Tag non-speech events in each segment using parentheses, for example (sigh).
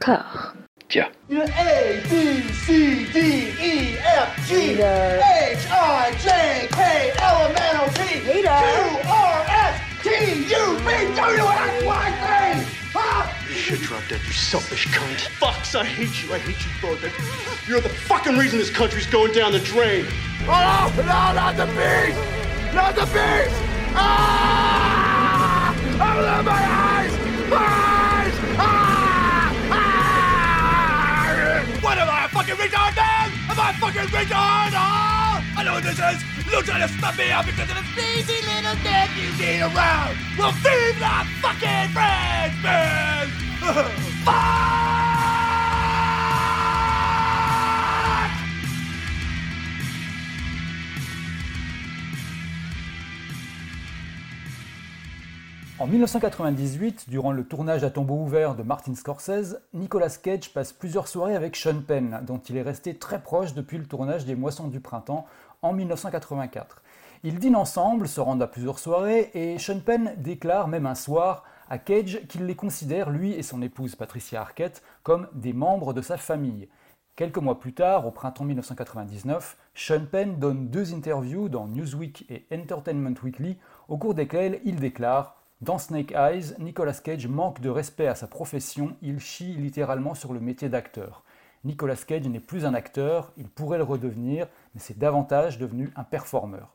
corps. Tiens. A, B, C, D, E, F, G, H, I, J, K, L, M, N, O, P, Q, R, S, T, U, V, W, X, Y, Z. Huh? You should drop dead, you selfish cunt. Fucks, I hate you. I hate you both. You're the fucking reason this country's going down the drain. Oh, no, not the beast! Not the beast! Ah! Open my eyes! Eyes! Ah! A fucking retard? Oh! I know what this is! You're trying to stop me because of the lazy little dick you need around! Well, feed the fucking friends, man! (laughs) Fuck! En 1998, durant le tournage à tombeau ouvert de Martin Scorsese, Nicolas Cage passe plusieurs soirées avec Sean Penn, dont il est resté très proche depuis le tournage des Moissons du Printemps en 1984. Ils dînent ensemble, se rendent à plusieurs soirées, et Sean Penn déclare même un soir à Cage qu'il les considère, lui et son épouse Patricia Arquette, comme des membres de sa famille. Quelques mois plus tard, au printemps 1999, Sean Penn donne deux interviews dans Newsweek et Entertainment Weekly, au cours desquelles il déclare Dans Snake Eyes, Nicolas Cage manque de respect à sa profession, il chie littéralement sur le métier d'acteur. Nicolas Cage n'est plus un acteur, il pourrait le redevenir, mais c'est davantage devenu un performeur.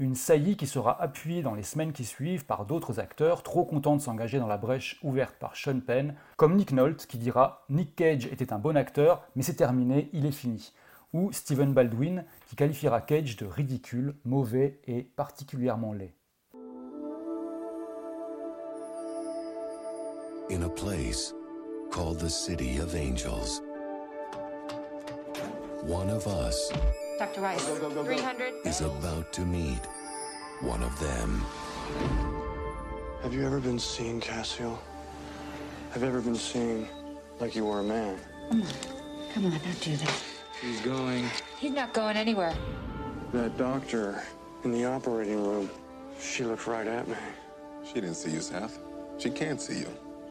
Une saillie qui sera appuyée dans les semaines qui suivent par d'autres acteurs trop contents de s'engager dans la brèche ouverte par Sean Penn, comme Nick Nolte qui dira Nick Cage était un bon acteur, mais c'est terminé, il est fini. Ou Stephen Baldwin qui qualifiera Cage de ridicule, mauvais et particulièrement laid. In a place called the City of Angels. One of us Dr. Rice. 300. is about to meet one of them. Have you ever been seen, Cassio? Have you ever been seen like you were a man? Come on. Come on, don't do that. He's going. He's not going anywhere. That doctor in the operating room, she looked right at me. She didn't see you, Seth. She can't see you.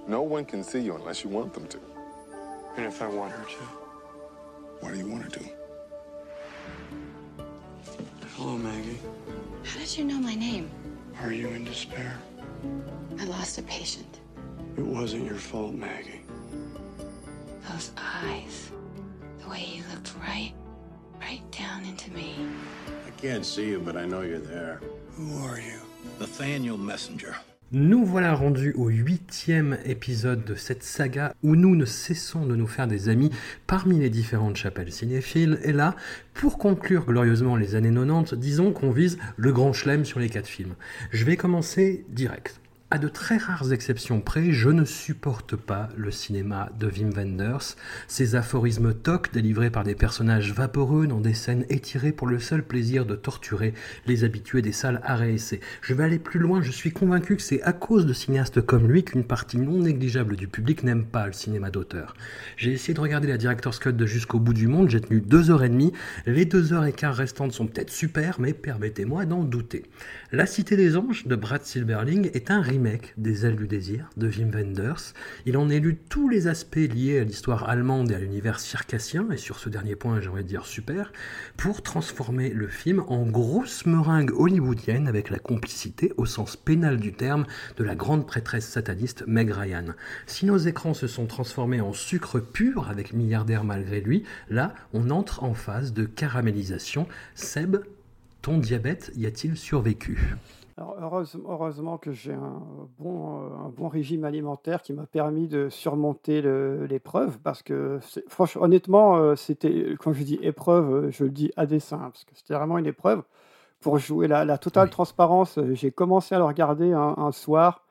No one can see you unless you want them to. And if I want her to? Why do you want her to? Hello, Maggie. How did you know my name? Are you in despair? I lost a patient. It wasn't your fault, Maggie. Those eyes. The way he looked right, right down into me. I can't see you, but I know you're there. Who are you? Nathaniel Messenger. Nous voilà rendus au huitième épisode de cette saga où nous ne cessons de nous faire des amis parmi les différentes chapelles cinéphiles. Et là, pour conclure glorieusement les années 90, disons qu'on vise le grand chelem sur les quatre films. Je vais commencer direct. À de très rares exceptions près, je ne supporte pas le cinéma de Wim Wenders, ces aphorismes tocs délivrés par des personnages vaporeux dans des scènes étirées pour le seul plaisir de torturer les habitués des salles réessai. Je vais aller plus loin, je suis convaincu que c'est à cause de cinéastes comme lui qu'une partie non négligeable du public n'aime pas le cinéma d'auteur. J'ai essayé de regarder la Director's Cut de Jusqu'au bout du monde, j'ai tenu deux heures et demie, les deux heures et quart restantes sont peut-être super, mais permettez-moi d'en douter. La Cité des Anges de Brad Silberling est un remake des Ailes du désir de Wim Wenders. Il en élude tous les aspects liés à l'histoire allemande et à l'univers circassien, et sur ce dernier point j'aimerais dire super, pour transformer le film en grosse meringue hollywoodienne avec la complicité au sens pénal du terme de la grande prêtresse sataniste Meg Ryan. Si nos écrans se sont transformés en sucre pur avec Milliardaire malgré lui, là on entre en phase de caramélisation. Seb, ton diabète y a-t-il survécu? Alors, heureusement, heureusement que j'ai un bon, euh, un bon régime alimentaire qui m'a permis de surmonter l'épreuve parce que, franchement, honnêtement, euh, c'était, quand je dis épreuve, euh, je le dis à dessein parce que c'était vraiment une épreuve. Pour jouer la, la totale transparence, euh, j'ai commencé à le regarder un, un soir.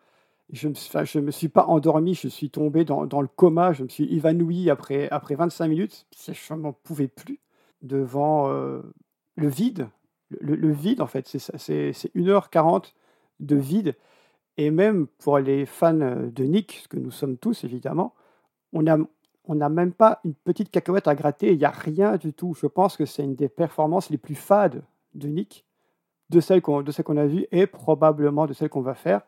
Je me, enfin, je me suis pas endormi, je suis tombé dans, dans le coma, je me suis évanoui après, après 25 minutes. Je n'en pouvais plus devant euh, le vide. Le, vide, en fait, c'est ça, c'est c'est 1h40 de vide. Et même pour les fans euh, de Nick, ce que nous sommes tous évidemment, on n'a on même pas une petite cacahuète à gratter, il n'y a rien du tout. Je pense que c'est une des performances les plus fades de Nick, de celles qu'on a vues et probablement de celles qu'on va faire.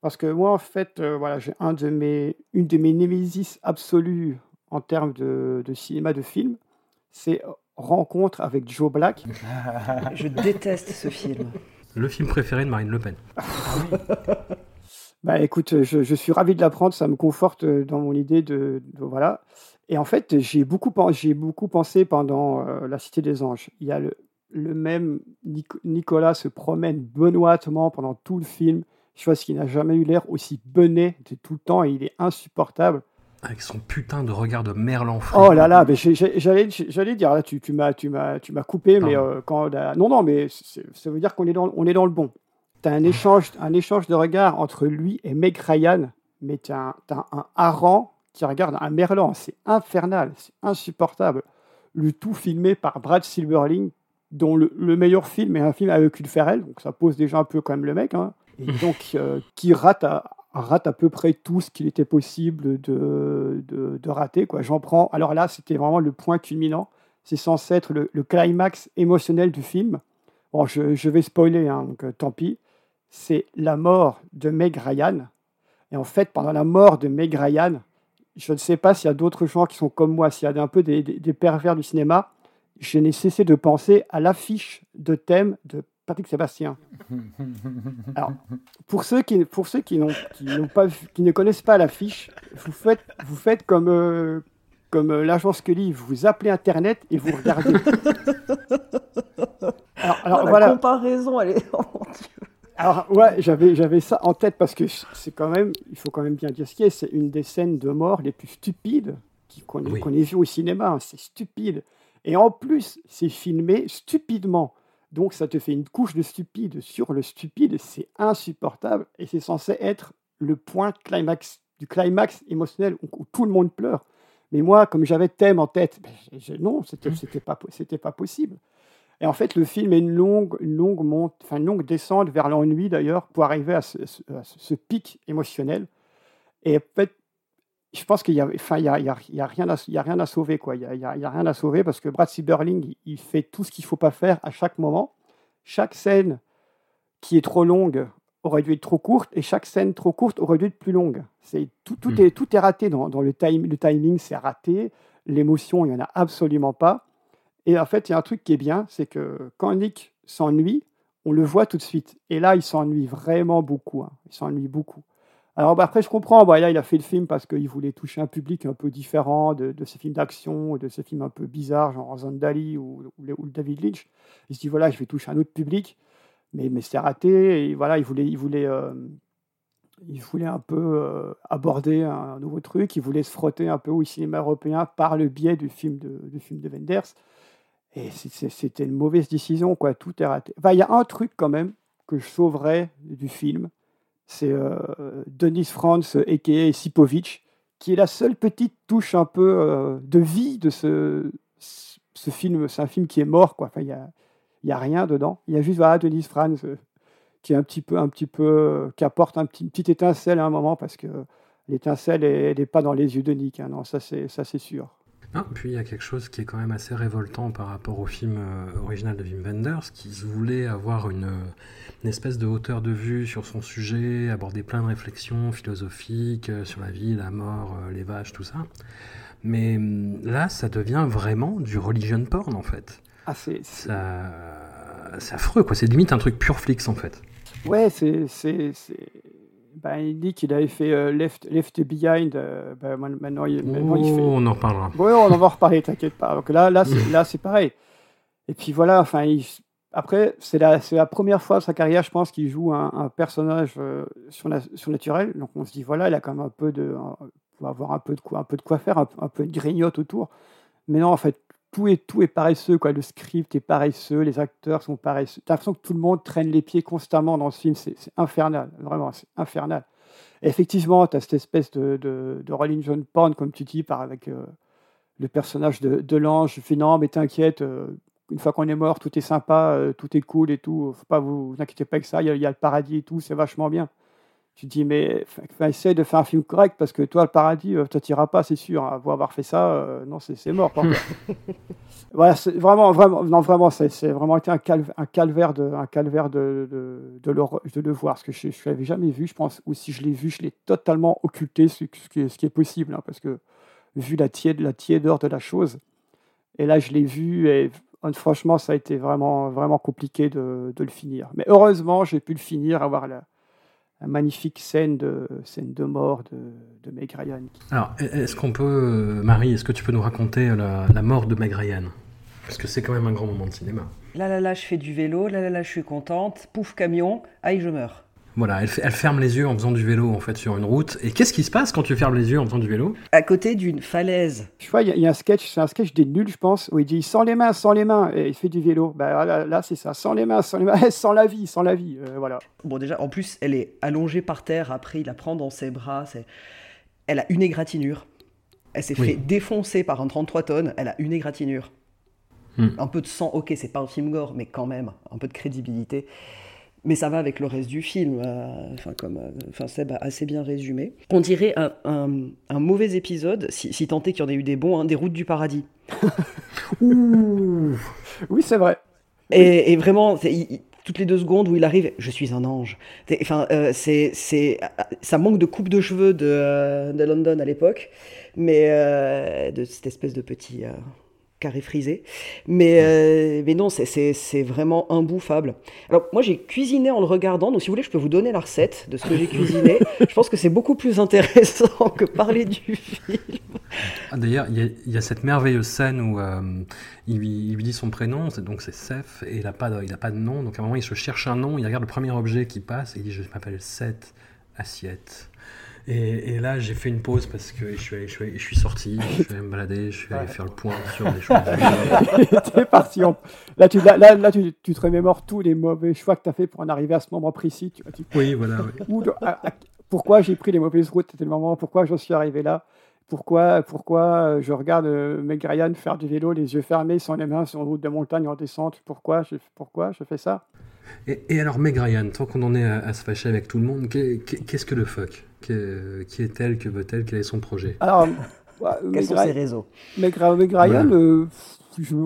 Parce que moi, en fait, euh, voilà, j'ai une de mes némésis absolues en termes de, de cinéma, de film, c'est Rencontre avec Joe Black. (laughs) Je déteste ce film. Le film préféré de Marine Le Pen. Bah écoute, je, je suis ravi de l'apprendre, ça me conforte dans mon idée de, de- voilà. Et en fait, j'ai beaucoup, pen- j'ai beaucoup pensé pendant euh, La Cité des Anges. Il y a le, le même Nic- Nicolas se promène benoîtement pendant tout le film, chose qui n'a jamais eu l'air aussi bené de tout le temps et il est insupportable. Avec son putain de regard de merlan Oh là là, mais j'allais j'allais dire là, tu, tu m'as tu m'as tu m'as coupé, mais euh, quand non non, mais ça veut dire qu'on est dans on est dans le bon. T'as un échange un échange de regards entre lui et Meg Ryan, mais t'as un, t'as un hareng qui regarde un merlan, c'est infernal, c'est insupportable. Le tout filmé par Brad Silverling, dont le, le meilleur film est un film avec Hugues Ferrell, donc ça pose déjà un peu quand même le mec, hein. et (laughs) donc euh, qui rate à, rate à peu près tout ce qu'il était possible de, de, de rater. Quoi. J'en prends. Alors là, c'était vraiment le point culminant. C'est censé être le, climax émotionnel du film. Bon, je, je vais spoiler, hein, donc euh, tant pis. C'est la mort de Meg Ryan. Et en fait, pendant la mort de Meg Ryan, je ne sais pas s'il y a d'autres gens qui sont comme moi, s'il y a un peu des, des- des pervers du cinéma, je n'ai cessé de penser à l'affiche de thème de Patrick Sébastien. Alors, pour ceux qui, pour ceux qui, n'ont, qui, n'ont pas, vu- qui ne connaissent pas l'affiche, vous faites, vous faites comme, euh, comme euh, l'agent Scully, vous appelez Internet et vous regardez. Alors, alors, Oh, la voilà. comparaison, elle est. Oh. Alors ouais, j'avais j'avais ça en tête parce que c'est quand même, il faut quand même bien dire ce qui est, c'est une des scènes de mort les plus stupides qui- qu'on Oui. qu'on ait vu au cinéma. hein, c'est stupide. Et en plus, c'est filmé stupidement. Donc ça te fait une couche de stupide sur le stupide. C'est insupportable et c'est censé être le point climax du climax émotionnel où, où tout le monde pleure. Mais moi, comme j'avais thème en tête, ben, non, c'était c'était pas c'était pas possible. Et en fait, le film est une longue, une longue monte, enfin une longue descente vers l'ennui d'ailleurs pour arriver à ce, ce- à ce- ce pic émotionnel. Et en fait, je pense qu'il y a, enfin, il y a, il y a- il y a rien à, il y a rien à sauver quoi. Il y a, rien à sauver parce que Brad Silberling, il, fait tout ce qu'il faut pas faire à chaque moment. Chaque scène qui est trop longue aurait dû être trop courte et chaque scène trop courte aurait dû être plus longue. C'est tout, tout Mm. est tout est raté dans, dans le time, le timing, c'est raté. L'émotion, il y en a absolument pas. Et en fait, il y a un truc qui est bien, c'est que quand Nick s'ennuie, on le voit tout de suite. Et là, il s'ennuie vraiment beaucoup. hein. Il s'ennuie beaucoup. Alors bah, après, je comprends. Bah, il a fait le film parce qu'il voulait toucher un public un peu différent de, de ces films d'action, de ces films un peu bizarres, genre Zandali ou, ou, David Lynch. Il se dit voilà, je vais toucher un autre public, mais, c'est raté. Et voilà, il voulait, il voulait, euh, il voulait un peu euh, aborder un nouveau truc. Il voulait se frotter un peu au cinéma européen par le biais du film de, du de Wenders. Et c'était une mauvaise décision, quoi. Tout est raté. Il y a un truc quand même que je sauverais du film, c'est euh, Denis Franz, a.k.a. Sipovic, qui est la seule petite touche un peu euh, de vie de ce, ce film. C'est un film qui est mort, quoi. Enfin, il y a, y a rien dedans. Il y a juste voilà, Denis Franz euh, qui est un petit peu, un petit peu, qui apporte un petit, une petite étincelle à un moment parce que l'étincelle, elle n'est pas dans les yeux de Nick. hein. Non, ça c'est sûr. Non, puis il y a quelque chose qui est quand même assez révoltant par rapport au film euh, original de Wim Wenders, qui voulait avoir une, euh, une espèce de hauteur de vue sur son sujet, aborder plein de réflexions philosophiques euh, sur la vie, la mort, euh, les vaches, tout ça. Mais hum, là, ça devient vraiment du religion porn en fait. Ah, c'est, Ça, c'est affreux quoi. C'est limite un truc pure flix en fait. Ouais, c'est. Ben, il dit qu'il avait fait euh, Left, Left Behind. euh, ben, man- maintenant, il, maintenant, il fait. On en reparlera. Ouais, on en va reparler, t'inquiète pas. Donc là, là, c'est, là, c'est pareil. Et puis voilà, enfin, il- après, c'est la, c'est la première fois de sa carrière, je pense, qu'il joue un, un personnage euh, surna- surnaturel. Donc on se dit, voilà, il a quand même un peu de. un- il va avoir un peu de quoi, un peu de quoi faire, un, un peu de grignote autour. Mais non, en fait, tout est, tout est paresseux. Quoi. Le script est paresseux, les acteurs sont paresseux. T'as l'impression que tout le monde traîne les pieds constamment dans ce film. C'est, infernal, vraiment, c'est infernal. Effectivement, tu as cette espèce de, de, de Rolling John porn, comme tu dis, avec euh, le personnage de, de l'ange. fait non, mais t'inquiète, euh, une fois qu'on est mort, tout est sympa, euh, tout est cool et tout. Faut pas vous, vous inquiétez pas avec ça, il y a le paradis et tout, c'est vachement bien. Tu dis, mais essaye de faire un film correct parce que toi, le paradis, euh, tu t'iras pas, c'est sûr. Hein. avoir fait ça, euh, non, c'est mort. (laughs) voilà, c'est vraiment, vraiment, non, vraiment, c'est vraiment été un, un calvaire, de, un calvaire de, de, de, le, de le voir. Parce que je ne l'avais jamais vu, je pense, ou si je l'ai vu, je l'ai totalement occulté, ce, qui, est, ce qui est possible. Hein, parce que vu la, tiède, la tiédeur de la chose, et là, je l'ai vu et franchement, ça a été vraiment, vraiment compliqué de, de le finir. Mais heureusement, j'ai pu le finir, avoir la magnifique scène de, scène de mort de, de Meg Ryan. Alors, est-ce qu'on peut, Marie, est-ce que tu peux nous raconter la, la mort de Meg Ryan? Parce que c'est quand même un grand moment de cinéma. Là, là, là, je fais du vélo, là, là, là, je suis contente, pouf, camion, aïe, je meurs. Voilà, elle, elle, ferme les yeux en faisant du vélo en fait sur une route. Et qu'est-ce qui se passe quand tu fermes les yeux en faisant du vélo? À côté d'une falaise. Je vois, il y, a un sketch, c'est un sketch des nuls, je pense, où il dit sans les mains, sans les mains, et il fait du vélo. Bah, là, là c'est ça, sans les mains, sans les mains, (laughs) sans la vie, sans la vie, euh, voilà. Bon, déjà, en plus, elle est allongée par terre. Après, il la prend dans ses bras. Elle a une égratignure. Elle s'est fait défoncer par un 33 tonnes. Elle a une égratignure. Hmm. Un peu de sang, ok, c'est pas un film gore, mais quand même, un peu de crédibilité mais ça va avec le reste du film. Euh, enfin, comme euh, enfin, Seb a assez bien résumé. On dirait un, un, mauvais épisode, si, si tant est qu'il y en ait eu des bons, hein, des routes du paradis. (laughs) oui, c'est vrai. Et, et vraiment, toutes les deux secondes où il arrive, je suis un ange. Enfin, euh, c'est, c'est, ça manque de coupe de cheveux de, de London à l'époque, mais de cette espèce de petit carré frisé. Mais, euh, mais non, c'est vraiment imbouffable. Alors, moi, j'ai cuisiné en le regardant, donc si vous voulez, je peux vous donner la recette de ce que j'ai cuisiné. (laughs) je pense que c'est beaucoup plus intéressant que parler du film. Ah, d'ailleurs, il y, a cette merveilleuse scène où euh, il, lui, dit son prénom, donc c'est Seth, et il n'a pas, de, pas de nom. Donc à un moment, il se cherche un nom, il regarde le premier objet qui passe, et il dit Je m'appelle Seth Assiette. Et, là, j'ai fait une pause parce que je suis, je je suis sorti, je suis allé me balader, je suis allé faire le point sur les choses. (laughs) T'es parti. Là, tu, là, là, tu, tu, te remémores tous les mauvais choix que tu as fait pour en arriver à ce moment précis. Tu, oui, voilà. pourquoi j'ai pris les mauvaises routes? C'était le moment. Pourquoi j'en suis arrivé là? Pourquoi, pourquoi euh, je regarde euh, Meg Ryan faire du vélo, les yeux fermés, sans les mains sur une route de montagne en descente? Pourquoi je, pourquoi je fais ça? Et, alors, Meg Ryan, tant qu'on en est à, se fâcher avec tout le monde, qu'est-ce que le fuck Qui est-elle Que veut-elle Quel est son projet? Alors, (laughs) quels sont ses réseaux? Meg, Ryan, euh, je,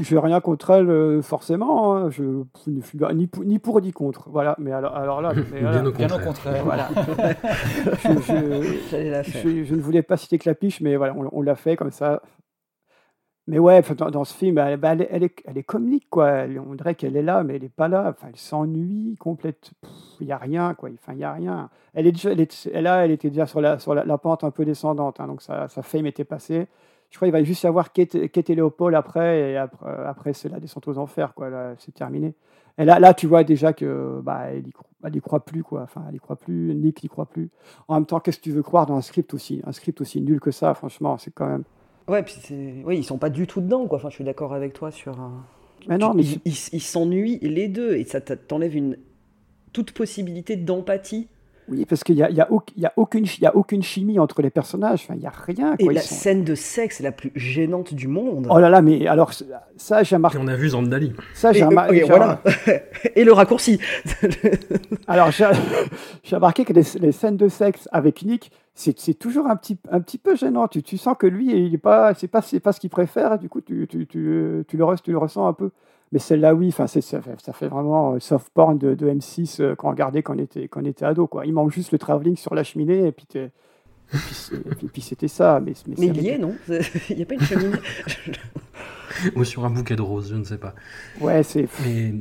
je n'ai rien contre elle euh, forcément, hein. je, ne suis ni pour, ni pour ni contre. Voilà, mais alors, alors là, (laughs) bien, au contraire. voilà. (laughs) je, je, ne voulais pas citer Clapiche, mais voilà, on l'a fait comme ça. Mais ouais, dans, ce film, elle, bah, elle, est, elle, est, comique, quoi. on dirait qu'elle est là, mais elle n'est pas là. Enfin, elle s'ennuie complète. Il n'y a rien, quoi. Enfin, il y a rien. Elle est déjà, elle, était déjà sur la, sur la, pente un peu descendante, hein, donc sa, sa fame était passée. Je crois qu'il va juste y avoir Kate, Léopold après, et après, après c'est la descente aux enfers, quoi. Là, c'est terminé. Et là, là, tu vois déjà que bah, n'y croit, plus, quoi. Enfin, elle y croit plus. Nick n'y croit plus. En même temps, qu'est-ce que tu veux croire dans un script aussi, un script aussi nul que ça Franchement, c'est quand même. Ouais, puis oui, ils sont pas du tout dedans, quoi. Enfin, je suis d'accord avec toi sur un. Mais non, mais ils s'ennuient les deux et ça t'enlève une toute possibilité d'empathie oui, parce qu'il n'y a, y a, y a, aucune, y a aucune chimie entre les personnages. Enfin, il n'y a rien. Quoi. Et la scène de sexe la plus gênante du monde. Oh là là, mais alors, ça, j'ai remarqué. Et on a vu Zandali. Ça, j'ai remarqué. Voilà. (laughs) et le raccourci. (laughs) alors, (laughs) j'ai remarqué que les, les, scènes de sexe avec Nick, c'est toujours un petit, un petit peu gênant. Tu, tu sens que lui, il est pas, c'est pas, pas ce qu'il préfère. du coup, tu, tu, tu, tu, le, tu le ressens un peu. Mais celle-là, oui, enfin, ça, fait, ça fait vraiment euh, soft porn de, de M6 euh, qu'on regardait quand on était, quand on était ado. Quoi. Il manque juste le travelling sur la cheminée et puis, et puis, c'était ça. Mais, mais, il y est, non? (laughs) Il n'y a pas une cheminée? Ou sur un bouquet de roses, je ne sais pas. Ouais, c'est. Mais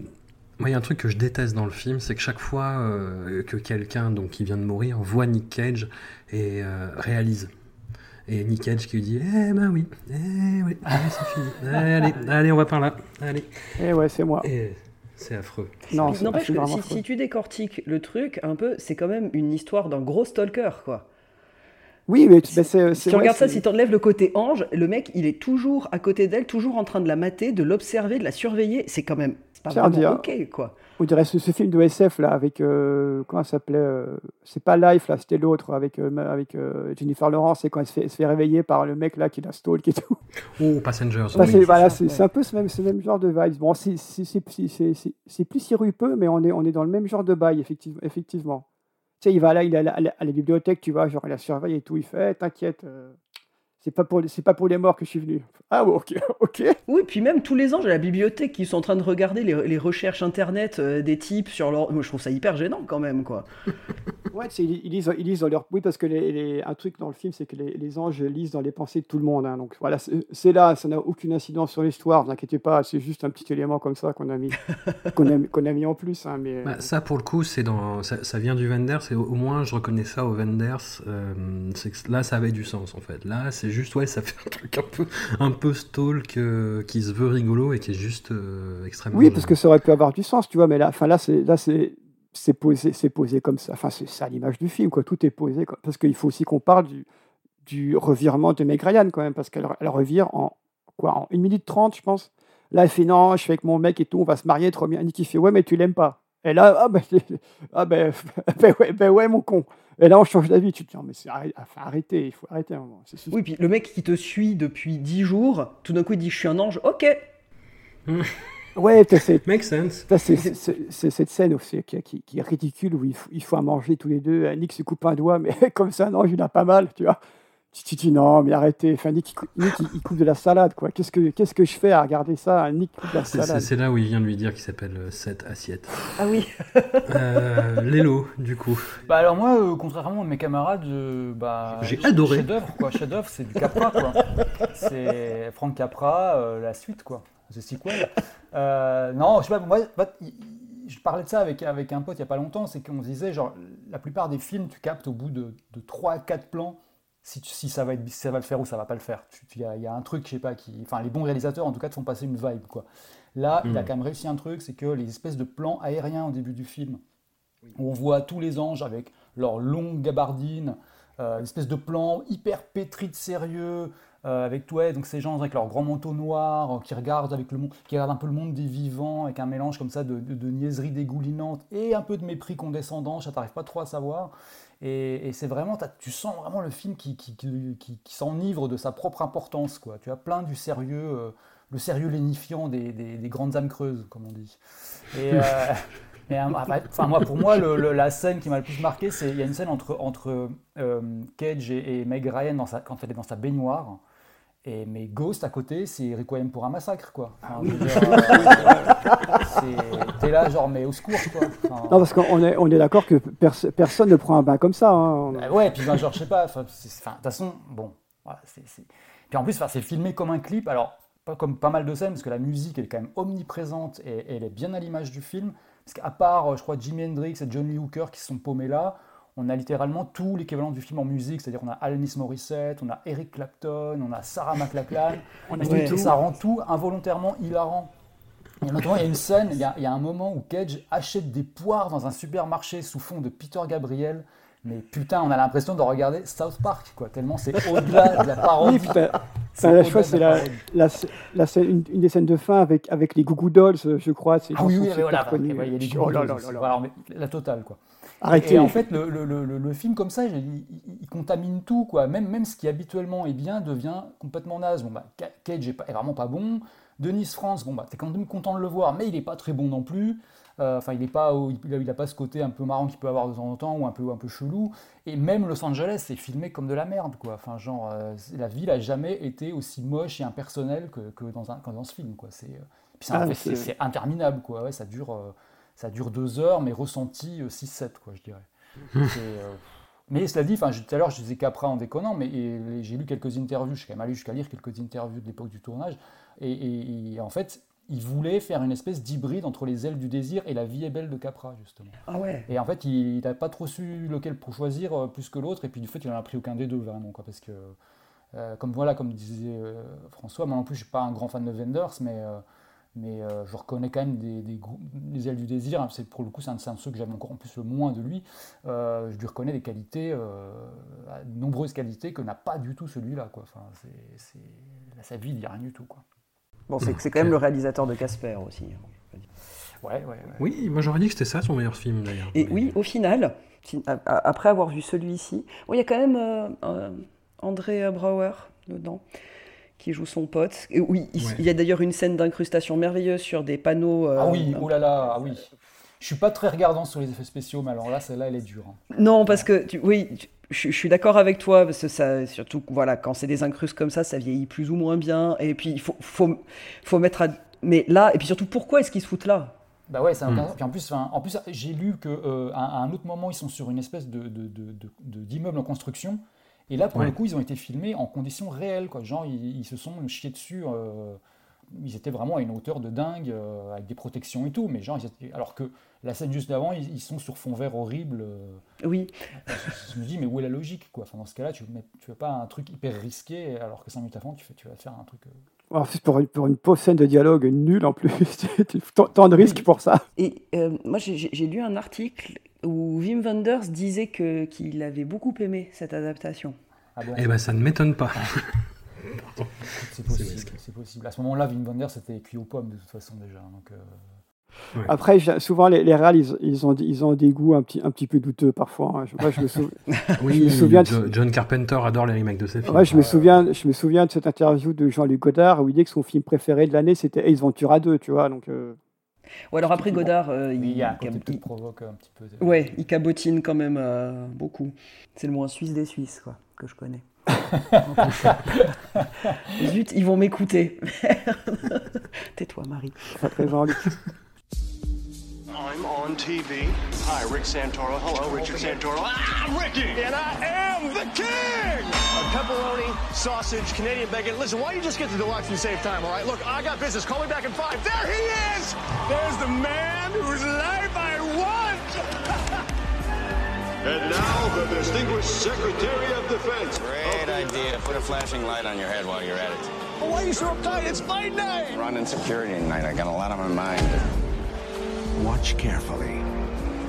moi, il y a un truc que je déteste dans le film, c'est que chaque fois euh, que quelqu'un donc qui vient de mourir voit Nick Cage et réalise et Nick Cage qui lui dit Eh ben oui, eh oui, c'est fini. (laughs) Allez, allez, on va par là. Allez. Eh ouais, c'est moi. Et c'est affreux. Non, n'empêche que si, si, tu décortiques le truc un peu, c'est quand même une histoire d'un gros stalker, quoi. Oui, mais c'est. Si tu regardes ça, si tu enlèves le côté ange, le mec, il est toujours à côté d'elle, toujours en train de la mater, de l'observer, de la surveiller. C'est quand même. C'est pas vraiment ok, quoi. On dirait ce, film de SF là avec euh, comment ça s'appelait euh, C'est pas Life là, c'était l'autre avec euh, avec Jennifer Lawrence et quand elle se, fait, se, fait, réveiller par le mec là qui la stalk et tout. Oh Passengers. c'est voilà, c'est un peu ce même, ce même genre de vibes. Bon, c'est plus sirupeux, mais on est on est dans le même genre de bail effectivement. effectivement. Tu sais, il va là, il est à la, à la- à la bibliothèque, tu vois, genre il la surveille et tout. Il fait, Eh, t'inquiète, euh, c'est pas pour, les- c'est pas pour les morts que je suis venu. Ah ouais, ok, (laughs) ok. Oui, puis même tous les ans, j'ai la bibliothèque qui sont en train de regarder les, les recherches internet euh, des types sur leur. Moi, je trouve ça hyper gênant quand même, quoi. (laughs) Ouais, ils, ils lisent, ils lisent dans leur. Oui, parce que les, les- un truc dans le film, c'est que les, les anges lisent dans les pensées de tout le monde. hein. donc voilà, c'est là, ça n'a aucune incidence sur l'histoire, vous inquiétez pas, c'est juste un petit élément comme ça qu'on a mis, (laughs) qu'on a, qu'on a mis en plus. hein, mais, Bah, ça, pour le coup, c'est dans, ça, ça vient du Wenders, et au, au moins je reconnais ça au Wenders. euh, c'est que là, ça avait du sens en fait. Là, c'est juste, ouais, ça fait un truc un peu, un peu stalk euh, qui se veut rigolo et qui est juste euh, extrêmement. Oui, parce que ça aurait pu avoir du sens, tu vois, mais là, enfin, là, c'est, là, c'est, c'est posé, c'est posé comme ça. Enfin, c'est ça l'image du film, quoi. Tout est posé, comme- parce qu'il faut aussi qu'on parle du, du revirement de Meg Ryan, quand même, parce qu'elle elle revire en quoi, en 1 minute 30, je pense. Là, elle fait non, je suis avec mon mec et tout, on va se marier, trop bien. Nick, il fait ouais, mais tu l'aimes pas. Et là, ah ben, (laughs) ah ben, (laughs) ben ouais, ben ouais, mon con. Et là, on change d'avis. Tu te dis, non, mais c'est arrêt- enfin, arrêtez, il faut arrêter un moment. C'est- c'est- Oui, puis le mec qui te suit depuis 10 jours, tout d'un coup il dit Je suis un ange, ok. (laughs) Ouais, cette, Make sense. t'as ces- ces- ces- ces- cette scène aussi qui, qui- qui est ridicule où il faut, il faut à manger tous les deux. Nick se coupe un doigt, mais (laughs) comme ça, non, il a pas mal, tu vois. Tu dis non, mais arrêtez. Enfin, Nick, il, cou- Nick, il- il coupe de la salade, quoi. Qu'est-ce que, qu'est-ce que je fais à regarder ça? Nick coupe de la salade. c'est là où il vient de lui dire qu'il s'appelle euh, Seth Assiette. Ah oui. (laughs) Euh, Lélo, du coup. Bah alors moi, euh, contrairement à mes camarades, je- bah, J'ai adoré. Chef-d'œuvre, quoi. Chef-d'œuvre, c'est du Capra, quoi. C'est Frank Capra, euh, la suite, quoi. The sequel. Euh, non, je sais pas. Moi, bah, je parlais de ça avec, avec un pote il y a pas longtemps, c'est qu'on se disait genre la plupart des films, tu captes au bout de, de 3 4 plans si, tu- si ça va être, si ça va le faire ou ça va pas le faire. Il y, a- y a un truc, je sais pas, qui, enfin les bons réalisateurs en tout cas te font passer une vibe, quoi. Là, il a Mm. quand même réussi un truc, c'est que les espèces de plans aériens au début du film, où on voit tous les anges avec leurs longues gabardines, euh, une espèce de plan hyper pétri de sérieux, euh, avec ouais, donc ces gens avec leurs grands manteaux noirs, euh, qui regardent avec le monde, qui regardent un peu le monde des vivants, avec un mélange comme ça de, de, de niaiserie dégoulinante et un peu de mépris condescendant, ça t'arrive pas trop à savoir. Et, et c'est vraiment, tu sens vraiment le film qui, qui, qui, s'enivre de sa propre importance, quoi. Tu as plein du sérieux, euh, le sérieux lénifiant des, des, des grandes âmes creuses, comme on dit. Et, euh, (laughs) mais, euh, enfin, moi, pour moi, le- le- la scène qui m'a le plus marqué, c'est il y a une scène entre, entre euh, Cage et, et Meg Ryan dans sa, quand elle est dans sa baignoire. Et mais Ghost à côté, c'est Requiem pour un massacre, quoi. Enfin, veux dire, euh, T'es là, genre, mais au secours, quoi. Enfin, Non, parce qu'on est, on est d'accord que pers- personne ne prend un bain comme ça. hein. bah ouais, puis ben, genre, je sais pas, enfin, enfin, de toute façon, bon, voilà, Puis en plus, enfin, c'est filmé comme un clip, alors, pas comme pas mal de scènes, parce que la musique, elle est quand même omniprésente et, et elle est bien à l'image du film, parce qu'à part, euh, je crois, Jimi Hendrix et John Lee Hooker qui se sont paumés là, on a littéralement tout l'équivalent du film en musique, c'est-à-dire on a Alanis Morissette, on a Eric Clapton, on a Sarah (laughs) McLachlan, On a tout, ça rend tout involontairement hilarant. Et notamment, il y a une scène, il y a, il y a un moment où Cage achète des poires dans un supermarché sous fond de Peter Gabriel. Mais putain, on a l'impression de regarder South Park, quoi, tellement c'est (laughs) au-delà de la parodie. Oui. C'est Enfin, la c'est une, une des scènes de fin avec, avec les Goo Goo Dolls, je crois. Ah oui, oui, voilà, il y a les Goo Dolls. Voilà, la totale, quoi. Arrêtez. Et en fait, le, le- le- le- le film comme ça, il, il- il contamine tout, quoi. Même, même ce qui habituellement est bien devient complètement naze. Bon, bah, Ca- Cage est, pas- est vraiment pas bon. Denis France, bon, bah, t'es quand même content de le voir, mais il est pas très bon non plus. Euh, Enfin, il est pas, il, a, il a pas ce côté un peu marrant qu'il peut avoir de temps en temps ou un peu, un peu chelou. Et même Los Angeles, c'est filmé comme de la merde, quoi. Enfin, genre, euh, la ville a jamais été aussi moche et impersonnelle que, que dans, un, que dans ce film, quoi. C'est, euh, Ah, c'est interminable, quoi. Ouais, ça dure. Euh, ça dure deux heures, mais ressenti 6-7, quoi, je dirais. Euh, Mais cela dit, je- tout à l'heure, je disais Capra en déconnant, mais j'ai lu quelques interviews, je suis quand même allé jusqu'à lire quelques interviews de l'époque du tournage, et, et- et en fait, il voulait faire une espèce d'hybride entre les ailes du désir et la vie est belle de Capra, justement. Ah ouais. Et en fait, il n'a pas trop su lequel pour choisir euh, plus que l'autre, et puis du fait, il n'en a pris aucun des deux, vraiment, quoi, parce que, euh, comme voilà, comme disait euh, François, moi non plus, je suis pas un grand fan de Wenders, mais, euh, mais euh, je reconnais quand même des, des, grou- des ailes du désir, hein, c'est, pour le coup, c'est un, de ceux que j'aime encore en plus le moins de lui, Euh, je lui reconnais des qualités, euh, de nombreuses qualités que n'a pas du tout celui-là, quoi. Enfin, c'est, sa vie, il n'y a rien du tout, quoi. Bon, c'est c'est quand même le réalisateur de Casper aussi. hein. Ouais, ouais, ouais. Oui, moi j'aurais dit que c'était ça son meilleur film d'ailleurs. Et oui, au final, après avoir vu celui-ci, bon, il y a quand même euh, euh, André Brauer dedans qui joue son pote. Et oui, il, Ouais. il y a d'ailleurs une scène d'incrustation merveilleuse sur des panneaux. euh, Ah oui, oh là là, ah oui. Je suis pas très regardant sur les effets spéciaux, mais alors là, celle-là, elle est dure. hein. Non, parce que tu- oui, tu- je, je suis d'accord avec toi parce que ça, surtout voilà, quand c'est des incrustes comme ça, ça vieillit plus ou moins bien. Et puis il faut, faut, faut mettre à. Mais là, et puis surtout, pourquoi est-ce qu'ils se foutent là? Bah ouais, ça n'a Hmm. puis en plus, enfin, en plus j'ai lu que euh, à, à un autre moment, ils sont sur une espèce de- d'immeuble en construction. Et là, pour Ouais. le coup, ils ont été filmés en conditions réelles. Quoi. Genre, ils, ils se sont chiés dessus. euh, ils étaient vraiment à une hauteur de dingue, euh, avec des protections et tout. Mais genre, ils étaient- alors que la scène juste d'avant, ils, ils sont sur fond vert horrible. euh, Oui. je, je me dis, mais où est la logique quoi? Enfin, Dans ce cas-là, tu ne fais pas un truc hyper risqué, alors que 5 minutes avant, tu, fais, tu vas faire un truc. euh, En plus, pour une, pour une pauvre scène de dialogue nulle en plus, (laughs) tant, tant de risques pour ça. Et euh, moi, j'ai lu un article où Wim Wenders disait que qu'il avait beaucoup aimé cette adaptation. Ah bon Eh ben, ça ne m'étonne pas. Pardon. C'est possible, c'est possible. À ce moment-là, Wim Wenders c'était cuit aux pommes de toute façon déjà. Donc, euh, Après, souvent, les, les réals, ils, ils ont, ils ont des goûts un petit, un petit peu douteux parfois. hein. Je- Moi, je me, sou- (laughs) Oui, je me souviens de, Jo- John Carpenter adore les remakes de ses films. Ouais, je me souviens, je me souviens de cette interview de Jean-Luc Godard où il dit que son film préféré de l'année c'était Ace Ventura 2, tu vois. Donc, euh, Ou alors après Godard, euh, oui, il y a un côté qui provoque un petit peu. de- ouais, il cabotine quand même euh, beaucoup. C'est le moins suisse des Suisses, quoi, que je connais. (laughs) Zut, ils vont m'écouter. (laughs) Tais-toi, Marie. après. I'm on TV. Hi, Rick Santoro. Hello, Richard Santoro. Ah, I'm Ricky! And I am the king! Uh, pepperoni, sausage, Canadian bacon. Listen, why don't you just get the deluxe and save time, all right? Look, I got business. Call me back in five. There he is! There's the man whose life I want! And now, the distinguished Secretary of Defense. Great idea. Put a flashing light on your head while you're at it. Well, why are you so uptight? It's fight night! Running security tonight. I got a lot on my mind. Watch carefully.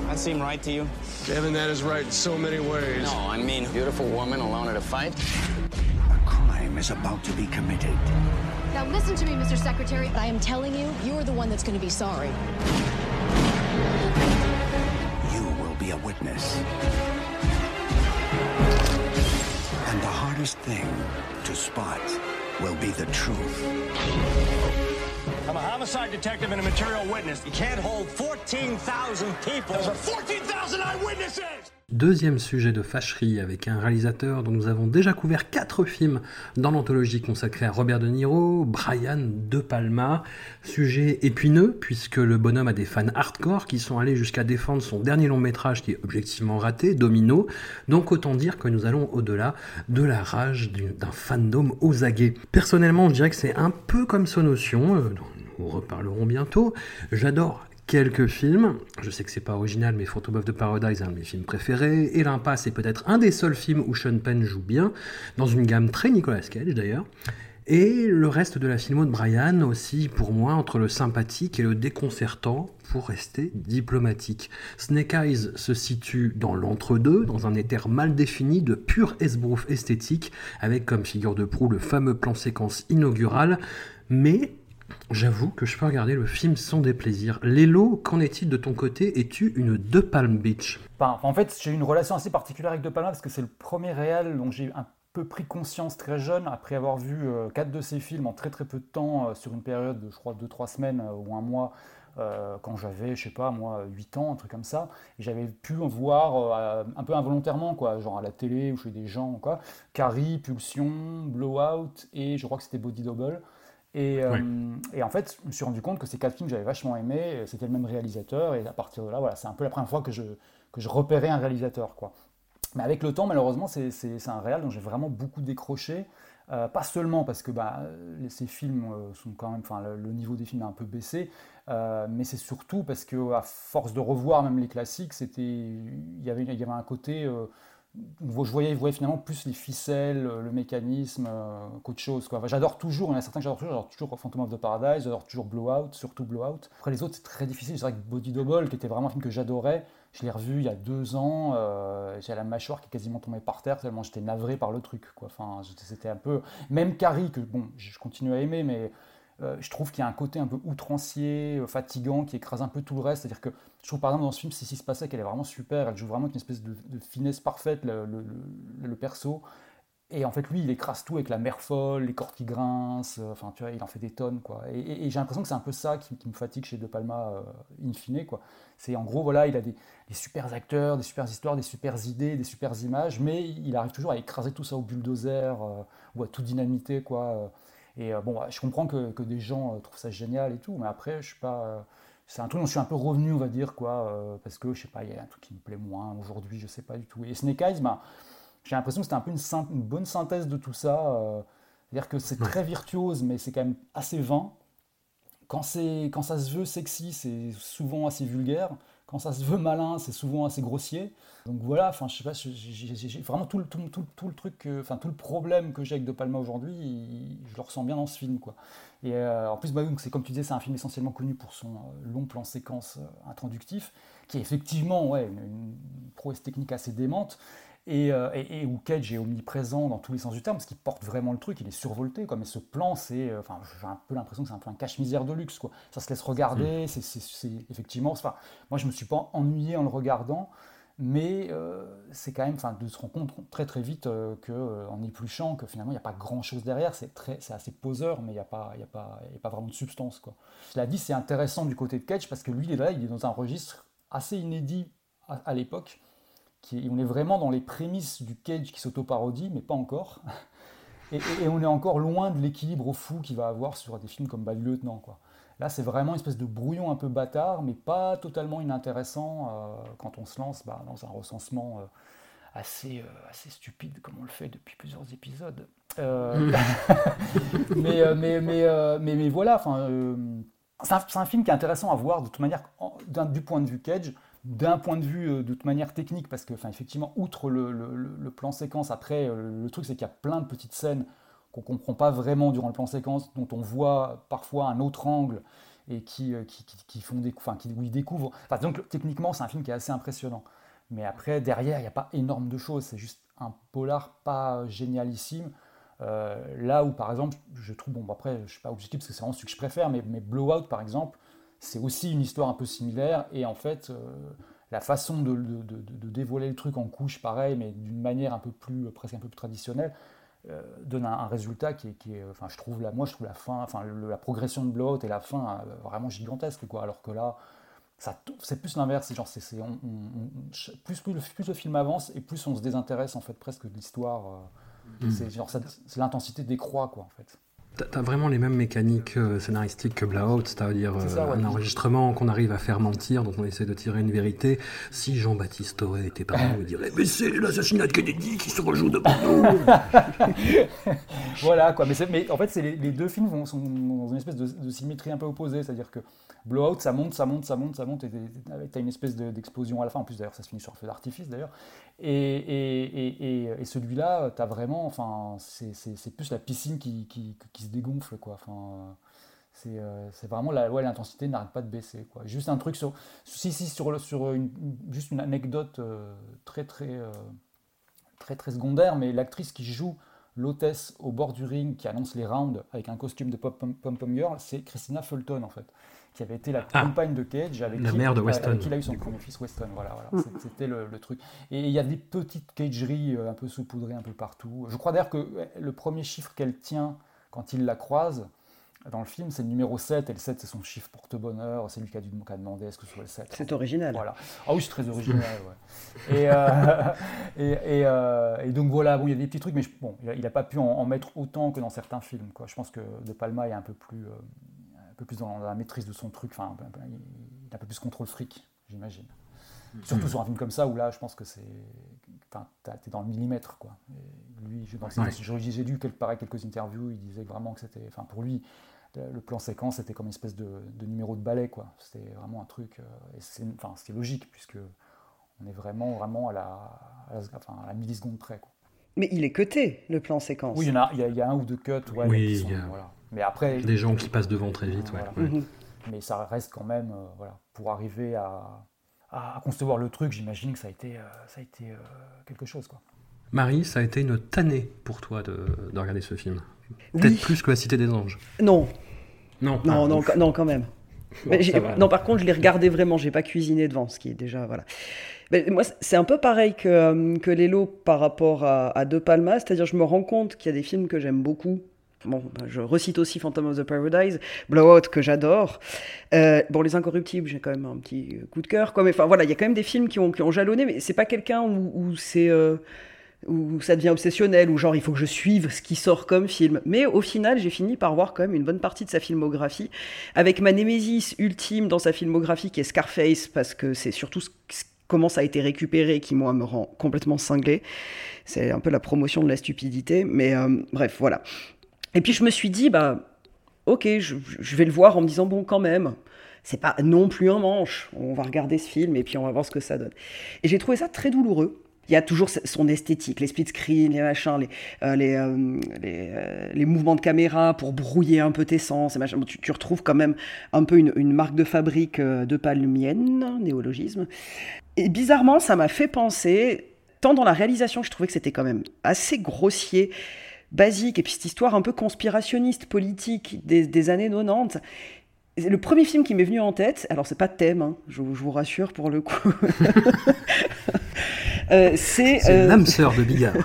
That seem right to you? Kevin, that is right in so many ways. No, I mean, beautiful woman alone at a fight? A crime is about to be committed. Now listen to me, Mr. Secretary. I am telling you, you're the one that's going to be sorry. You will be a witness. And the hardest thing to spot will be the truth. I'm a homicide detective and a material witness. You can't hold 14,000 people. Those are 14,000 eyewitnesses! Deuxième sujet de fâcherie avec un réalisateur dont nous avons déjà couvert quatre films dans l'anthologie consacrée à Robert De Niro, Brian De Palma. Sujet épineux puisque le bonhomme a des fans hardcore qui sont allés jusqu'à défendre son dernier long métrage qui est objectivement raté, Domino. Donc autant dire que nous allons au-delà de la rage du- d'un fandom aux aguets. Personnellement, je dirais que c'est un peu comme Sonotion, euh, nous reparlerons bientôt. J'adore quelques films. Je sais que c'est pas original, mais Photo of the Paradise est un de mes films préférés. Et L'Impasse est peut-être un des seuls films où Sean Penn joue bien, dans une gamme très Nicolas Cage d'ailleurs. Et le reste de la filmo de Brian aussi, pour moi, entre le sympathique et le déconcertant, pour rester diplomatique. Snake Eyes se situe dans l'entre-deux, dans un éther mal défini de pur esbrouf esthétique, avec comme figure de proue le fameux plan séquence inaugural, mais J'avoue que je peux regarder le film sans déplaisir. Lélo, qu'en est-il de ton côté? Es-tu une De Palm Beach? Enfin, en fait, j'ai une relation assez particulière avec De Palma parce que c'est le premier réel dont j'ai un peu pris conscience très jeune après avoir vu euh, quatre de ses films en très très peu de temps euh, sur une période de je crois 2-3 semaines euh, ou un mois quand j'avais je sais pas moi 8 ans un truc comme ça. J'avais pu en voir un peu involontairement quoi genre à la télé ou chez des gens quoi. Carrie, Pulsion, Blowout et je crois que c'était Body Double et, euh, et en fait, je me suis rendu compte que ces quatre films que j'avais vachement aimés, c'était le même réalisateur, et à partir de là, voilà, c'est un peu la première fois que je, que je repérais un réalisateur, quoi. Mais avec le temps, malheureusement, c'est un réal dont j'ai vraiment beaucoup décroché. Euh, pas seulement parce que bah, ces films euh, sont quand même, enfin, le, le niveau des films a un peu baissé, euh, mais c'est surtout parce que à force de revoir même les classiques, c'était, il y avait, il y avait un côté, je voyais, je voyais finalement plus les ficelles, euh, le mécanisme euh, qu'autre chose. quoi. J'adore toujours, il y en a certains que j'adore toujours, j'adore toujours Phantom of the Paradise, j'adore toujours Blowout, surtout Blowout. Après les autres, c'est très difficile. C'est vrai que Body Double, qui était vraiment un film que j'adorais, je l'ai revu il y a deux ans, euh, j'ai la mâchoire qui est quasiment tombée par terre, tellement j'étais navré par le truc. Quoi. Enfin, c'était un peu. Même Carrie, que bon, je continue à aimer, mais euh, je trouve qu'il y a un côté un peu outrancier, euh, fatigant, qui écrase un peu tout le reste. C'est-à-dire que je trouve par exemple dans ce film, Sissi Spacek, elle est vraiment super, elle joue vraiment avec une espèce de, finesse parfaite, le, perso. Et en fait, lui, il écrase tout avec la mer folle, les cordes qui grincent, euh, enfin, tu vois, il en fait des tonnes, quoi. Et, j'ai l'impression que c'est un peu ça qui, me fatigue chez De Palma, euh, in fine, quoi. C'est en gros, voilà, il a des, des super acteurs, des super histoires, des super idées, des super images, mais il arrive toujours à écraser tout ça au bulldozer ou à tout dynamiter, quoi. Et euh, bon, je comprends que, que des gens euh, trouvent ça génial et tout, mais après, je suis pas. euh, c'est un truc dont je suis un peu revenu, on va dire, quoi, parce que je sais pas, il y a un truc qui me plaît moins aujourd'hui, je sais pas du tout. Et Snake Eyes, bah, j'ai l'impression que c'était un peu une, bonne synthèse de tout ça. C'est-à-dire que c'est très virtuose, mais c'est quand même assez vain. Quand, quand ça se veut sexy, c'est souvent assez vulgaire. Quand ça se veut malin, c'est souvent assez grossier. Donc voilà, enfin, je sais pas, j'ai- vraiment tout le, tout, tout tout le truc, que- enfin, tout le problème que j'ai avec De Palma aujourd'hui, je le ressens bien dans ce film, quoi. Et euh, en plus, bah, c'est comme tu disais, c'est un film essentiellement connu pour son euh, long plan séquence euh, introductif, qui est effectivement ouais, une prouesse technique assez démente, et, euh, et- et où Cage est omniprésent dans tous les sens du terme, parce qu'il porte vraiment le truc, il est survolté, quoi. Mais ce plan, c'est, euh, enfin, j'ai un peu l'impression que c'est un peu un cache-misère de luxe, quoi. Ça se laisse regarder, c'est, c'est- effectivement, enfin, moi je me suis pas ennuyé en le regardant, mais euh, c'est quand même, enfin, de se rendre compte très très vite euh, que, euh, en épluchant, que finalement il n'y a pas grand-chose derrière, c'est très, c'est assez poseur, mais il n'y a pas, il a pas, il y a pas vraiment de substance, quoi. Cela dit, c'est intéressant du côté de Cage parce que lui, il est là, il est dans un registre assez inédit à, à l'époque. Qui, on est vraiment dans les prémices du Cage qui s'auto-parodie, mais pas encore. Et, et- et on est encore loin de l'équilibre fou qu'il va avoir sur des films comme Bad Lieutenant. Quoi. Là, c'est vraiment une espèce de brouillon un peu bâtard, mais pas totalement inintéressant euh, quand on se lance bah, dans un recensement euh, assez, euh, assez stupide, comme on le fait depuis plusieurs épisodes. (laughs) Mais, mais, mais, mais, mais voilà, c'est un, film qui est intéressant à voir de toute manière en- du point de vue Cage, d'un point de vue euh, de toute manière technique, parce que effectivement, outre le, plan séquence, après, euh, le truc c'est qu'il y a plein de petites scènes qu'on comprend pas vraiment durant le plan séquence, dont on voit parfois un autre angle et qui, euh, qui, qui- font des, enfin, qui, où ils découvrent. Donc techniquement, c'est un film qui est assez impressionnant. Mais après, derrière, il n'y a pas énorme de choses. C'est juste un polar pas génialissime. Là où, par exemple, je trouve, bon, après, je ne suis pas objectif parce que c'est vraiment celui que je préfère, mais, mais Blowout, par exemple, c'est aussi une histoire un peu similaire. Et en fait, euh, la façon de, de- de- de dévoiler le truc en couches, pareil, mais d'une manière un peu plus, presque un peu plus traditionnelle, euh, donne un, un résultat qui est, qui est, enfin, je trouve la, moi, je trouve la fin, enfin, le- la progression de Blowout et la fin euh, vraiment gigantesque, quoi. Alors que là, ça, c'est plus l'inverse, c'est genre, c'est, on- on- plus, plus, le, plus le film avance et plus on se désintéresse en fait presque de l'histoire. euh, Mm. c'est genre, ça- c'est l'intensité décroît quoi en fait. T'as- vraiment les mêmes mécaniques euh, scénaristiques que Blowout, c'est-à-dire euh, ouais. un enregistrement qu'on arrive à faire mentir, dont on essaie de tirer une vérité. Si Jean-Baptiste Auré était parmi nous, il dirait Mais c'est l'assassinat de Kennedy qui se rejoue devant nous. (laughs) Voilà quoi, mais, en fait les, les deux films vont- sont dans une espèce de, de symétrie un peu opposée, c'est-à-dire que Blowout ça monte, ça monte, ça monte, ça monte, et t'as une espèce de- d'explosion à la fin, en plus d'ailleurs ça se finit sur un feu d'artifice d'ailleurs, et, et, et, et- et celui-là t'as vraiment, enfin c'est- plus la piscine qui, qui, qui se dégonfle quoi, enfin c'est euh, c'est vraiment la ouais, l'intensité n'arrête pas de baisser quoi. Juste un truc sur si si sur le- sur une, juste une anecdote euh, très très euh, très très secondaire, mais l'actrice qui joue l'hôtesse au bord du ring qui annonce les rounds avec un costume de pom pom pom girl, c'est Christina Fulton en fait, qui avait été la Ah. compagne de Cage avec La qui, mère de avec Weston. qui il a eu son premier fils Weston. Voilà, voilà. C'est- C'était le, le truc. Et il y a des petites cageries euh, un peu saupoudrées un peu partout. Je crois d'ailleurs que le premier chiffre qu'elle tient quand il la croise dans le film, c'est le numéro 7, et le 7 c'est son chiffre porte-bonheur, c'est lui qui a, dû, qui a demandé est-ce que ce soit le 7. C'est original. Voilà. Ah oui, c'est très original, ouais. Et, euh, (laughs) et, et, euh, et donc voilà, bon, il y a des petits trucs, mais je- bon, il n'a pas pu en, en mettre autant que dans certains films. Quoi. Je pense que De Palma est un peu plus, euh, un peu plus dans la maîtrise de son truc, enfin, un peu- il il a un peu plus contrôle fric, j'imagine. Surtout sur un film comme ça, où là, je pense que c'est. T'es dans le millimètre, quoi. Et lui, je- dans ses- Ouais. j'ai lu quelque, pareil, quelques interviews, il disait vraiment que c'était. Enfin, pour lui, le, le plan séquence, c'était comme une espèce de, de numéro de ballet, quoi. C'était vraiment un truc. euh, et c'est, enfin, c'était logique, puisque on est vraiment, vraiment à la, à la, enfin, à la milliseconde près, quoi. Mais il est cuté, le plan séquence. Oui, il y, en a, il y a- il y a un ou deux cuts, ouais, Oui, sont- il y a voilà. Mais après. Des gens qui passent devant très vite, ouais. Voilà. ouais. Mais ça reste quand même, euh, voilà, pour arriver à, à, à concevoir le truc, j'imagine que ça a été, euh, ça a été euh, quelque chose, quoi. Marie, ça a été une tannée pour toi de, de regarder ce film. Oui. Peut-être plus que La Cité des Anges. Non. Non. Non, Ah, non, quand- non, quand même. Mais Bon, va. non, par contre, je l'ai regardé vraiment, j'ai pas cuisiné devant, ce qui est déjà. Voilà. Mais moi, c'est un peu pareil que, euh, que Lélo par rapport à, à De Palma, c'est-à-dire je me rends compte qu'il y a des films que j'aime beaucoup. Bon, bah, je recite aussi Phantom of the Paradise, Blowout que j'adore. Euh, bon, Les Incorruptibles, j'ai quand même un petit coup de cœur. Quoi. Mais enfin, voilà, il y a quand même des films qui ont, qui ont jalonné, mais c'est pas quelqu'un où, où euh, ça devient obsessionnel, où genre il faut que je suive ce qui sort comme film. Mais au final, j'ai fini par voir quand même une bonne partie de sa filmographie, avec ma némésis ultime dans sa filmographie qui est Scarface, parce que c'est surtout comment ça a été récupéré qui, moi, me rend complètement cinglé. C'est un peu la promotion de la stupidité, mais euh, bref, voilà. Et puis je me suis dit, bah, ok, je, vais le voir en me disant, bon, quand même, c'est pas non plus un manche. On va regarder ce film et puis on va voir ce que ça donne. Et j'ai trouvé ça très douloureux. Il y a toujours son esthétique, les split screens, les machins, les, euh, les, euh, euh, les mouvements de caméra pour brouiller un peu tes sens. Et machin. Tu, retrouves quand même un peu une, une marque de fabrique de palmienne, néologisme. Et bizarrement, ça m'a fait penser, tant dans la réalisation je trouvais que c'était quand même assez grossier, basique, et puis cette histoire un peu conspirationniste, politique des, des années 90. C'est Le premier film qui m'est venu en tête, alors c'est pas de thème, hein, je, vous- je vous rassure pour le coup. (laughs) Euh, c'est C'est euh, l'âme sœur de Bigard. (laughs)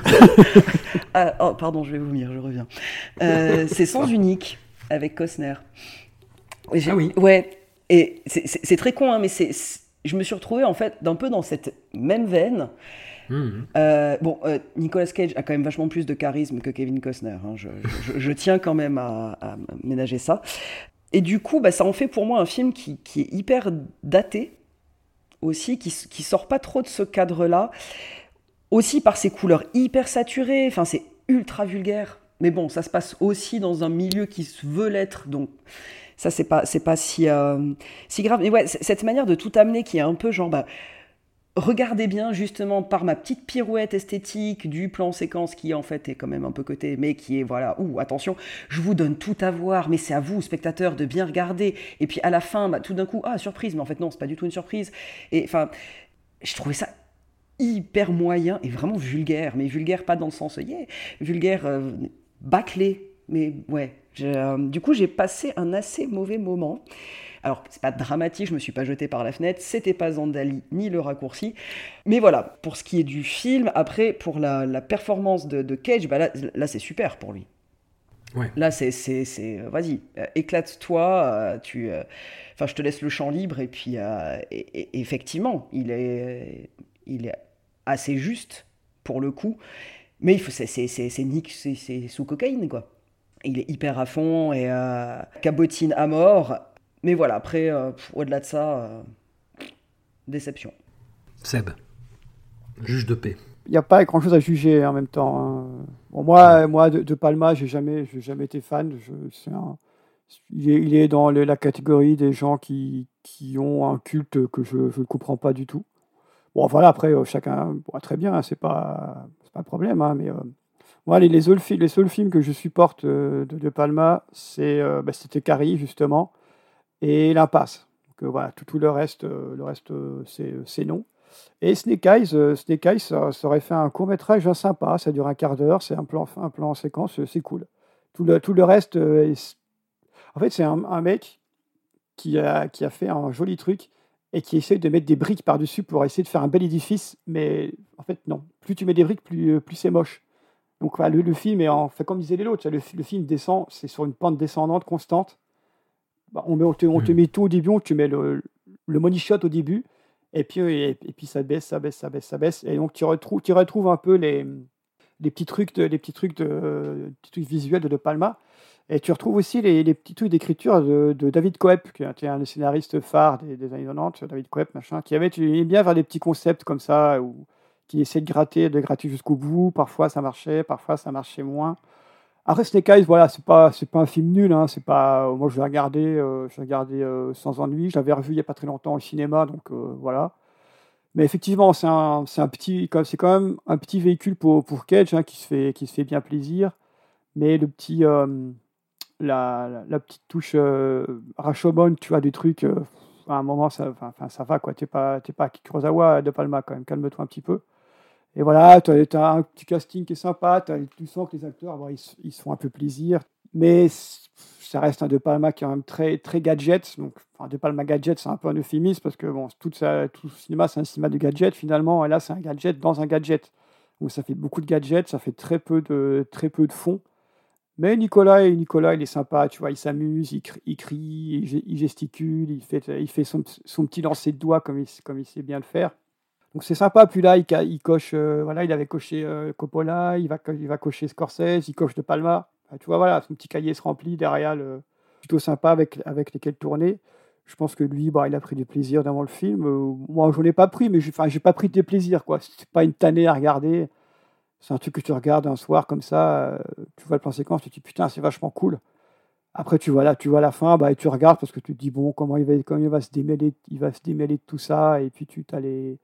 Ah, oh, pardon, je vais vomir, je reviens. Euh, c'est Sens unique avec Costner. Ah oui. Ouais. Et c'est- très con, hein, mais c'est, je me suis retrouvé en fait d'un peu dans cette même veine. Mhm. Euh, bon, euh, Nicolas Cage a quand même vachement plus de charisme que Kevin Costner. hein. Je, tiens quand même à, ménager ça. Et du coup, bah, ça en fait pour moi un film qui, est hyper daté aussi, qui, sort pas trop de ce cadre-là. Aussi par ses couleurs hyper saturées. Enfin, c'est ultra vulgaire. Mais bon, ça se passe aussi dans un milieu qui veut l'être, donc ça c'est pas c'est pas si euh, si grave. Mais ouais, cette manière de tout amener qui est un peu genre bah regardez bien justement par ma petite pirouette esthétique du plan séquence qui en fait est quand même un peu côté mais qui est voilà ouh attention je vous donne tout à voir mais c'est à vous spectateurs de bien regarder. Et puis à la fin bah, tout d'un coup ah surprise mais en fait non c'est pas du tout une surprise. Et enfin je trouvais ça hyper moyen et vraiment vulgaire mais vulgaire pas dans le sens yeah, vulgaire euh, bâclé. Mais ouais euh, du coup j'ai passé un assez mauvais moment alors, c'est pas dramatique, je me suis pas jeté par la fenêtre, c'était pas Zandali ni le raccourci. Mais voilà, pour ce qui est du film, après, pour la, la performance de, de Cage, bah là, là c'est super pour lui. Ouais. Là, c'est, vas-y, euh, éclate-toi, euh, tu, euh, enfin, je te laisse le champ libre, et puis, et- et- effectivement, il est, il est assez juste pour le coup, mais il faut, c'est, c'est, c'est, sous cocaïne, quoi. Il est hyper à fond et cabotine à mort. Mais voilà, après, euh, au-delà de ça, euh, déception. Seb, juge de paix. Il n'y a pas grand chose à juger en même temps. hein. Bon, moi, moi de, de Palma, j'ai jamais, j'ai jamais été fan. Je, un- il, est, il est dans le- la catégorie des gens qui, qui ont un culte que je ne comprends pas du tout. Bon, voilà, après, euh, chacun, bon, très bien, hein, c'est pas, c'est pas un problème, hein, mais euh, moi, les, les, seuls, les seuls films que je supporte euh, de, de Palma, c'est, euh, bah, c'était Carrie, justement, et L'Impasse. Donc euh, voilà, tout, tout le reste, euh, le reste euh, c'est, non. Et Snake Eyes, Snake Eyes, ça, aurait fait un court métrage sympa, ça dure un quart d'heure, c'est un plan, un plan en séquence, c'est cool. Tout le, tout le reste, est- en fait, c'est un, mec qui a, qui a fait un joli truc et qui essaie de mettre des briques par-dessus pour essayer de faire un bel édifice, mais en fait, non. Plus tu mets des briques, plus, plus c'est moche. Donc voilà, le, le film est en fait comme disait les autres, le film descend, c'est sur une pente descendante constante. Bah, on, met, on, te, on te met tout au début, on te met le, le money shot au début, et puis, et, et puis ça baisse, ça baisse, ça baisse, ça baisse. Et donc tu retrouves, tu retrouves un peu les, les petits trucs, de, les petits trucs, de, euh, petits trucs visuels de De Palma. Et tu retrouves aussi les, les petits trucs d'écriture de, de David Coep, qui est un des scénaristes phares des, des années 90, David Coep, machin, qui avait, aimait bien faire des petits concepts comme ça, où, qui essaie de gratter, de gratter jusqu'au bout. Parfois ça marchait, parfois ça marchait moins. Après Snake Eyes, voilà, c'est pas, c'est pas un film nul. Hein, c'est pas, moi je l'ai regardé, euh, je l'ai regardé euh, sans ennui. Je l'avais revu il y a pas très longtemps au cinéma, donc euh, voilà. Mais effectivement, c'est un, un petit, c'est quand même un petit véhicule pour, pour Cage hein, qui se fait, qui se fait bien plaisir. Mais le petit, euh, la, la, petite touche Rashomon, tu vois, trucs. euh, à un moment, ça, enfin, enfin, ça va quoi. T'es pas, t'es pas Kurosawa de Palma quand même. Calme-toi un petit peu. Et voilà, tu as, un petit casting qui est sympa. t'as- tu sens que les acteurs, bon, ils, se- font un peu plaisir. Mais ça reste un De Palma qui est quand même très, très gadget. Donc, enfin, De Palma gadget, c'est un peu un euphémisme parce que bon, tout, ça, cinéma, c'est un cinéma de gadget finalement. Et là, c'est un gadget dans un gadget. Donc, ça fait beaucoup de gadgets, ça fait très peu de, très peu de fond. Mais Nicolas, Nicolas, il est sympa, tu vois, il s'amuse, il, crie, il, gesticule, il fait, son, son petit lancer de doigts comme il sait bien le faire. Donc c'est sympa. Puis là, il, coche, euh, voilà, il avait coché euh, Coppola, il va, il va cocher Scorsese, il coche De Palma. Enfin, tu vois, voilà, son petit cahier se remplit derrière, le, plutôt sympa avec, avec lesquels tourner. Je pense que lui, bah, il a pris du plaisir devant le film. Euh, moi, j'en ai pas pris, mais enfin, j'ai pas pris de plaisir, quoi. C'est pas une tannée à regarder. C'est un truc que tu regardes un soir comme ça, tu vois le plan séquence, tu te dis putain, c'est vachement cool. Après, tu vois là, tu vois la fin, bah, et tu regardes parce que tu te dis bon, comment il va, comment il va se démêler, il va se démêler de tout ça, et puis tu as les,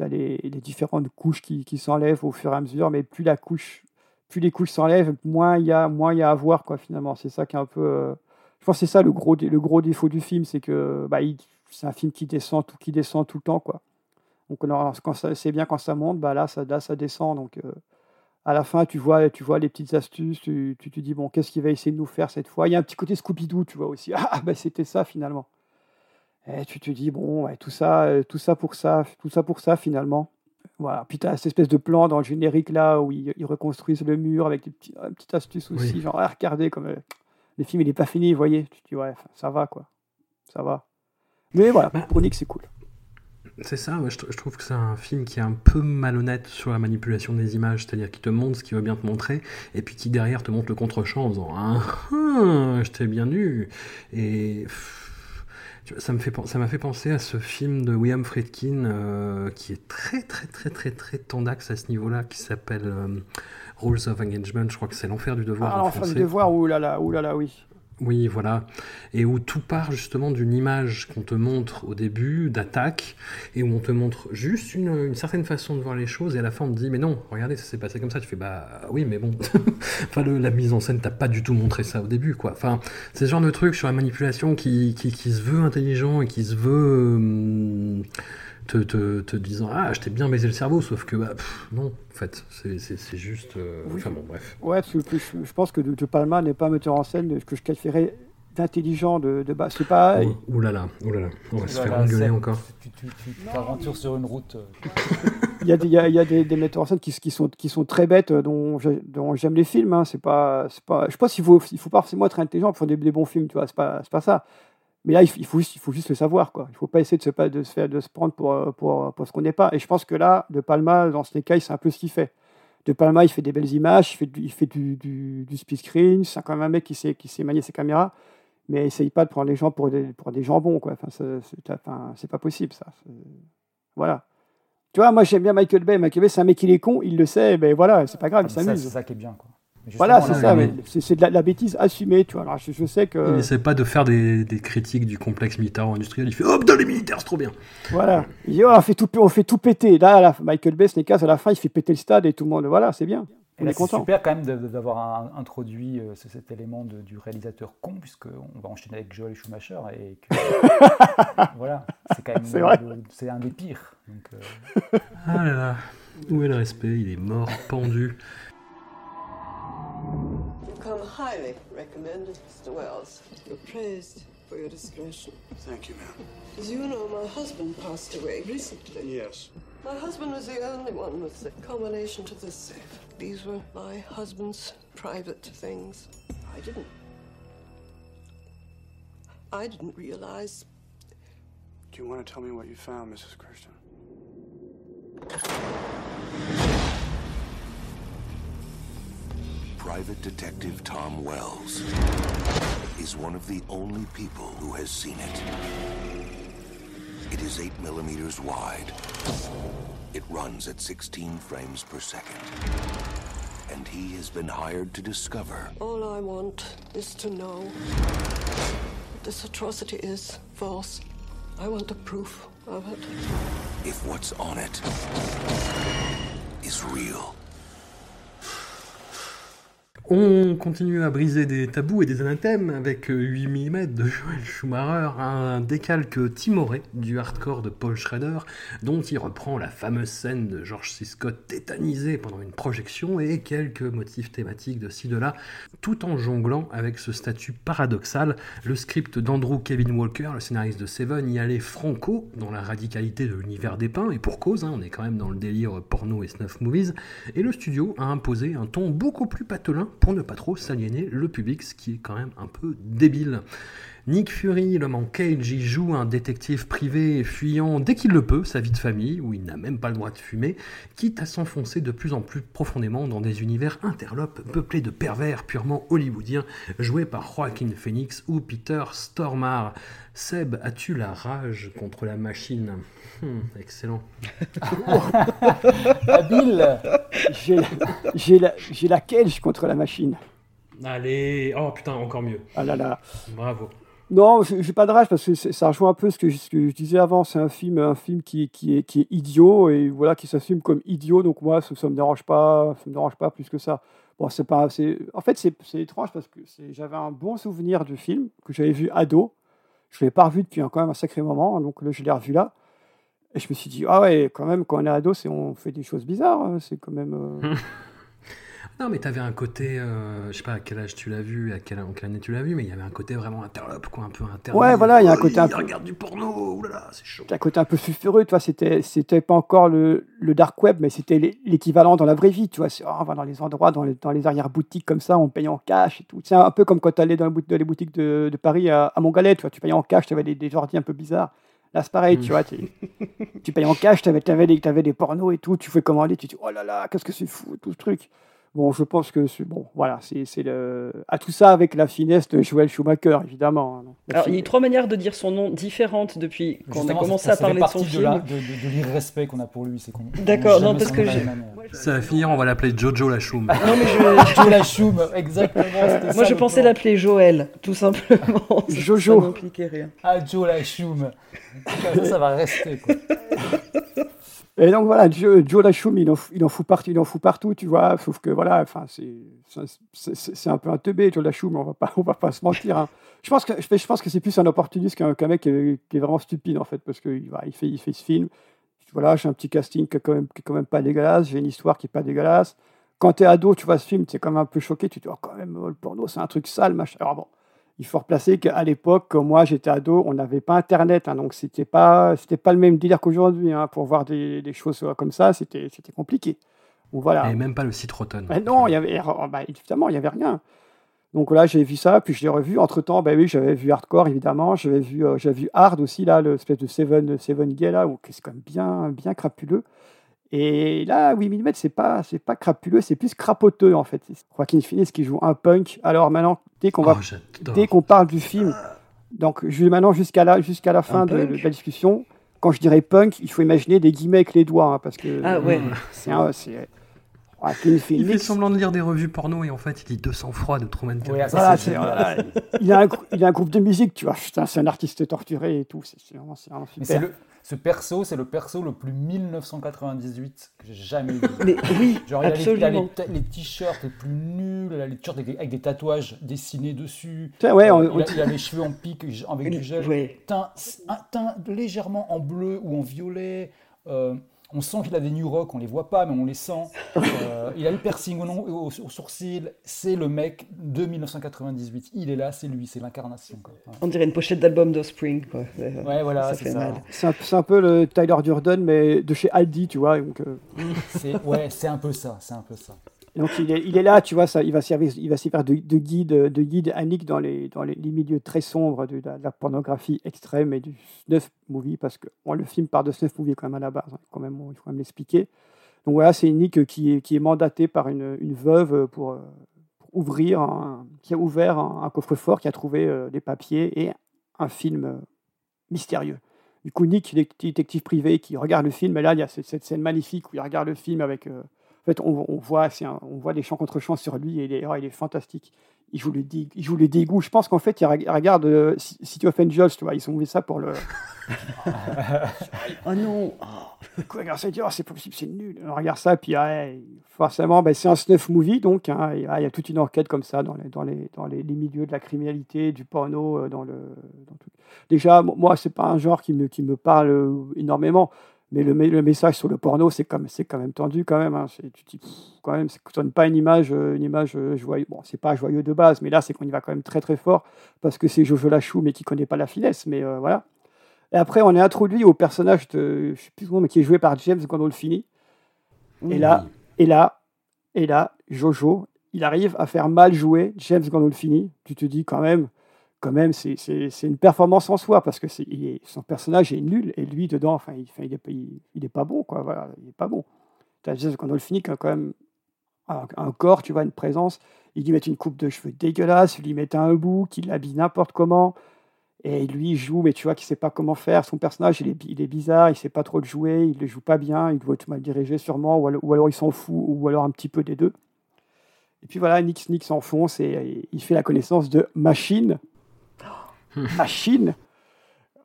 t'as les, différentes couches qui, s'enlèvent au fur et à mesure, mais plus la couche, plus les couches s'enlèvent, moins il y a, moins y a à voir quoi. Finalement, c'est ça qui est un peu, euh, je pense que c'est ça le gros, le gros défaut du film, c'est que bah, il- c'est un film qui descend, tout, qui descend tout le temps quoi. Donc quand ça, c'est bien quand ça monte, bah là ça, là, ça descend. Donc euh, à la fin, tu vois, tu vois les petites astuces, tu, tu dis, bon, qu'est-ce qu'il va essayer de nous faire cette fois? Il y a un petit côté Scooby-Doo, tu vois aussi. (laughs) Ah, bah, c'était ça finalement. Et tu te dis, bon, ouais, tout, ça, euh, tout ça pour ça, tout ça pour ça finalement. Voilà. Puis tu as cette espèce de plan dans le générique là où ils, ils reconstruisent le mur avec des petits, une petite astuce aussi. Oui. Genre, ah, regardez, comme euh, le film il n'est pas fini, vous voyez. Tu te dis, ouais, ça va quoi. Ça va. Mais voilà, pour Nick, c'est cool. C'est ça, ouais, je, je trouve que c'est un film qui est un peu malhonnête sur la manipulation des images, c'est-à-dire qu'il te montre ce qu'il veut bien te montrer, et puis qui derrière te montre le contre-champ en faisant Ah, ah, je t'ai bien eu. Et pff, ça me fait pen- ça m'a fait penser à ce film de William Friedkin euh, qui est très très très très très tendax à ce niveau-là, qui s'appelle euh, Rules of Engagement. Je crois que c'est l'enfer du devoir. Ah, en l'enfer du devoir, oulala, oulala, oui. Oui, voilà. Et où tout part justement d'une image qu'on te montre au début, d'attaque, et où on te montre juste une, certaine façon de voir les choses, et à la fin on te dit, mais non, regardez, ça s'est passé comme ça. Tu fais, bah oui, mais bon. (laughs) enfin, la mise en scène t'a pas du tout montré ça au début, quoi. Enfin, c'est ce genre de truc sur la manipulation qui, qui, qui se veut intelligent et qui se veut. hum, te, te, te disant, ah, je t'ai bien baisé le cerveau, sauf que, bah, pff, non, en fait, c'est- c'est c'est juste. euh, Oui. Enfin bon, bref. Ouais, parce que je, je pense que De, De Palma n'est pas un metteur en scène que je qualifierais d'intelligent de, de base. C'est pas. Ouh, ouh là là, ouh là là, on va se faire engueuler encore. Tu tu- tu t'aventures sur une route. euh, Il y a des, il y a, il y a des, des metteurs en scène qui, qui sont, qui sont très bêtes, euh, dont j'ai- dont j'aime les films. Hein. C'est pas, c'est pas, je pense qu'il faut, il faut pas forcément être intelligent pour faire des, des bons films, tu vois. C'est pas, c'est pas ça. Mais là, il, il faut, juste- il faut juste le savoir, quoi. Il faut pas essayer de se, pas- de se, faire, de se prendre pour, euh, pour, pour ce qu'on n'est pas. Et je pense que là, De Palma, dans ce cas, c'est un peu ce qu'il fait. De Palma, il fait des belles images, il fait du, il fait du, du, du split screen. C'est quand même un mec qui sait, qui sait manier ses caméras. Mais essaye pas de prendre les gens pour des, pour des jambons, quoi. Enfin, c'est- enfin, pas possible, ça. Voilà. Tu vois, moi j'aime bien Michael Bay. Michael Bay, c'est un mec, il est con, il le sait, ben voilà, c'est pas grave, il ça, s'amuse. C'est ça qui est bien. Quoi. Voilà, c'est ça, est- mais c'est de la, la bêtise assumée, tu vois. Alors, je, je sais que. Il n'essaie pas de faire des, des critiques du complexe militaro-industriel. Il fait hop, dans les militaires, c'est trop bien. Voilà. Il dit, oh, on, fait tout, on fait tout péter. Là, la- Michael Bay, Snake Eyes, à la fin, il fait péter le stade et tout le monde. Voilà, c'est bien. Et On là, est c'est content. super quand même d'avoir introduit euh, ce- cet élément de- du réalisateur con, puisqu'on va enchaîner avec Joel Schumacher. Et que, (laughs) voilà, c'est quand même C'est vrai. le- c'est un des pires. Donc, euh, Ah là là, où est le respect? Il est mort, pendu. You come highly recommended, Mr. Wells. You're praised for your discretion. Thank you, ma'am. As you know, my husband passed away recently. Yes. My husband was the only one with the combination to this safe. These were my husband's private things. I didn't. I didn't realize. Do you want to tell me what you found, Mrs. Christian? Private Detective Tom Wells is one of the only people who has seen it. It is 8 millimeters wide. It runs at 16 frames per second. And he has been hired to discover All I want is to know that this atrocity is false. I want the proof of it. if what's on it is real. On continue à briser des tabous et des anathèmes avec 8 mm de Joel Schumacher, un décalque timoré du hardcore de Paul Schrader, dont il reprend la fameuse scène de George C. Scott tétanisé pendant une projection et quelques motifs thématiques de ci de là, tout en jonglant avec ce statut paradoxal. Le script d'Andrew Kevin Walker, le scénariste de Seven, y allait franco dans la radicalité de l'univers des pins, et pour cause, hein, on est quand même dans le délire porno et snuff movies, et le studio a imposé un ton beaucoup plus patelin pour ne pas trop s'aliéner le public, ce qui est quand même un peu débile. Nick Fury, l'homme en cage, y joue un détective privé fuyant dès qu'il le peut sa vie de famille, où il n'a même pas le droit de fumer, quitte à s'enfoncer de plus en plus profondément dans des univers interlopes peuplés de pervers purement hollywoodiens, joués par Joaquin Phoenix ou Peter Stormare. Seb, as-tu la rage contre la machine? Hmm, Excellent. (laughs) Habile J'ai la, j'ai la, j'ai la cage contre la machine. Allez, oh putain, encore mieux. Ah là là. Bravo. Non, j'ai j'ai pas de rage parce que ça rejoint un peu ce que, je- je disais avant. C'est un film, un film qui, qui, est, qui est idiot et voilà, qui s'assume comme idiot. Donc moi, ça, ça me dérange pas, ça me dérange pas plus que ça. Bon, c'est pas, c'est, en fait, c'est, étrange parce que j'avais un bon souvenir du film que j'avais vu ado. Je l'ai pas revu depuis quand même un sacré moment, donc là, je l'ai revu là. Et je me suis dit, ah ouais, quand même, quand on est ado, c'est, on fait des choses bizarres. hein. C'est quand même. euh, (laughs) Non, mais t'avais un côté, euh, je sais pas à quel âge tu l'as vu, à quelle, en quelle année tu l'as vu, mais il y avait un côté vraiment interlope, quoi, un peu interlope. Ouais, voilà, il y a un Oh, côté un peu- regarde du porno, oulala, c'est chaud. un côté un peu sulfureux, tu vois, c'était, c'était pas encore le, le dark web, mais c'était l'é- l'équivalent dans la vraie vie, tu vois. Oh, on va dans les endroits, dans les, dans les arrière-boutiques comme ça, on paye en cash et tout. C'est un peu comme quand tu allais dans, les boutiques de, de Paris à, à Montgalet, tu vois, tu payais en cash, tu avais des, des ordi un peu bizarres. Là, c'est pareil, Mm. tu vois, tu, payais en cash, tu avais, des, t'avais des pornos et tout, tu fais commander, tu dis, oh là là, qu'est-ce que c'est fou, tout ce truc. Bon, je pense que, c'est, bon, voilà, c'est, c'est le... À tout ça avec la finesse de Joel Schumacher, évidemment. hein. Alors, il y a trois manières de dire son nom différentes depuis qu'on a commencé ça- à parler de son film. la- de, de- de l'irrespect qu'on a pour lui, c'est qu'on. D'accord, on non, parce que. Ça va finir, on va l'appeler Jojo la choum. Non, mais je, (laughs) Joe la choum, exactement. Moi, ça, je pensais l'appeler Joël, tout simplement. Jojo. Ça n'impliquait rien. Ah, Joe la choum. Ça, ça va rester, quoi. Et donc voilà, Joe, Joe Lachoum, il en, fout partout, il en fout partout, tu vois. Sauf que voilà, enfin, c'est, un peu un teubé, Joe Lachoum, on va pas, (laughs) on va pas se mentir. hein. Je pense que, je, pense que c'est plus un opportuniste qu'un, qu'un mec qui est, vraiment stupide en fait, parce que voilà, il fait, il fait ce film. Voilà, j'ai un petit casting qui est quand même, qui est quand même pas dégueulasse, j'ai une histoire qui est pas dégueulasse. Quand tu es ado, tu vois ce film, tu es quand même un peu choqué, tu te dis, oh, quand même, le porno, c'est un truc sale, machin. Alors bon, il faut replacer qu'à l'époque, quand moi j'étais ado, on n'avait pas Internet, hein, donc c'était pas, c'était pas le même délire qu'aujourd'hui. hein, pour voir des, des choses euh, comme ça, c'était, c'était compliqué. Donc voilà. Et même pas le citroton. Mais non, il y avait, oh, bah, évidemment, il n'y avait rien. Donc là, j'ai vu ça, puis je l'ai revu. Entre temps, ben oui, j'avais vu Hardcore, évidemment. J'avais vu, euh, j'avais vu Hard aussi, là, l'espèce de Seven, Seven Gay, là, où c'est quand même bien, bien crapuleux. Et là, 8 mm, c'est pas, c'est pas crapuleux, c'est plus crapoteux, en fait. Joaquin Phoenix qui joue un punk. Alors maintenant, dès qu'on va, Oh, dès qu'on parle du film, donc maintenant jusqu'à la, jusqu'à la fin de, la discussion, quand je dirais punk, il faut imaginer des guillemets avec les doigts, hein, parce que Ah ouais. c'est un, c'est Joaquin Il fait Phoenix. semblant de lire des revues porno et en fait il dit 200 froid de Truman Capote. Ouais, ça, Voilà, c'est c'est- génial. voilà, il, a un, grou- il a un groupe de musique, tu vois. Putain, c'est un artiste torturé et tout. C'est c'est vraiment, c'est vraiment Mais c'est super. le, ce perso, c'est le perso le plus 1998 que j'ai jamais vu. Mais oui, Genre, il a les- il a les, absolument. t-shirts les plus nuls, il a les t-shirts avec, avec des tatouages dessinés dessus. Tiens, ouais, Euh, on- il, a, on- il a les cheveux en pique avec du gel. Ouais. Teint, un teint légèrement en bleu ou en violet. Euh, on sent qu'il a des New Rock, on les voit pas, mais on les sent. Euh, il a le piercing au, nom- au, au sourcil. C'est le mec de 1998. Il est là, c'est lui, c'est l'incarnation. Ouais. On dirait une pochette d'album d'Offspring, quoi. Euh, Ouais, voilà, ça c'est fait ça. mal. C'est un, peu le Tyler Durden, mais de chez Aldi, tu vois. Donc, euh, C'est ouais, c'est un peu ça, c'est un peu ça. Donc il, est, là, tu vois, ça, il va servir, il va servir de, de guide, de guide Nick dans les, dans les, milieux très sombres de la, pornographie extrême et du snuff movie, parce que bon, le film part de snuff movie quand même à la base, hein, quand même, il faut quand même l'expliquer. Donc voilà, c'est Nick qui est, qui est mandaté par une, une veuve pour, ouvrir, un- qui a ouvert un, coffre-fort, qui a trouvé euh, des papiers et un film euh, mystérieux. Du coup, Nick, détective privé qui regarde le film, et là, il y a cette, cette scène magnifique où il regarde le film avec. euh, en fait, on, on voit, un- on voit des champs contre champs sur lui, et il est, oh, il est fantastique. il joue le, il joue le dégoût. Je pense qu'en fait, il reg- regarde euh, City of Angels, tu vois, ils ont mis ça pour le. (laughs) oh non regarde ça, oh, c'est possible, c'est nul. On regarde ça, puis ouais, forcément, ben, c'est un snuff movie, donc hein, ah, il y a toute une enquête comme ça dans les, dans les, dans les, les milieux de la criminalité, du porno, euh, dans le. dans tout. Déjà, moi, c'est pas un genre qui me, qui me parle euh, énormément. Mais le, le message sur le porno, c'est comme c'est quand même tendu quand même. hein. Tu dis, quand même, ça donne pas une image, euh, une image euh, joyeuse. Bon, c'est pas joyeux de base, mais là, c'est qu'on y va quand même très très fort parce que c'est Jojo Lachou, mais qui connaît pas la finesse. Mais euh, voilà. Et après, on est introduit au personnage de, je sais plus comment, mais qui est joué par James Gandolfini. Et là, et là, et là, Jojo, il arrive à faire mal jouer James Gandolfini. Tu te dis quand même, quand même, c'est une performance en soi parce que son personnage est nul et lui dedans, enfin, il, enfin, il il, est pas bon, quoi. Voilà, il est pas bon. James Gandolfini qui a quand même un, corps, tu vois, une présence. Il lui met une coupe de cheveux dégueulasse, il lui met un bout, qu'il l'habille n'importe comment. Et lui, il joue, mais tu vois qu'il sait pas comment faire. Son personnage, il est, il est bizarre, il sait pas trop le jouer, il le joue pas bien, il doit être mal dirigé sûrement, ou alors, ou alors il s'en fout, ou alors un petit peu des deux. Et puis voilà, Nick, Nick s'enfonce et, et il fait la connaissance de Machine. (laughs) Machine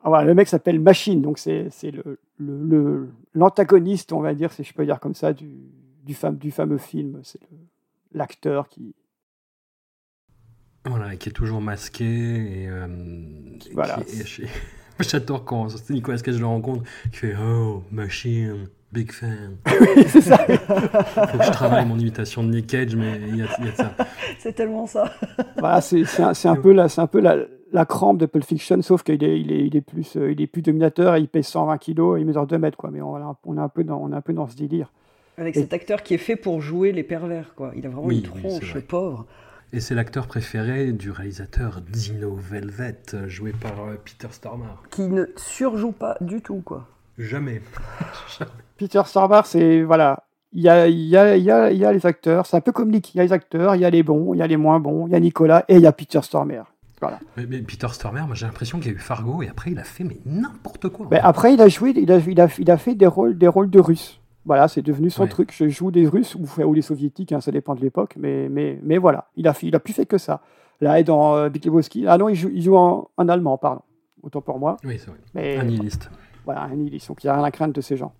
Ah, voilà, Le mec s'appelle Machine, donc c'est c'est le- le- le- l'antagoniste, on va dire, si je peux dire comme ça, du, du, fam- du fameux film. C'est l'acteur qui, Voilà, qui est toujours masqué et. euh, et Voilà. (laughs) J'adore quand Nicolas Cage le rencontre, qui fait Oh, machine, big fan. (laughs) c'est ça. Faut que je travaille mon imitation de Nick Cage, mais il y y a de ça. C'est tellement ça. Voilà, c'est c'est un, un peu, la, un peu la, la crampe de Pulp Fiction, sauf qu'il est, il est, il est, plus, euh, il est plus dominateur, et il pèse 120 kilos, et il mesure 2 mètres, quoi. Mais on, est un peu dans, on est un peu dans ce délire. Avec Et- cet acteur qui est fait pour jouer les pervers, quoi. Il a vraiment Oui, une tronche, vrai. pauvre. Et c'est l'acteur préféré du réalisateur Dino Velvet, joué par euh, Peter Stormare. Qui ne surjoue pas du tout, quoi. Jamais. (laughs) Peter Stormare, c'est. Voilà. Il y a, il y, a, il y, a, il y a les acteurs, c'est un peu comme Nick. Il y a les acteurs, il y a les bons, il y a les moins bons, il y a Nicolas, et il y a Peter Stormare. Voilà. Mais, mais Peter Stormare, moi j'ai l'impression qu'il y a eu Fargo et après il a fait mais n'importe quoi. Mais après, il a joué, il a, il a, il a fait des rôles, des rôles de Russes. Voilà, c'est devenu son Ouais. truc. Je joue des Russes ou, ou des Soviétiques, hein, ça dépend de l'époque. Mais, mais, mais voilà, il a, il a plus fait que ça. Là, et dans euh, Big Lebowski, ah non, il joue, il joue en, en allemand, pardon. Autant pour moi. Oui, c'est vrai. Mais, Un nihiliste. Voilà, un nihiliste. Donc il n'y a rien à craindre de ces gens.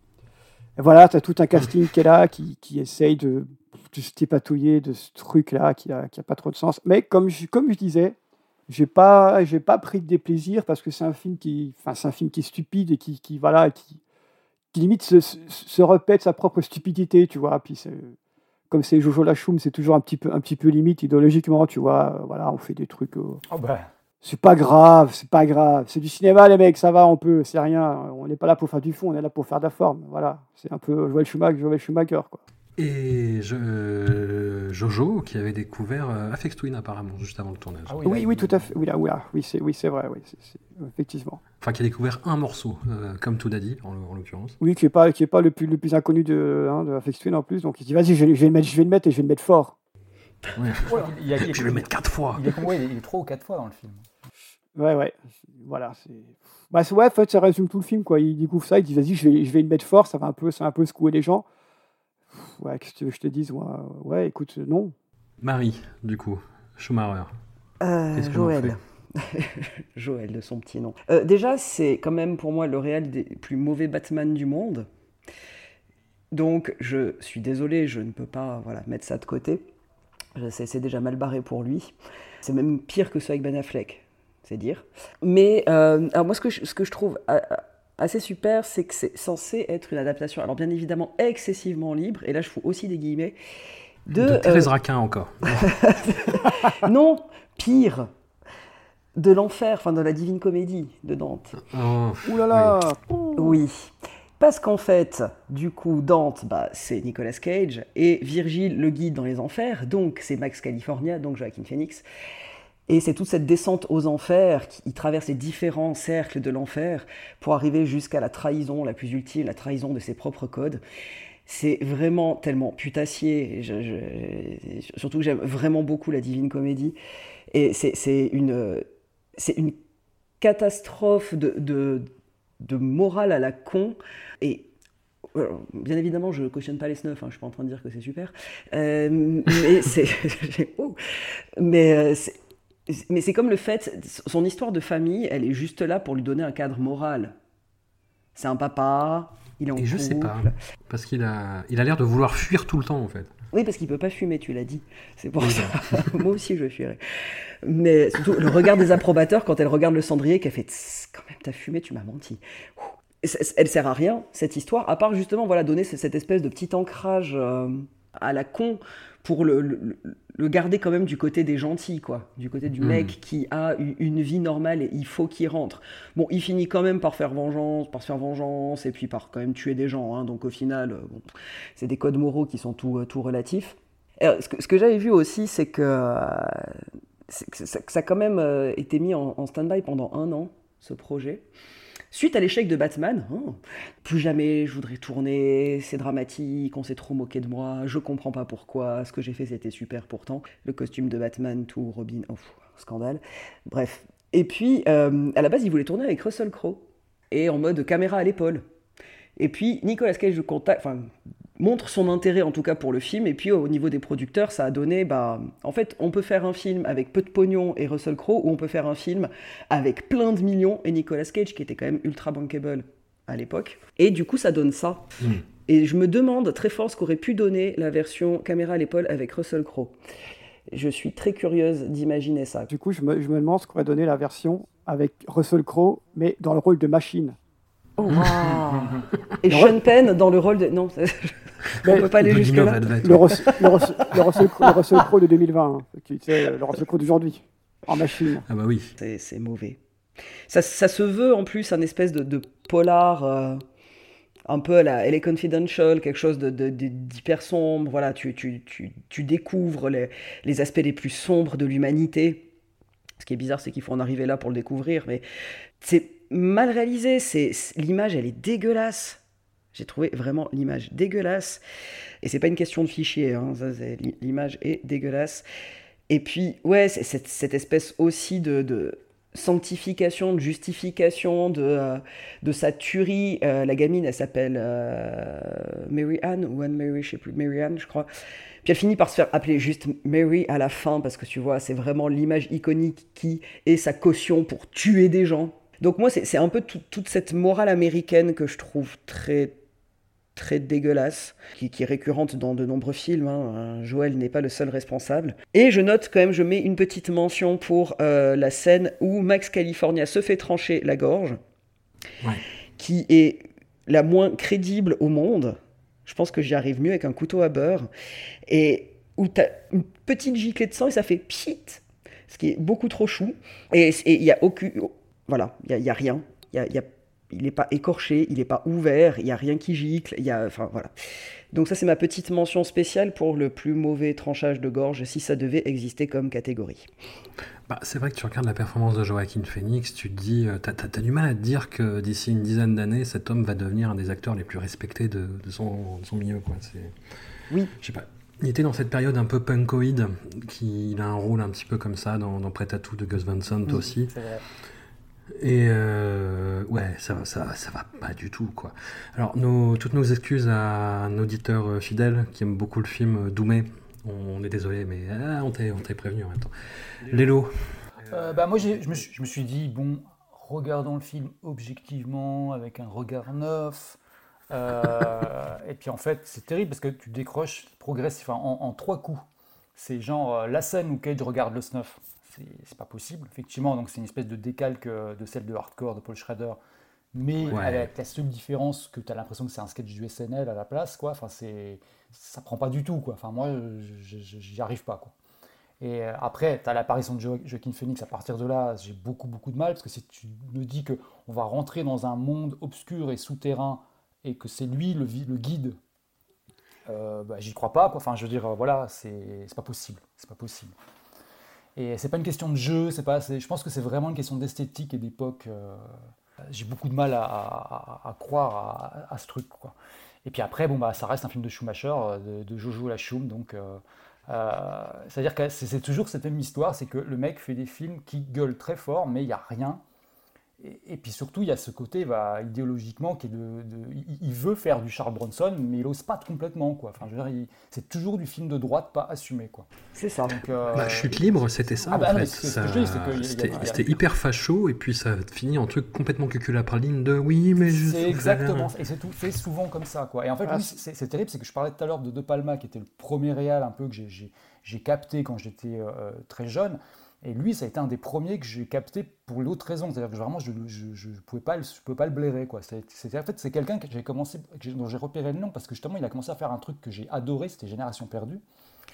Et voilà, tu as tout un casting qui est là, qui, qui essaye de, de se dépatouiller de ce truc-là qui n'a qui a pas trop de sens. Mais comme je, comme je disais, j'ai pas, j'ai pas pris de déplaisir parce que c'est un film qui, enfin, c'est un film qui est stupide et qui, qui voilà, qui, qui limite se, se, se répète sa propre stupidité, tu vois. Puis comme c'est Jojo Lachoum, c'est toujours un petit peu, un petit peu limite idéologiquement, tu vois. Voilà, on fait des trucs. euh, Oh bah, c'est pas grave, c'est pas grave. C'est du cinéma, les mecs, ça va, on peut, c'est rien. On n'est pas là pour faire du fond, on est là pour faire de la forme. Voilà, c'est un peu Joel Schumacher, Joel Schumacher quoi. Et je- euh, Jojo qui avait découvert euh, Aphex Twin apparemment juste avant le tournage. Ah Oui, oui, tout à fait. Oui, là, oui, là, oui, c'est, oui, c'est vrai, oui, c'est- c'est- effectivement. Enfin qui a découvert un morceau, euh, comme tout dit en, en l'occurrence. Oui, qui est pas, qui est pas le plus, le plus inconnu de, hein, de Aphex Twin en plus. Donc il se dit, vas-y, je, vais- je vais le mettre, je vais le mettre et je vais le mettre fort. Ouais. il, y a- il y a- Je vais le mettre quatre fois. Il est, ouais, il est trois ou quatre fois dans le film. Ouais, ouais. Voilà, c'est. Bah, c'est- ouais, en fait, ça résume tout le film, quoi. Il découvre ça, il dit, vas-y, je vais, je vais le mettre fort, ça va un peu, ça va un peu secouer les gens. Ouais, qu'est-ce que tu veux que je te dise, Ouais, écoute, non. Marie, du coup, Schumacher. Euh, Joël. (laughs) Joël de son petit nom. Euh, déjà, c'est quand même pour moi le réel des plus mauvais Batman du monde. Donc, je suis désolé, je ne peux pas voilà, mettre ça de côté. Je sais, c'est déjà mal barré pour lui. C'est même pire que ce avec Ben Affleck, c'est dire. Mais euh, alors moi, ce que je, ce que je trouve a- a- assez super, c'est que c'est censé être une adaptation, alors bien évidemment excessivement libre, et là je fous aussi des guillemets, de, De, Thérèse euh, Raquin encore. (laughs) non, pire, de l'enfer, enfin de la divine comédie de Dante. Oh, Ouh là là Oui. Parce qu'en fait, du coup, Dante, bah, c'est Nicolas Cage, et Virgile le guide dans les enfers, donc c'est Max California, donc Joaquin Phoenix. Et c'est toute cette descente aux enfers, qui traverse les différents cercles de l'enfer pour arriver jusqu'à la trahison la plus ultime, la trahison de ses propres codes. C'est vraiment tellement putassier, surtout que j'aime vraiment beaucoup la Divine Comédie. Et c'est une, catastrophe de, morale à la con. Et bien évidemment, je cautionne pas les snuffs, hein, je suis pas en train de dire que c'est super. Euh, mais c'est. (laughs) Mais c'est comme le fait, son histoire de famille, elle est juste là pour lui donner un cadre moral. C'est un papa, il est en Et je sais pas, parce qu'il a, il a l'air de vouloir fuir tout le temps en fait. Oui, parce qu'il peut pas fumer, tu l'as dit. C'est pour ça. (laughs) Moi aussi, je fuirais. Mais surtout, le regard des approbateurs quand elle regarde le cendrier, qu'elle fait quand même, t'as fumé, tu m'as menti. Elle sert à rien, cette histoire, à part justement voilà, donner cette espèce de petit ancrage euh, à la con pour le, le- le garder quand même du côté des gentils, quoi. Du côté du Mhm. mec qui a une vie normale et il faut qu'il rentre. Bon, il finit quand même par faire vengeance, par se faire vengeance et puis par quand même tuer des gens. hein. donc au final, euh, bon, c'est des codes moraux qui sont tout, euh, tout relatifs. Alors, ce que, ce que j'avais vu aussi, c'est que, euh, ça, que ça a quand même euh, été mis en, en stand-by pendant un an, ce projet. Suite à l'échec de Batman, hein, plus jamais je voudrais tourner, c'est dramatique, on s'est trop moqué de moi, je comprends pas pourquoi, ce que j'ai fait c'était super pourtant. Le costume de Batman, tout, Robin, oh, scandale. Bref. Et puis, euh, à la base, il voulait tourner avec Russell Crowe, et en mode caméra à l'épaule. Et puis, Nicolas Cage contacte, montre son intérêt en tout cas pour le film. Et puis au niveau des producteurs, ça a donné, bah, en fait, on peut faire un film avec peu de pognon et Russell Crowe, ou on peut faire un film avec plein de millions et Nicolas Cage qui était quand même ultra bankable à l'époque. Et du coup, ça donne ça. Et je me demande très fort ce qu'aurait pu donner la version caméra à l'épaule avec Russell Crowe. Je suis très curieuse d'imaginer ça. Du coup, je me, je me demande ce qu'aurait donné la version avec Russell Crowe, mais dans le rôle de machine. Oh, waouh. (laughs) Et Sean Penn dans le rôle de. Non, on peut pas aller jusque-là. Le, Russ- le Russ- le Russell le Russell Crowe de 2020, hein, qui, tu sais, le Russell Crowe d'aujourd'hui, en machine. Ah bah oui. C'est- C'est mauvais. Ça, ça se veut en plus un espèce de, de polar euh, un peu à la LA Confidential, quelque chose de- de- de- d'hyper sombre. Voilà, tu, tu, tu, tu découvres les, les aspects les plus sombres de l'humanité. Ce qui est bizarre, c'est qu'il faut en arriver là pour le découvrir, mais c'est mal réalisé. C'est c'est- l'image, elle est dégueulasse. J'ai trouvé vraiment l'image dégueulasse. Et c'est pas une question de fichier, hein, l'image est dégueulasse. Et puis, ouais, cette, cette espèce aussi de, sanctification, de justification de, euh, sa tuerie. Euh, la gamine, elle s'appelle euh, Mary Ann, ou Anne Mary, je sais plus, Mary Ann, je crois. Puis elle finit par se faire appeler juste Mary à la fin, parce que tu vois, c'est vraiment l'image iconique qui est sa caution pour tuer des gens. Donc moi, c'est un peu tout- toute cette morale américaine que je trouve très très dégueulasse, qui, qui est récurrente dans de nombreux films. hein. Euh, Joël n'est pas le seul responsable. Et je note quand même, je mets une petite mention pour euh, la scène où Max California se fait trancher la gorge, qui est la moins crédible au monde. Je pense que j'y arrive mieux avec un couteau à beurre. Et où tu as une petite giclée de sang et ça fait pchit, ce qui est beaucoup trop chou. Et il n'y a aucun... Voilà, il n'y a, y a rien. Il y a- y a- il n'est pas écorché, il n'est pas ouvert, il n'y a rien qui gicle, il y a... Enfin, voilà. Donc ça, c'est ma petite mention spéciale pour le plus mauvais tranchage de gorge, si ça devait exister comme catégorie. Bah, c'est vrai que tu regardes la performance de Joaquin Phoenix, tu te dis, euh, t'as, t'as- t'as du mal à te dire que d'ici une dizaine d'années, cet homme va devenir un des acteurs les plus respectés de, de son, de son milieu. Quoi. Oui. Je sais pas. Il était dans cette période un peu punkoïde, qui il a un rôle un petit peu comme ça dans, dans Prêt à tout de Gus Van Sant Oui, aussi. c'est vrai. Et euh, ouais, ça, va- ça, ça va pas du tout, quoi. Alors, nos, toutes nos excuses à un auditeur euh, fidèle qui aime beaucoup le film euh, Doumé. On, on est désolé, mais ah, on t'est prévenu en même temps. Lélo, Euh, bah, moi, je me, suis, je me suis dit, bon, regardons le film objectivement, avec un regard neuf. Euh, (laughs) et puis en fait, c'est terrible parce que tu décroches progressif enfin, en, en trois coups. C'est genre la scène où Cage regarde le snuff. C'est pas possible, effectivement. Donc c'est une espèce de décalque euh, de celle de Hardcore de Paul Schrader. Mais Ouais. avec la seule différence que tu as l'impression que c'est un sketch du SNL à la place, quoi. Enfin, c'est, ça prend pas du tout, quoi. Enfin, moi, j'y arrive pas, quoi. Et euh, après, tu as l'apparition de Jo- Joaquin Phoenix. À partir de là, j'ai beaucoup, beaucoup de mal parce que si tu me dis qu'on va rentrer dans un monde obscur et souterrain et que c'est lui le, le guide, euh, bah, j'y crois pas. Quoi. Enfin, je veux dire, voilà, c'est pas possible. C'est pas possible. Et c'est pas une question de jeu. C'est pas. Je pense que c'est vraiment une question d'esthétique et d'époque. euh, j'ai beaucoup de mal à, croire à, ce truc. Quoi. Et puis après, bon, bah, ça reste un film de Schumacher, euh, de, de Jojo Lachum, donc. euh, euh, C'est-à-dire que c'est toujours cette même histoire, c'est que le mec fait des films qui gueulent très fort, mais il n'y a rien. Et, et puis surtout, il y a ce côté bah, idéologiquement qui est de, de- il- veut faire du Charles Bronson, mais il n'ose pas complètement. Quoi. Enfin, je veux dire, il- c'est toujours du film de droite pas assumé. Quoi. C'est ça. Donc, euh, Bah, chute libre, c'était ça Ah bah en non, fait. C'était hyper facho et puis ça finit en truc complètement cuculapraline de oui, mais je. C'est exactement. Et c'est tout fait souvent comme ça. Quoi. Et en fait, Ah, lui, c'est c'est terrible, c'est que je parlais tout à l'heure de De Palma, qui était le premier réal un peu que j'ai- j'ai j'ai capté quand j'étais euh, très jeune. Et lui, ça a été un des premiers que j'ai capté pour l'autre raison. C'est-à-dire que vraiment, je ne je, je pouvais, pas le- je pouvais pas le blairer. Quoi. C'est- c'est- en fait, c'est quelqu'un que j'ai commencé, dont j'ai repéré le nom parce que justement, il a commencé à faire un truc que j'ai adoré, c'était Génération Perdue.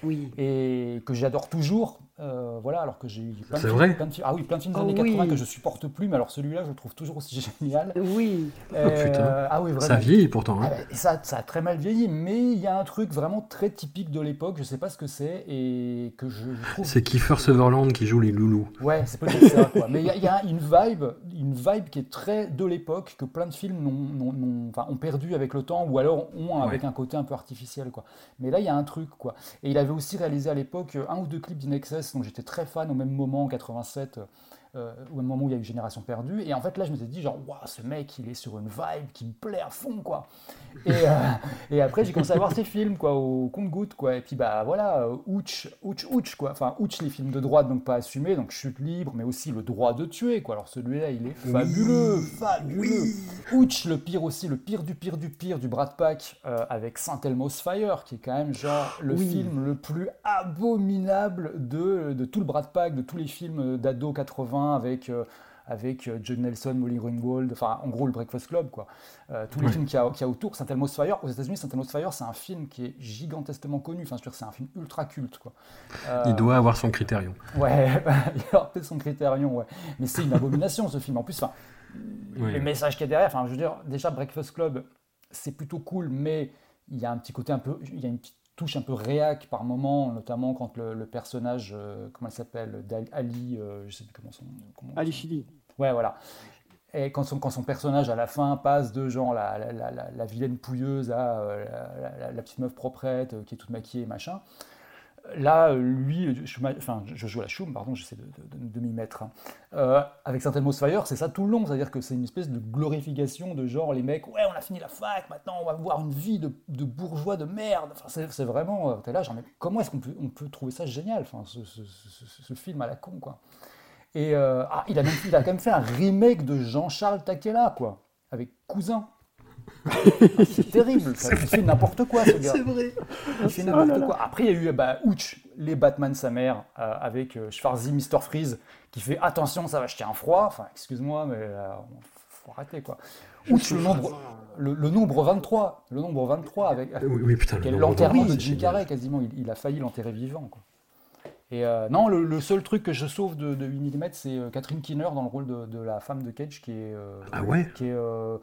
Oui. Et que j'adore toujours, euh, voilà, alors que j'ai eu plein de films, vrai plein de films- ah oui, plein de films des Oh années oui. 80 que je supporte plus, mais alors celui-là, je le trouve toujours aussi (laughs) génial. Oui. Euh, Oh, putain. ah oui, vraiment. Ça vieillit pourtant. hein. Ah ça, ça a très mal vieilli, mais il y a un truc vraiment très typique de l'époque, je sais pas ce que c'est, et que je, je trouve... C'est Kiefer Sutherland qui joue les loulous. Ouais, c'est peut-être ça, quoi. Mais il y a, il y a une vibe, une vibe qui est très de l'époque, que plein de films n'ont- enfin, ont perdu avec le temps, ou alors ont avec un côté un peu artificiel, quoi. Mais là, il y a un truc, quoi. Et il avait aussi réalisé à l'époque un ou deux clips d'Inexcess, dont j'étais très fan au même moment, en 87, euh, au même moment où il y a eu Génération Perdue. Et en fait, là, je me suis dit, genre, waouh, ce mec, il est sur une vibe qui me plaît à fond, quoi. Et, euh, (laughs) et après, j'ai commencé à voir ses films, quoi, au compte-goutte, quoi. Et puis, bah voilà, euh, ouch, ouch, ouch, quoi. Enfin, ouch, les films de droite, donc pas assumés, donc chute libre, mais aussi le droit de tuer, quoi. Alors, celui-là, il est fabuleux, fabuleux. Ouch, le pire aussi, le pire du pire du pire du Brad Pack, euh, avec Saint Elmo's Fire, qui est quand même, genre, le Oui. film le plus abominable de, de tout le Brad Pack, de tous les films d'ado 80 avec. euh, avec euh, John Nelson, Molly Ringwald, enfin en gros le Breakfast Club, quoi. Euh, tous les films qu'il y, a- qu'il y a autour. Saint Elmo's Fire, aux États-Unis, Saint Elmo's Fire, c'est un film qui est gigantesquement connu. Enfin, je veux dire, c'est un film ultra culte, quoi. Euh, Il doit avoir son critérium. Ouais, (laughs) il a peut-être son critérium, ouais. Mais c'est une abomination ce film. En plus, enfin, le message qu'il y a derrière, enfin, je veux dire, déjà Breakfast Club, c'est plutôt cool, mais il y a un petit côté un peu, il y a une petite touche un peu réac par moment, notamment quand le, le personnage, euh, comment elle s'appelle, Ali, euh, je sais plus comment son, comment Ali Chili. Ouais, voilà. Et quand son, quand son personnage à la fin passe de genre la, la, la- la- la vilaine pouilleuse à euh, la petite meuf proprette euh, qui est toute maquillée, machin. Là, lui, je, joue la choum, pardon, j'essaie de, de- m'y mettre. hein. Euh, avec Elmo's Fire, c'est ça tout le long, c'est-à-dire que c'est une espèce de glorification de genre les mecs, ouais, on a fini la fac, maintenant on va voir une vie de, bourgeois de merde. Enfin, c'est, vraiment, euh, t'es là, mais comment est-ce qu'on peut, trouver ça génial, enfin, ce, film à la con, quoi. Et euh, ah, il, a il a quand même fait un remake de Jean-Charles Taquella, quoi, avec Cousin. Ah, c'est terrible, ça. il fait n'importe quoi, ce gars. C'est vrai. Il fait Oh n'importe quoi. Après, il y a eu bah, Ouch, les Batman sa mère, euh, avec euh, Schwarzy, Mr. Freeze, qui fait attention, ça va jeter un froid. Enfin, excuse-moi, mais euh, faut arrêter quoi. Ouch, le nombre, le, le nombre 23, le nombre 23 avec Oui, oui, putain, l'enterrement 23, de Jim. Carrey quasiment. Il, il a failli l'enterrer vivant. Quoi. Et euh, non, le, le seul truc que je sauve de, de 8 mm, c'est euh, Catherine Keener dans le rôle de, de la femme de Cage, qui est. euh, Ah ouais? qui est, euh,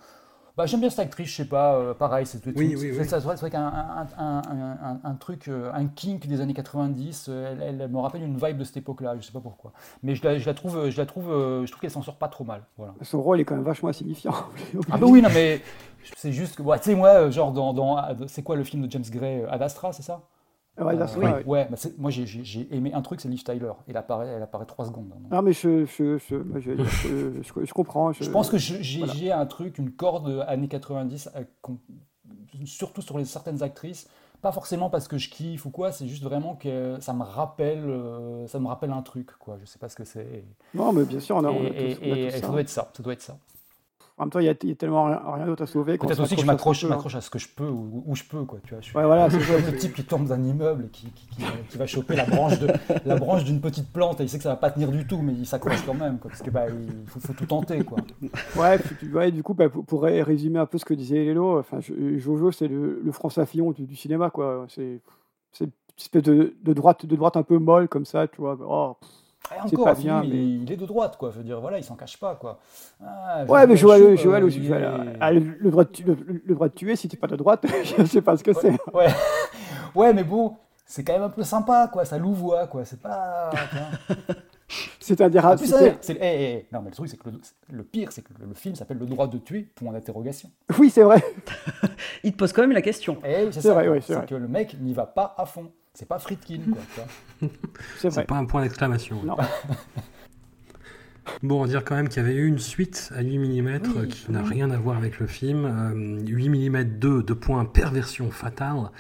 bah, J'aime bien cette actrice, je sais pas, euh, pareil, c'est Oui, oui, oui. vrai, c'est vrai qu'un un, un- un- un- un truc, euh, un kink des années 90, euh, elle, elle me rappelle une vibe de cette époque-là, je sais pas pourquoi. Mais je la, je la trouve, je la trouve, je trouve qu'elle s'en sort pas trop mal. Voilà. Son rôle est quand même vachement insignifiant. (laughs) Ah bah oui, non mais c'est juste que, ouais, tu sais, moi, genre dans, dans c'est quoi le film de James Gray, Ad Astra, c'est ça? Ouais, oui. ouais. ouais bah, c'est- moi j'ai- aimé un truc, c'est Liv Tyler. Elle apparaît, elle apparaît 3 secondes. hein. Non, mais je, je, je, je, je- je- je comprends. Je pense que j'ai voilà. un truc, une corde années 90, euh, surtout sur les, certaines actrices. Pas forcément parce que je kiffe ou quoi, c'est juste vraiment que ça me rappelle, euh, ça me rappelle un truc, quoi. Je sais pas ce que c'est. Non, mais bien sûr, on a, on a Et, tous, et- on a et- tous et ça ça. doit être ça, ça doit être ça. En même temps, il y a, il y a tellement rien, rien d'autre à sauver. Peut-être aussi que je m'accroche, hein. à ce que je peux où je peux, quoi. Tu vois, je suis, Ouais, voilà, le type qui tombe d'un immeuble et qui, qui- qui- qui va choper la branche d'une petite plante et il sait que ça va pas tenir du tout, mais il s'accroche quand même, quoi, parce que bah, il faut, faut tout tenter, quoi. Ouais, du coup, bah, pour, pour ré- résumer un peu ce que disait Lélo, enfin, Jojo, c'est le, le François Fillon du, du cinéma. C'est c'est une espèce de, de droite, de droite un peu molle comme ça, tu vois. Oh, pff, Et encore, pas film, bien, il, mais. est, il est de droite, quoi. Je veux dire, voilà, il s'en cache pas, quoi. Ah, Ouais, mais Joël Joël, euh, aussi, est- ah, le, le droit de, tu- le, le droit de tuer, si t'es pas de droite, (laughs) je sais pas ce que c'est. Ouais. (laughs) ouais, mais bon, c'est quand même un peu sympa, quoi. Ça louvoie, quoi. C'est pas. C'est un des En rares. plus, c'était- c'est- c'est- eh, eh, non, mais le truc, c'est que le, le pire, c'est que le, le film s'appelle Le droit de tuer, point d'interrogation. Oui, c'est vrai. (laughs) Il te pose quand même la question. Eh oui, c'est C'est ça. vrai, oui, c'est vrai. que le mec n'y va pas à fond. C'est pas Friedkin, quoi. (laughs) C'est pas un point d'exclamation. Non. (laughs) Bon, on dire quand même qu'il y avait eu une suite à 8 mm Oui, qui n'a rien à voir avec le film. Euh, 8 mm 2, de points, perversion fatale,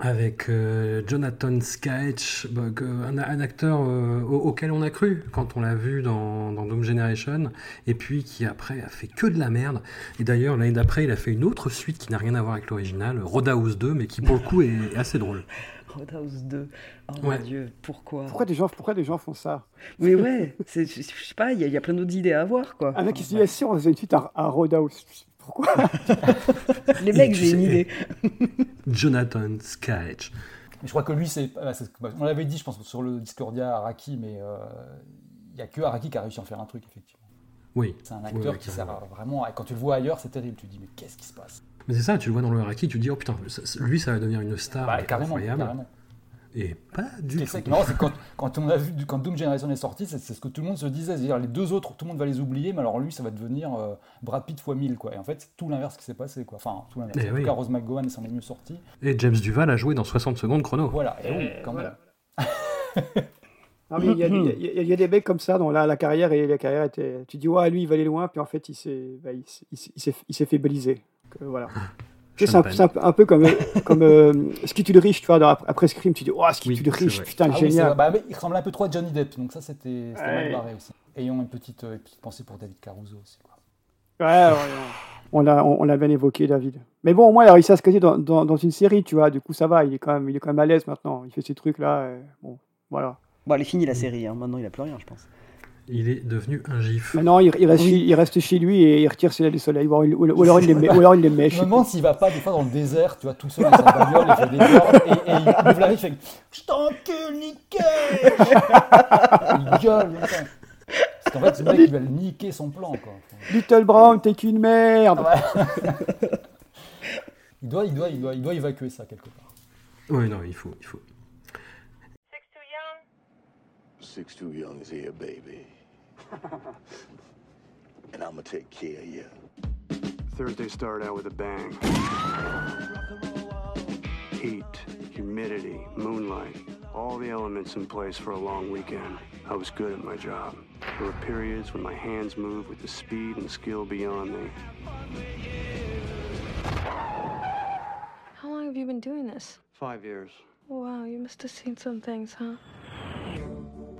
avec euh, Jonathan Sketch, bah, un, un acteur euh, au- auquel on a cru quand on l'a vu dans, dans Doom Generation, et puis qui après a fait que de la merde. Et d'ailleurs, l'année d'après, il a fait une autre suite qui n'a rien à voir avec l'original, Roadhouse 2, mais qui pour le coup est, est assez drôle. Roadhouse 2. Oh Ouais. mon dieu, pourquoi Pourquoi des gens, pourquoi des gens font ça Mais ouais, je sais pas, il y, a- il y a plein d'autres idées à avoir quoi. Un mec qui se dit, ah, si on faisait une suite à, à Roadhouse. Pourquoi (laughs) Les mecs, j'ai une idée. (laughs) Jonathan Sketch. Mais je crois que lui, c'est. ah, c'est- On l'avait dit, je pense, sur le Discordia, Araki, mais euh, il n'y a que Araki qui a réussi à en faire un truc, effectivement. Oui. C'est un acteur oui, qui sert à vraiment. Quand tu le vois ailleurs, c'est terrible. Tu te dis, mais qu'est-ce qui se passe? Mais c'est ça, tu le vois dans le Haraki, tu te dis, oh putain, lui, ça va devenir une star Bah, carrément, incroyable. carrément. Et pas du tout. c'est quand, quand on a vu, quand Doom Generation est sorti, c'est ce que tout le monde se disait. C'est-à-dire, les deux autres, tout le monde va les oublier, mais alors lui, ça va devenir euh, Brad Pitt x 1000, quoi. Et en fait, c'est tout l'inverse qui s'est passé, quoi. Enfin, tout l'inverse. Eh en oui. tout cas, Rose McGowan s'en est mieux sorti. Et James Duval a joué dans 60 secondes chrono. Voilà, et oui, quand même. Il y, a- y y des mecs comme ça dont la, la carrière et la carrière était. Tu dis ouais lui il va aller loin puis en fait il s'est bah, il, s'est- il s'est- il s'est il s'est fait baliser. Donc, euh, voilà. Sais, c'est un, un peu- un peu comme comme euh, Ski tu le riche tu vois dans- après Scream tu dis oh Ski tu le c'est riche putain Ah oui, génial. Bah, mais il ressemble un peu trop à Johnny Depp, donc ça, c'était mal barré aussi. Ayons une petite, euh, petite pensée pour David Caruso aussi, quoi. Ouais, ouais, ouais. On l'a on, on l'a bien évoqué David. Mais bon au moins il a réussi à se caser dans, dans, dans une série tu vois du coup ça va il est quand même il est quand même à l'aise maintenant il fait ces trucs là bon voilà. Bon, elle est finie la série, hein. maintenant il a plus rien, je pense. Il est devenu un gif. Maintenant il, il reste chez, il reste chez lui et il retire ses ailes du soleil ou alors il, ou alors il les met- ou alors il les mèche. Je me demande s'il va pas des fois dans le désert, tu vois, tout seul dans sa bagnole, il fait des et, et il ouvre la riche, il fait Je t'encule, nickel Il gueule. Parce qu'en fait, ce mec, il va le niquer son plan, quoi. Little Brown t'es qu'une merde. Il doit, il, doit, il, doit, il doit évacuer ça quelque part. Oui, non, il faut, il faut. Six too young is here, baby. (laughs) and I'm gonna take care of you. Thursday started out with a bang. Heat, humidity, moonlight, all the elements in place for a long weekend. I was good at my job. There were periods when my hands moved with the speed and skill beyond me. How long have you been doing this? Five years. Wow, you must have seen some things, huh?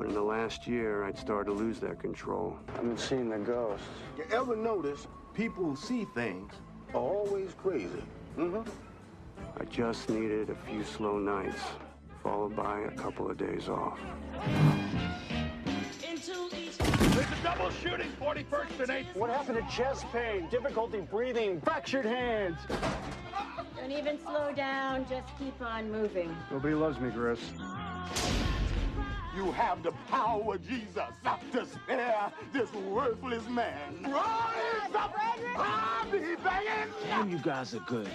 But in the last year, I'd started to lose that control. I've been seeing the ghosts. You ever notice people who see things are always crazy? Mm-hmm. I just needed a few slow nights, followed by a couple of days off. There's a double shooting, 41st and 8th. What happened to chest pain, difficulty breathing, fractured hands? Don't even slow down, just keep on moving. Nobody loves me, Chris. You have the power, Jesus, to spare this worthless man. Rise up! I'll ah, be begging! Damn, you guys are good.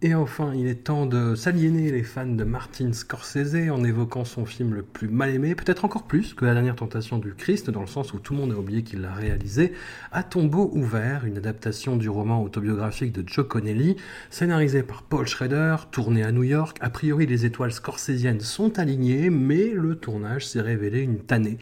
Et enfin, il est temps de s'aliéner les fans de Martin Scorsese en évoquant son film le plus mal aimé, peut-être encore plus que La dernière tentation du Christ, dans le sens où tout le monde a oublié qu'il l'a réalisé, À tombeau ouvert, une adaptation du roman autobiographique de Joe Connelly, scénarisé par Paul Schrader, tourné à New York. A priori, les étoiles scorsésiennes sont alignées, mais le tournage s'est révélé une tannée,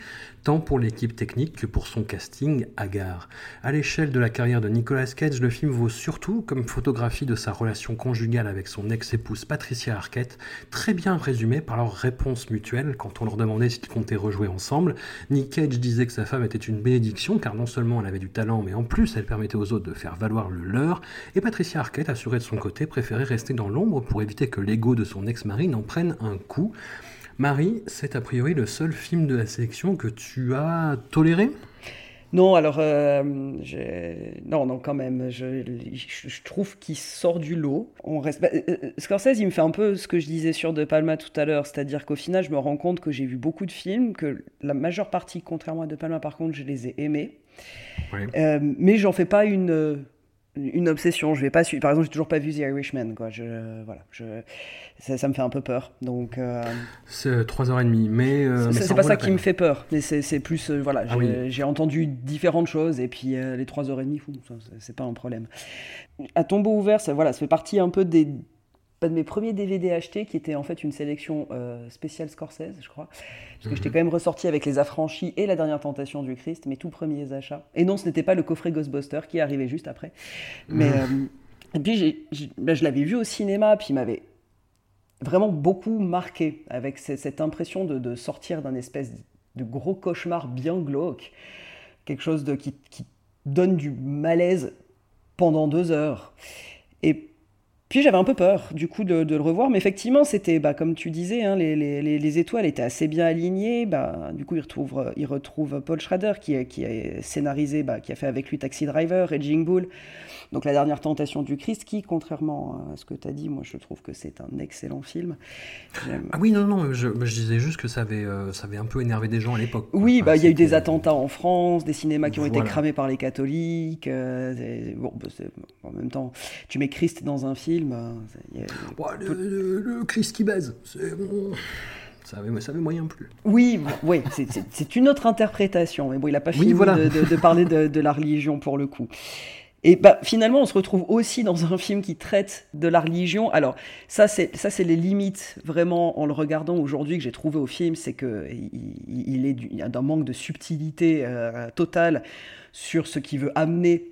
tant pour l'équipe technique que pour son casting hagard. À l'échelle de la carrière de Nicolas Cage, le film vaut surtout comme photographie de sa relation conjugale avec son ex-épouse Patricia Arquette, très bien résumée par leur réponse mutuelle quand on leur demandait s'ils comptaient rejouer ensemble. Nick Cage disait que sa femme était une bénédiction car non seulement elle avait du talent, mais en plus elle permettait aux autres de faire valoir le leur, et Patricia Arquette assurait de son côté préférait rester dans l'ombre pour éviter que l'ego de son ex-mari n'en prenne un coup. Marie, c'est a priori le seul film de la sélection que tu as toléré? Non, alors, euh, j'ai- non, non, quand même, je, je- je trouve qu'il sort du lot. On reste... bah, euh, euh, Scorsese, il me fait un peu ce que je disais sur De Palma tout à l'heure, c'est-à-dire qu'au final, je me rends compte que j'ai vu beaucoup de films, que la majeure partie, contrairement à De Palma, par contre, je les ai aimés. Euh, mais j'en fais pas une, une obsession. Je vais pas suivre. Par exemple, j'ai toujours pas vu The Irishman, quoi. Je, voilà, je, ça, ça me fait un peu peur. Donc, euh, C'est 3h30, mais... euh, mais c'est ça c'est pas ça qui peine. me fait peur, mais c'est plus, euh, voilà, Ah j'ai oui. entendu différentes choses et puis euh, les 3h30, fou, ça, c'est- c'est pas un problème. À tombeau ouvert, ça, voilà, ça fait partie un peu des, pas de mes premiers DVD achetés, qui était en fait une sélection euh, spéciale Scorsese, je crois. Parce que Mhm. j'étais quand même ressorti avec Les Affranchis et La Dernière Tentation du Christ, mes tout premiers achats. Et non, ce n'était pas le coffret Ghostbuster qui arrivé juste après. Mais, Mhm. euh, et puis, ben, je l'avais vu au cinéma, puis il m'avait vraiment beaucoup marqué, avec ce- cette impression de, de sortir d'un espèce de gros cauchemar bien glauque. Quelque chose de, qui, qui donne du malaise pendant deux heures. Puis j'avais un peu peur du coup de, le revoir, mais effectivement c'était bah, comme tu disais, hein, les, les- les- les étoiles étaient assez bien alignées. Bah, du coup il retrouve, il retrouve Paul Schrader qui, a- qui a scénarisé, bah, qui a fait avec lui Taxi Driver, Raging Bull, donc La Dernière Tentation du Christ, qui contrairement à ce que tu as dit, moi je trouve que c'est un excellent film. Ah oui, non, non, je, je disais juste que ça avait, euh, ça avait un peu énervé des gens à l'époque. Oui, Enfin, bah, il y a eu des attentats en France, des cinémas qui ont été cramés par les catholiques. euh, bon, bah, en même temps, tu mets Christ dans un film. euh, a- Ouais, le, le- le Christ qui baise, c'est bon. Ça avait, ça avait moyen plus. Oui, oui, c'est- une autre interprétation. Mais bon, il n'a pas Oui, fini voilà. de, de- de parler de, de la religion pour le coup. Et bah, finalement, on se retrouve aussi dans un film qui traite de la religion. Alors, ça, c'est ça, c'est les limites, vraiment, en le regardant aujourd'hui, que j'ai trouvé au film, c'est qu'il il, est d'un manque de subtilité euh, totale sur ce qu'il veut amener,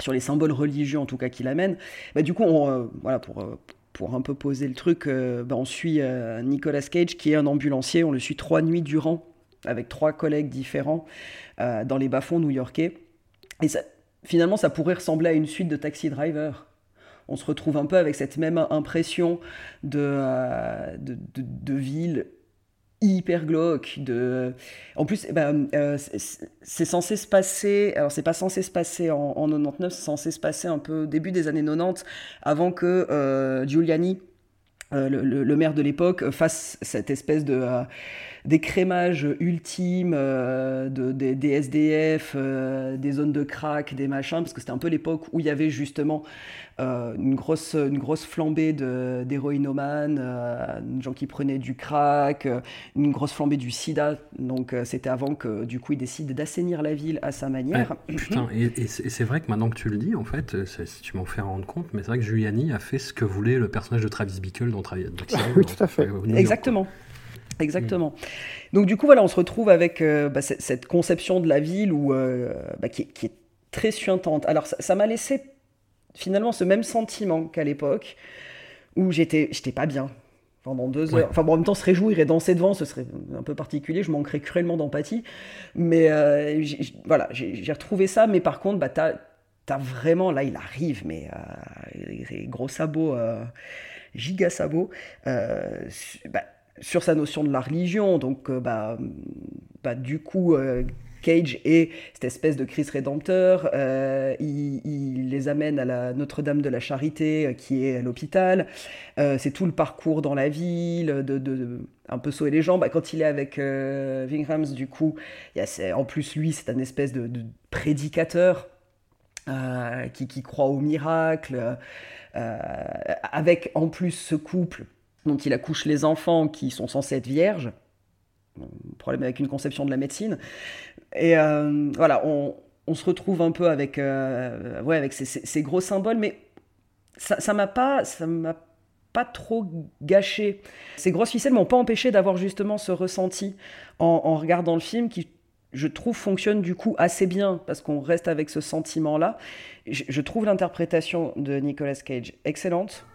sur les symboles religieux, en tout cas, qu'il amène. Bah, du coup, euh, voilà, pour, euh, pour un peu poser le truc, bah, on suit Nicolas Cage, qui est un ambulancier. On le suit trois nuits durant, avec trois collègues différents, dans les bas-fonds new-yorkais. Finalement, ça pourrait ressembler à une suite de Taxi Driver. On se retrouve un peu avec cette même impression de, euh, de, ville hyper glauque. En plus, eh ben, euh, c'est censé se passer. Alors, c'est pas censé se passer en, en 99, c'est censé se passer un peu début des années 90, avant que euh, Giuliani, le, maire de l'époque, fasse cette espèce de. Euh, d'écrémage ultime euh, de, des, des SDF, euh, des zones de crack, des machins, parce que c'était un peu l'époque où il y avait justement euh, une, grosse, une grosse flambée de- d'héroïnomanes, euh, des gens qui prenaient du crack, une grosse flambée du sida. Donc euh, c'était avant que du coup il décide d'assainir la ville à sa manière. Putain, et, et c'est vrai que maintenant que tu le dis, en fait, si tu m'en fais rendre compte, mais c'est vrai que Giuliani a fait ce que voulait le personnage de Travis Bickle dans Travis Taxi Driver, Oui, tout à fait. euh, York, Exactement. Exactement. Donc du coup, voilà, on se retrouve avec euh, bah, cette, conception de la ville où, euh, bah, qui, est- qui est très suintante. Alors ça m'a laissé finalement ce même sentiment qu'à l'époque où j'étais j'étais pas bien pendant deux Ouais. heures. Enfin bon, en même temps, se réjouir et danser devant, ce serait un peu particulier. Je manquerais cruellement d'empathie. Mais euh, voilà, j'ai retrouvé ça. Mais par contre, bah, t'as as vraiment, là, il arrive, mais les gros sabots, giga sabots, euh, bah, sur sa notion de la religion. Donc, euh, bah, bah, du coup, euh, Cage est cette espèce de Christ rédempteur. euh, il, les amène à la Notre-Dame de la Charité, qui est à l'hôpital. C'est tout le parcours dans la ville, de, un peu sauver les gens. Bah, quand il est avec Vingrams, du coup, en plus, lui, c'est un espèce de, prédicateur qui, qui croit au miracle, avec en plus ce couple dont il accouche les enfants qui sont censés être vierges. Problème avec une conception de la médecine. Et euh, voilà, on, se retrouve un peu avec, euh, ouais, avec ces, gros symboles, mais ça ça m'a pas, pas trop gâché. Ces grosses ficelles m'ont pas empêché d'avoir justement ce ressenti en, regardant le film qui, je trouve, fonctionne du coup assez bien parce qu'on reste avec ce sentiment-là. Je trouve l'interprétation de Nicolas Cage excellente.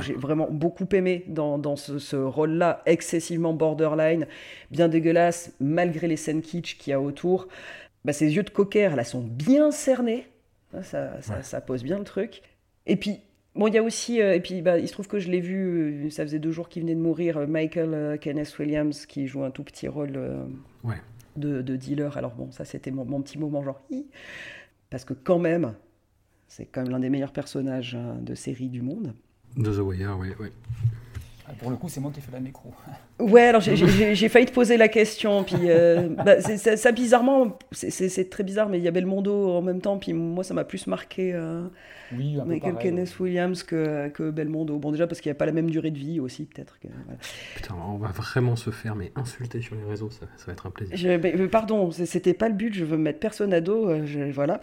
J'ai vraiment beaucoup aimé dans, dans ce, ce rôle-là, excessivement borderline, bien dégueulasse, malgré les scènes kitsch qu'il y a autour. Bah, ses yeux de cocker, là, sont bien cernés. Ça, ça, pose bien le truc. Et puis, bon, il y a aussi, euh, et puis bah, il se trouve que je l'ai vu, euh, ça faisait deux jours qu'il venait de mourir, euh, Michael Kenneth Williams, qui joue un tout petit rôle Ouais. de, de dealer. Alors bon, ça c'était mon, mon petit moment genre, Hi parce que quand même, c'est quand même l'un des meilleurs personnages hein, de série du monde. De The Wire, oui, oui. Ah, Pour le coup, c'est moi qui ai fait la nécro. (laughs) Ouais, alors (laughs) j'ai- failli te poser la question, puis euh, bah, ça bizarrement, c'est- très bizarre, mais il y a Belmondo en même temps, puis moi ça m'a plus marqué euh, Oui, un peu Michael pareil, Kenneth Williams que, que Belmondo. Bon déjà parce qu'il n'y a pas la même durée de vie aussi peut-être. voilà. Putain, on va vraiment se faire mais insulter sur les réseaux, ça, ça va être un plaisir. Je- mais- mais pardon, c'était pas le but, je veux mettre personne à dos, euh, je, voilà.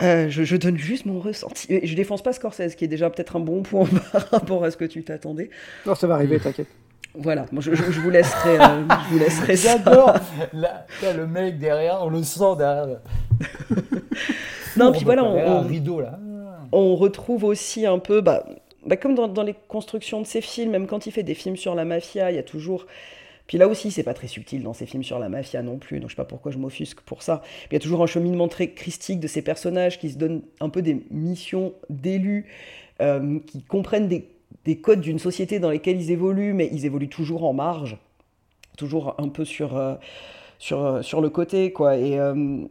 Euh, je, je donne juste mon ressenti. Je défonce pas Scorsese, qui est déjà peut-être un bon point (laughs) par rapport à ce que tu t'attendais. Non, ça va arriver, t'inquiète. Voilà, moi, je, je- je vous laisserai, euh, je vous laisserai ça. J'adore Là, là, le mec derrière, on le sent derrière. (laughs) Non, puis voilà, on, un rideau là. on retrouve aussi un peu, bah, bah, comme dans, dans les constructions de ses films, même quand il fait des films sur la mafia, il y a toujours. Puis là aussi, c'est pas très subtil dans ses films sur la mafia non plus, donc je sais pas pourquoi je m'offusque pour ça. Il y a toujours un cheminement très christique de ces personnages qui se donnent un peu des missions d'élus, euh, qui comprennent des, des codes d'une société dans lesquelles ils évoluent, mais ils évoluent toujours en marge, toujours un peu sur, euh, sur, euh, sur le côté, quoi. Et, euh,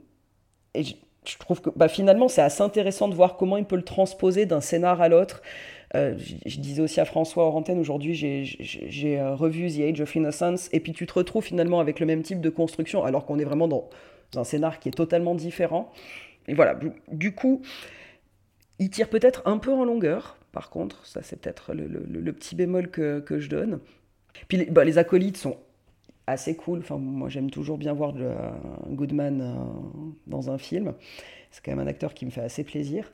je, trouve que bah, finalement, c'est assez intéressant de voir comment il peut le transposer d'un scénar à l'autre. Je, disais aussi à François hors antenne, aujourd'hui j'ai- revu The Age of Innocence, et puis tu te retrouves finalement avec le même type de construction, alors qu'on est vraiment dans un scénar qui est totalement différent. Et voilà, du coup, il tire peut-être un peu en longueur, par contre, ça c'est peut-être le, petit bémol que, je donne. Puis les, bah, les acolytes sont assez cool, enfin, moi j'aime toujours bien voir le, Goodman euh, dans un film, c'est quand même un acteur qui me fait assez plaisir.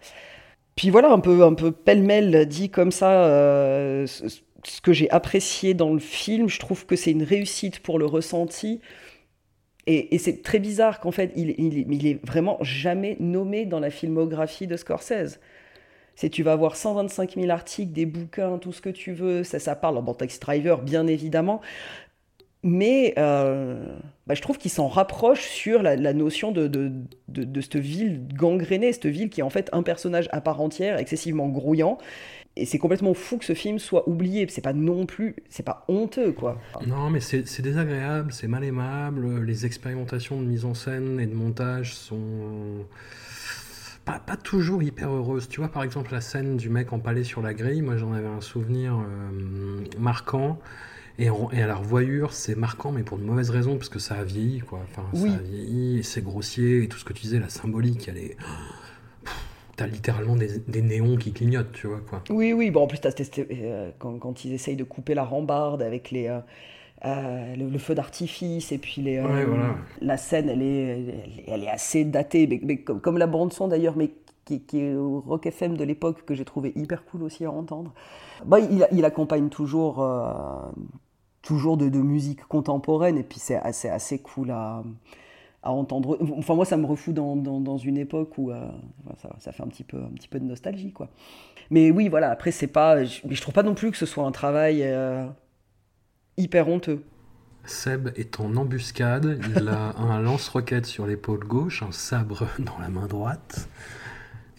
Puis voilà, un peu, un peu pêle-mêle dit comme ça, euh, ce, que j'ai apprécié dans le film, je trouve que c'est une réussite pour le ressenti. Et, et c'est très bizarre qu'en fait, il, il, il est vraiment jamais nommé dans la filmographie de Scorsese. C'est tu vas avoir 125 000 articles, des bouquins, tout ce que tu veux, ça, ça parle dans Taxi Driver, bien évidemment. Mais euh, bah, je trouve qu'il s'en rapproche sur la, notion de, de, de, cette ville gangrénée, cette ville qui est en fait un personnage à part entière, excessivement grouillant. Et c'est complètement fou que ce film soit oublié. C'est pas non plus, c'est pas honteux quoi. Non, mais c'est désagréable, c'est mal aimable. Les expérimentations de mise en scène et de montage sont pas, pas toujours hyper heureuses. Tu vois, par exemple, la scène du mec empalé sur la grille, moi j'en avais un souvenir euh, marquant. Et, en- et à la revoyure, c'est marquant, mais pour de mauvaises raisons, parce que ça a vieilli, quoi. Enfin, Oui. ça a vieilli, et c'est grossier, et tout ce que tu disais, la symbolique, elle est. T'as littéralement des, des néons qui clignotent, tu vois, quoi. Oui, oui, bon, en plus, t'as euh, quand, quand ils essayent de couper la rambarde avec les, euh, euh, le, le feu d'artifice et puis les, euh, Ouais, voilà. la scène, elle est, elle est, assez datée, mais, mais comme, comme la bande-son d'ailleurs, mais qui, qui est au Rock FM de l'époque, que j'ai trouvé hyper cool aussi à entendre. Bah, il, il accompagne toujours, euh, toujours de, de musique contemporaine et puis c'est assez, assez cool à à entendre. Enfin, moi, ça me refout dans, dans, dans une époque où euh, ça, ça fait un petit, peu, un petit peu de nostalgie, quoi. Mais oui, voilà, après, c'est pas. Je, mais je trouve pas non plus que ce soit un travail euh, hyper honteux. Seb est en embuscade, il a (laughs) un lance-roquette sur l'épaule gauche, un sabre dans la main droite,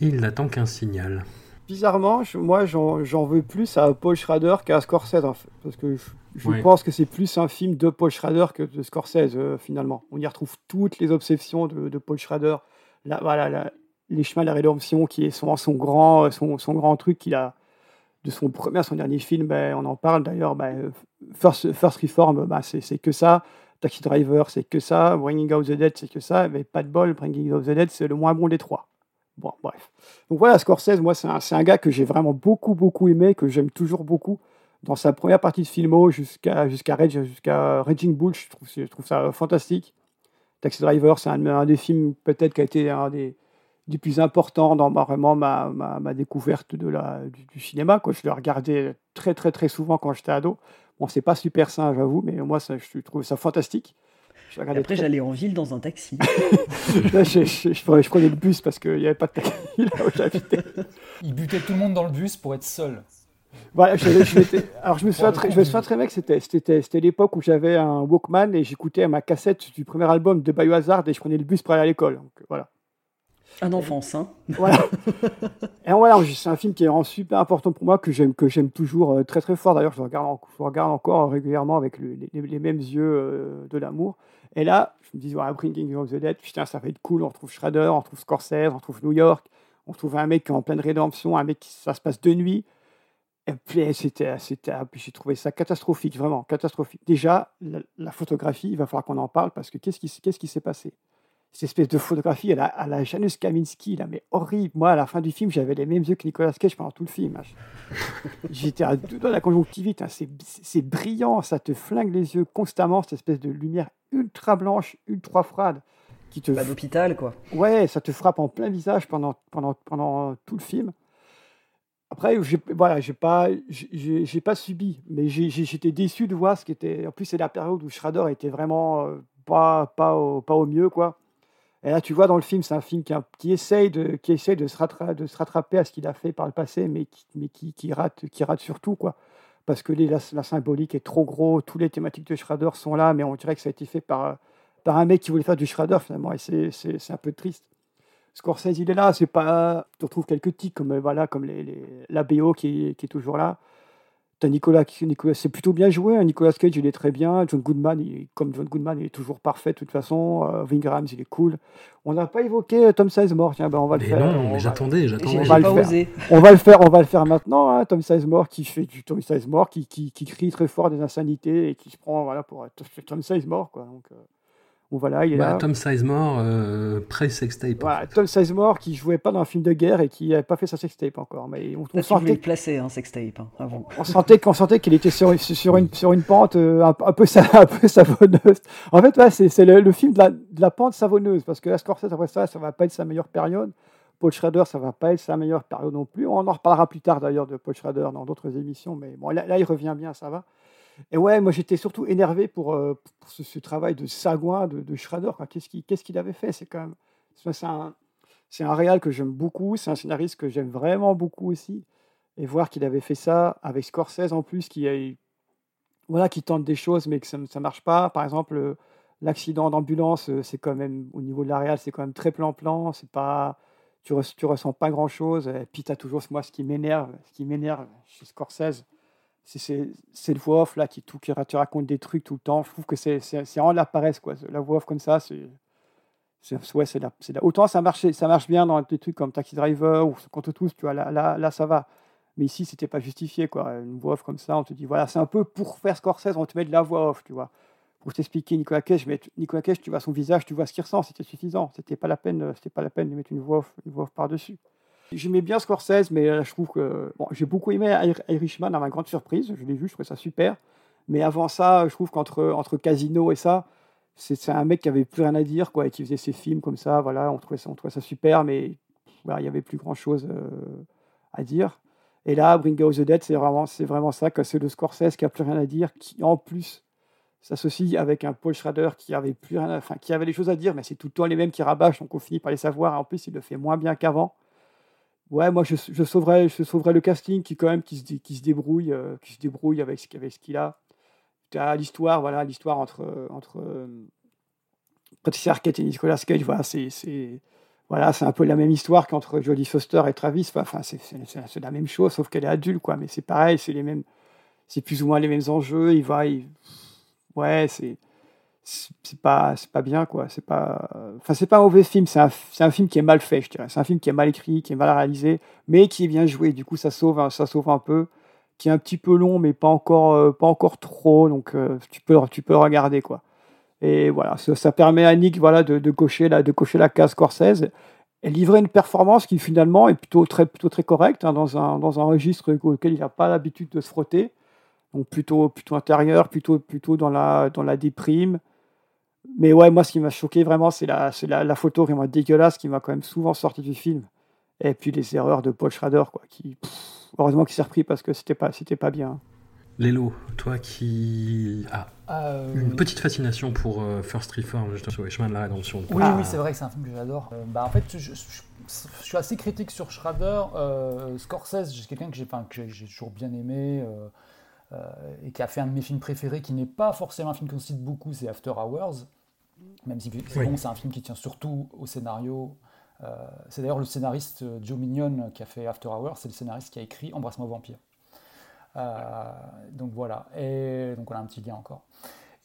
et il n'attend qu'un signal. Bizarrement, je- moi j'en j'en veux plus à Paul Schrader qu'à Scorsese, en fait, parce que je, je Ouais. pense que c'est plus un film de Paul Schrader que de Scorsese euh, finalement. On y retrouve toutes les obsessions de, de Paul Schrader, la, voilà, la- les chemins de la rédemption qui est son, son, grand, son, son grand truc qu'il a de son premier à son dernier film, ben, on en parle d'ailleurs. euh, First, First Reform, ben, c'est que ça. Taxi Driver, c'est que ça. Bringing Out the Dead, c'est que ça. Mais pas de bol, Bringing Out the Dead, c'est le moins bon des trois. Bon, bref. Donc voilà, Scorsese, moi, c'est un, un gars que j'ai vraiment beaucoup, beaucoup aimé, que j'aime toujours beaucoup. Dans sa première partie de filmo jusqu'à jusqu'à jusqu'à Raging Bull, je trouve, ça fantastique. Taxi Driver, c'est un des films peut-être qui a été un des, des plus importants dans ma, vraiment ma, ma, ma découverte de la, du, du cinéma. Quoi. Je le regardais très, très, très souvent quand j'étais ado. Bon, c'est pas super sain, j'avoue, mais moi, ça, je trouve ça fantastique. Je après, très- j'allais en ville dans un taxi. (laughs) Là, je, je- je prenais- je prenais le bus parce qu'il n'y avait pas de taxi là où j'habitais. Il butait tout le monde dans le bus pour être seul. Voilà, je, (laughs) alors je me souviens très, le je me coup, souviens très bien que c'était, c'était, c'était l'époque où j'avais un Walkman et j'écoutais ma cassette du premier album de Biohazard et je prenais le bus pour aller à l'école. Donc, voilà. Un enfant sain. Voilà. Et voilà, c'est un film qui est vraiment super important pour moi, que j'aime, que j'aime toujours euh, très très fort. D'ailleurs, je regarde, je regarde encore régulièrement avec le- les, mêmes yeux euh, de l'amour. Et là, je me dis, voilà, Bringing of the Dead, putain, ça va être cool. On retrouve Shredder, on retrouve Scorsese, on retrouve New York, on retrouve un mec en pleine rédemption, un mec qui ça se passe de nuit. Et puis, c'était, c'était, j'ai trouvé ça catastrophique, vraiment catastrophique. Déjà, la, la photographie, il va falloir qu'on en parle parce que qu'est-ce qui, qu'est-ce qui s'est passé? Cette espèce de photographie à la, à la Janusz Kaminski, là, mais horrible. Moi, à la fin du film, j'avais les mêmes yeux que Nicolas Cage pendant tout le film. hein. (laughs) J'étais à deux doigts de la conjonctivite. hein. C'est, c'est brillant, ça te flingue les yeux constamment, cette espèce de lumière ultra blanche, ultra froide. Qui te Bah, d'hôpital, quoi. Ouais, ça te frappe en plein visage pendant, pendant, pendant tout le film. Après, j'ai voilà, j'ai pas, j'ai- pas subi, mais j'étais déçu de voir ce qui était. En plus, c'est la période où Schrader était vraiment euh, pas, pas, au, pas au mieux, quoi. Et là, tu vois dans le film, c'est un film qui, qui essaye de, qui essaye de se, rattraper à ce qu'il a fait par le passé, mais qui, mais qui, qui rate, qui rate surtout, quoi. Parce que les- la, symbolique est trop gros, toutes les thématiques de Schrader sont là, mais on dirait que ça a été fait par, par un mec qui voulait faire du Schrader finalement, et c'est- un peu triste. Scorsese, il est là, c'est pas. Tu retrouves quelques tics comme, euh, voilà, comme les, la BO qui est toujours là. T'as Nicolas, Nicolas c'est plutôt bien joué. hein. Nicolas Cage, il est très bien. John Goodman, il- comme John Goodman, il est toujours parfait de toute façon. Ving Rhames, il est cool. On n'a pas évoqué euh, Tom Sizemore. Tiens, ben on va le faire. non, on mais va- j'attendais, j'attendais. on va le faire. On va le faire, on va le faire maintenant. hein. Tom Sizemore qui fait du Tom Sizemore, qui, qui, qui crie très fort des insanités et qui se prend voilà, pour être Tom Sizemore. Quoi. Donc, euh, bon, voilà, il est Bah, là. Tom Sizemore, euh, pré-sextape. Voilà, Tom Sizemore qui jouait pas dans un film de guerre et qui n'avait pas fait sa sextape encore. Mais on, on voulais sentait, le placer, hein, sextape, hein, avant. on sentait qu'on sentait qu'il était sur, sur, une, sur une pente euh, un, un peu, sa- (laughs) un peu savonneuse. En fait, ouais, c'est c'est le, le film de la, de la pente savonneuse parce que la Scorsese, après ça, ça va pas être sa meilleure période. Paul Schrader, ça va pas être sa meilleure période non plus. On en reparlera plus tard d'ailleurs de Paul Schrader dans d'autres émissions, mais bon, là, là, il revient bien, ça va. Et ouais, moi j'étais surtout énervé pour, euh, ce, travail de sagouin de, de Schrader. Qu'est-ce qu'il qu'est-ce qu'il avait fait? C'est quand même. C'est un, un réal que j'aime beaucoup, c'est un scénariste que j'aime vraiment beaucoup aussi. Et voir qu'il avait fait ça avec Scorsese en plus, qui, voilà, qui tente des choses mais que ça ne marche pas. Par exemple, euh, l'accident d'ambulance, euh, c'est quand même, au niveau de la réal, c'est quand même très plan-plan. C'est pas, tu, res- tu ressens pas grand-chose. Et puis tu as toujours, moi, ce qui m'énerve, ce qui m'énerve chez Scorsese, c'est le voix off là qui, tout, qui te raconte des trucs tout le temps. Je trouve que c'est vraiment la paresse. Quoi. La voix off comme ça, c'est. Ouais, c'est Autant ça marche, ça marche bien dans des trucs comme Taxi Driver ou Contre tous, tu vois, là, là, là ça va. Mais ici, c'était pas justifié, quoi. Une voix off comme ça, on te dit, voilà, c'est un peu pour faire Scorsese, on te met de la voix off, tu vois. Pour t'expliquer Nicolas Cage, mais Nicolas Cage, tu vois son visage, tu vois ce qu'il ressent, c'était suffisant. C'était pas la peine, c'était pas la peine de mettre une voix off, une voix off par-dessus. J'aimais bien Scorsese, mais euh, je trouve que bon, j'ai beaucoup aimé Ir- Irishman à ma grande surprise. Je l'ai vu, je trouvais ça super. Mais avant ça, je trouve qu'entre entre Casino et ça, c'est un mec qui avait plus rien à dire, quoi, et qui faisait ses films comme ça. Voilà, on trouvait ça, on trouvait ça super, mais il y avait plus grand chose à dire. Et là, Bring Out the Dead, c'est vraiment, vraiment ça, que c'est le Scorsese qui a plus rien à dire, qui en plus s'associe avec un Paul Schrader qui avait plus enfin qui avait des choses à dire, mais c'est tout le temps les mêmes qui rabâchent, donc on finit par les savoir. Et en plus, il le fait moins bien qu'avant. Ouais, moi je, sauverais, je sauverais le casting qui quand même qui se, qui se débrouille, euh, qui se débrouille avec ce, avec ce qu'il a. L'histoire, voilà, l'histoire entre entre euh, Patricia Arquette et Nicolas Cage, voilà, c'est voilà, c'est un peu la même histoire qu'entre Jodie Foster et Travis. Enfin, c'est la même chose, sauf qu'elle est adulte, quoi. Mais c'est pareil, c'est les mêmes, c'est plus ou moins les mêmes enjeux. Il va, ouais, c'est c'est pas c'est pas bien quoi. C'est pas enfin c'est pas un mauvais film. C'est un, un film qui est mal fait je dirais. C'est un film qui est mal écrit qui est mal réalisé mais qui est bien joué. Du coup ça sauve ça sauve un peu. Qui est un petit peu long mais pas encore euh, pas encore trop. Donc euh, tu peux tu peux regarder quoi. Et voilà. Ça, ça permet à Nick voilà de, de cocher la de cocher la case Scorsese et livrer une performance qui finalement est plutôt très plutôt très correcte hein, dans un dans un registre auquel il n'a pas l'habitude de se frotter. Donc plutôt plutôt intérieur plutôt plutôt dans la dans la déprime mais ouais, moi, ce qui m'a choqué vraiment, c'est la, c'est la, la photo vraiment dégueulasse qui m'a quand même souvent sorti du film. Et puis les erreurs de Paul Schrader, quoi, qui, pff, heureusement qu'il s'est repris parce que c'était pas, c'était pas bien. Lélo, toi qui as Euh, une petite fascination pour euh, First Reform, justement, sur les chemins de la rédemption. Oui, Ah. oui, c'est vrai que c'est un film que j'adore. Euh, bah, en fait, je, je- je suis assez critique sur Schrader. Euh, Scorsese, j'ai quelqu'un que j'ai que j'ai- toujours bien aimé et qui a fait un de mes films préférés, qui n'est pas forcément un film qu'on cite beaucoup, c'est After Hours. Même si c'est Oui. bon, c'est un film qui tient surtout au scénario. Euh, c'est d'ailleurs le scénariste euh, Joe Mignon qui a fait After Hours, c'est le scénariste qui a écrit Embrasse-moi vampire. Euh, donc voilà, et donc on a un petit lien encore.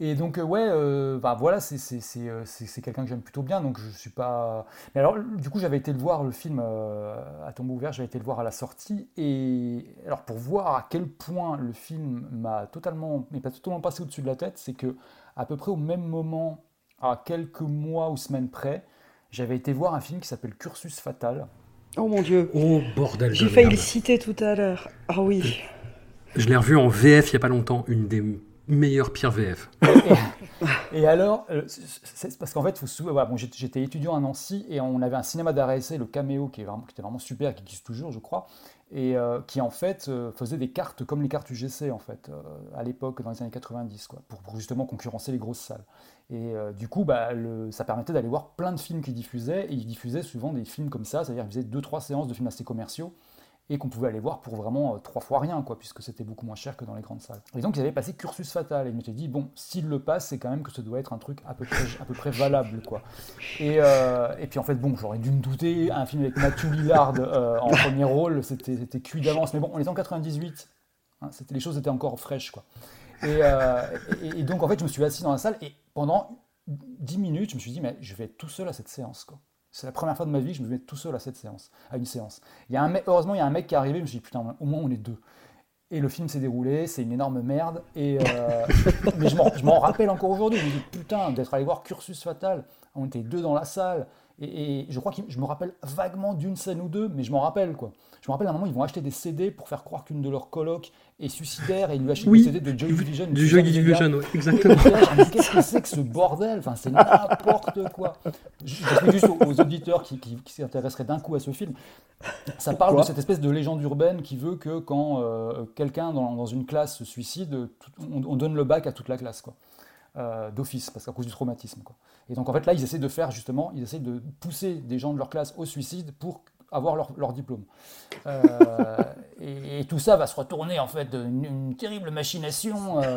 Et donc, euh, ouais, euh, bah, voilà, c'est euh, c'est- quelqu'un que j'aime plutôt bien, donc je suis pas. Mais alors, du coup, j'avais été le voir, le film euh, à tombeau ouvert, j'avais été le voir à la sortie, et alors pour voir à quel point le film m'a totalement, mais pas totalement passé au-dessus de la tête, c'est que à peu près au même moment, à quelques mois ou semaines près, j'avais été voir un film qui s'appelle Cursus Fatal. Oh mon dieu. Oh bordel J'ai failli le citer tout à l'heure. Ah oui. Je l'ai revu en VF il y a pas longtemps, une des meilleures pires VF. Et alors, euh, parce qu'en fait, bon, j'étais étudiant à Nancy et on avait un cinéma essai, le Caméo, qui, est vraiment, qui était vraiment super, qui existe toujours, je crois, et euh, qui en fait euh, faisait des cartes comme les cartes UGC en fait, à l'époque, dans les années 90, quoi, pour, justement concurrencer les grosses salles. Et du coup, bah, le- ça permettait d'aller voir plein de films qu'ils diffusaient, et ils diffusaient souvent des films comme ça, c'est-à-dire qu'ils faisaient deux, trois séances de films assez commerciaux et qu'on pouvait aller voir pour vraiment euh, trois fois rien, quoi, puisque c'était beaucoup moins cher que dans les grandes salles. Et donc ils avaient passé Cursus Fatal, et je m'étais dit, bon, s'il le passe, c'est quand même que ça doit être un truc à peu près, valable, quoi. Et, euh, et puis en fait, bon, j'aurais dû me douter, un film avec Matthew Lillard euh, en premier rôle, c'était cuit d'avance, mais bon, on est en 98, hein, les choses étaient encore fraîches, quoi. Et donc en fait, je me suis assis dans la salle, et pendant 10 minutes, je me suis dit, mais je vais être tout seul à cette séance, quoi. C'est la première fois de ma vie que je me mets tout seul à cette séance, à une séance. Il y a un mec, heureusement, il y a un mec qui est arrivé, je me suis dit, putain, au moins on est deux. Et le film s'est déroulé, c'est une énorme merde. Et euh, (laughs) mais je m'en- je m'en rappelle encore aujourd'hui. Je me dis, putain, d'être allé voir Cursus Fatal. On était deux dans la salle. Et, et je crois que je me rappelle vaguement d'une scène ou deux, mais je m'en rappelle quoi. Je me rappelle à un moment, ils vont acheter des CD pour faire croire qu'une de leurs colocs est suicidaire et ils lui achètent Oui, des CD de Joy Division. du Joy Division, ouais, exactement. Qu'est-ce que c'est que ce bordel? Enfin, c'est n'importe quoi. Je juste aux, aux auditeurs qui, qui- qui s'intéresseraient d'un coup à ce film. Ça parle de cette espèce de légende urbaine qui veut que quand euh, quelqu'un dans, dans une classe se suicide, tout- on, on donne le bac à toute la classe, quoi. Euh, d'office, parce qu'à cause du traumatisme. Et donc en fait là, ils essaient de faire justement, ils essaient de pousser des gens de leur classe au suicide pour avoir leur, leur diplôme. Euh, et, et tout ça va se retourner en fait d'une une terrible machination. Euh,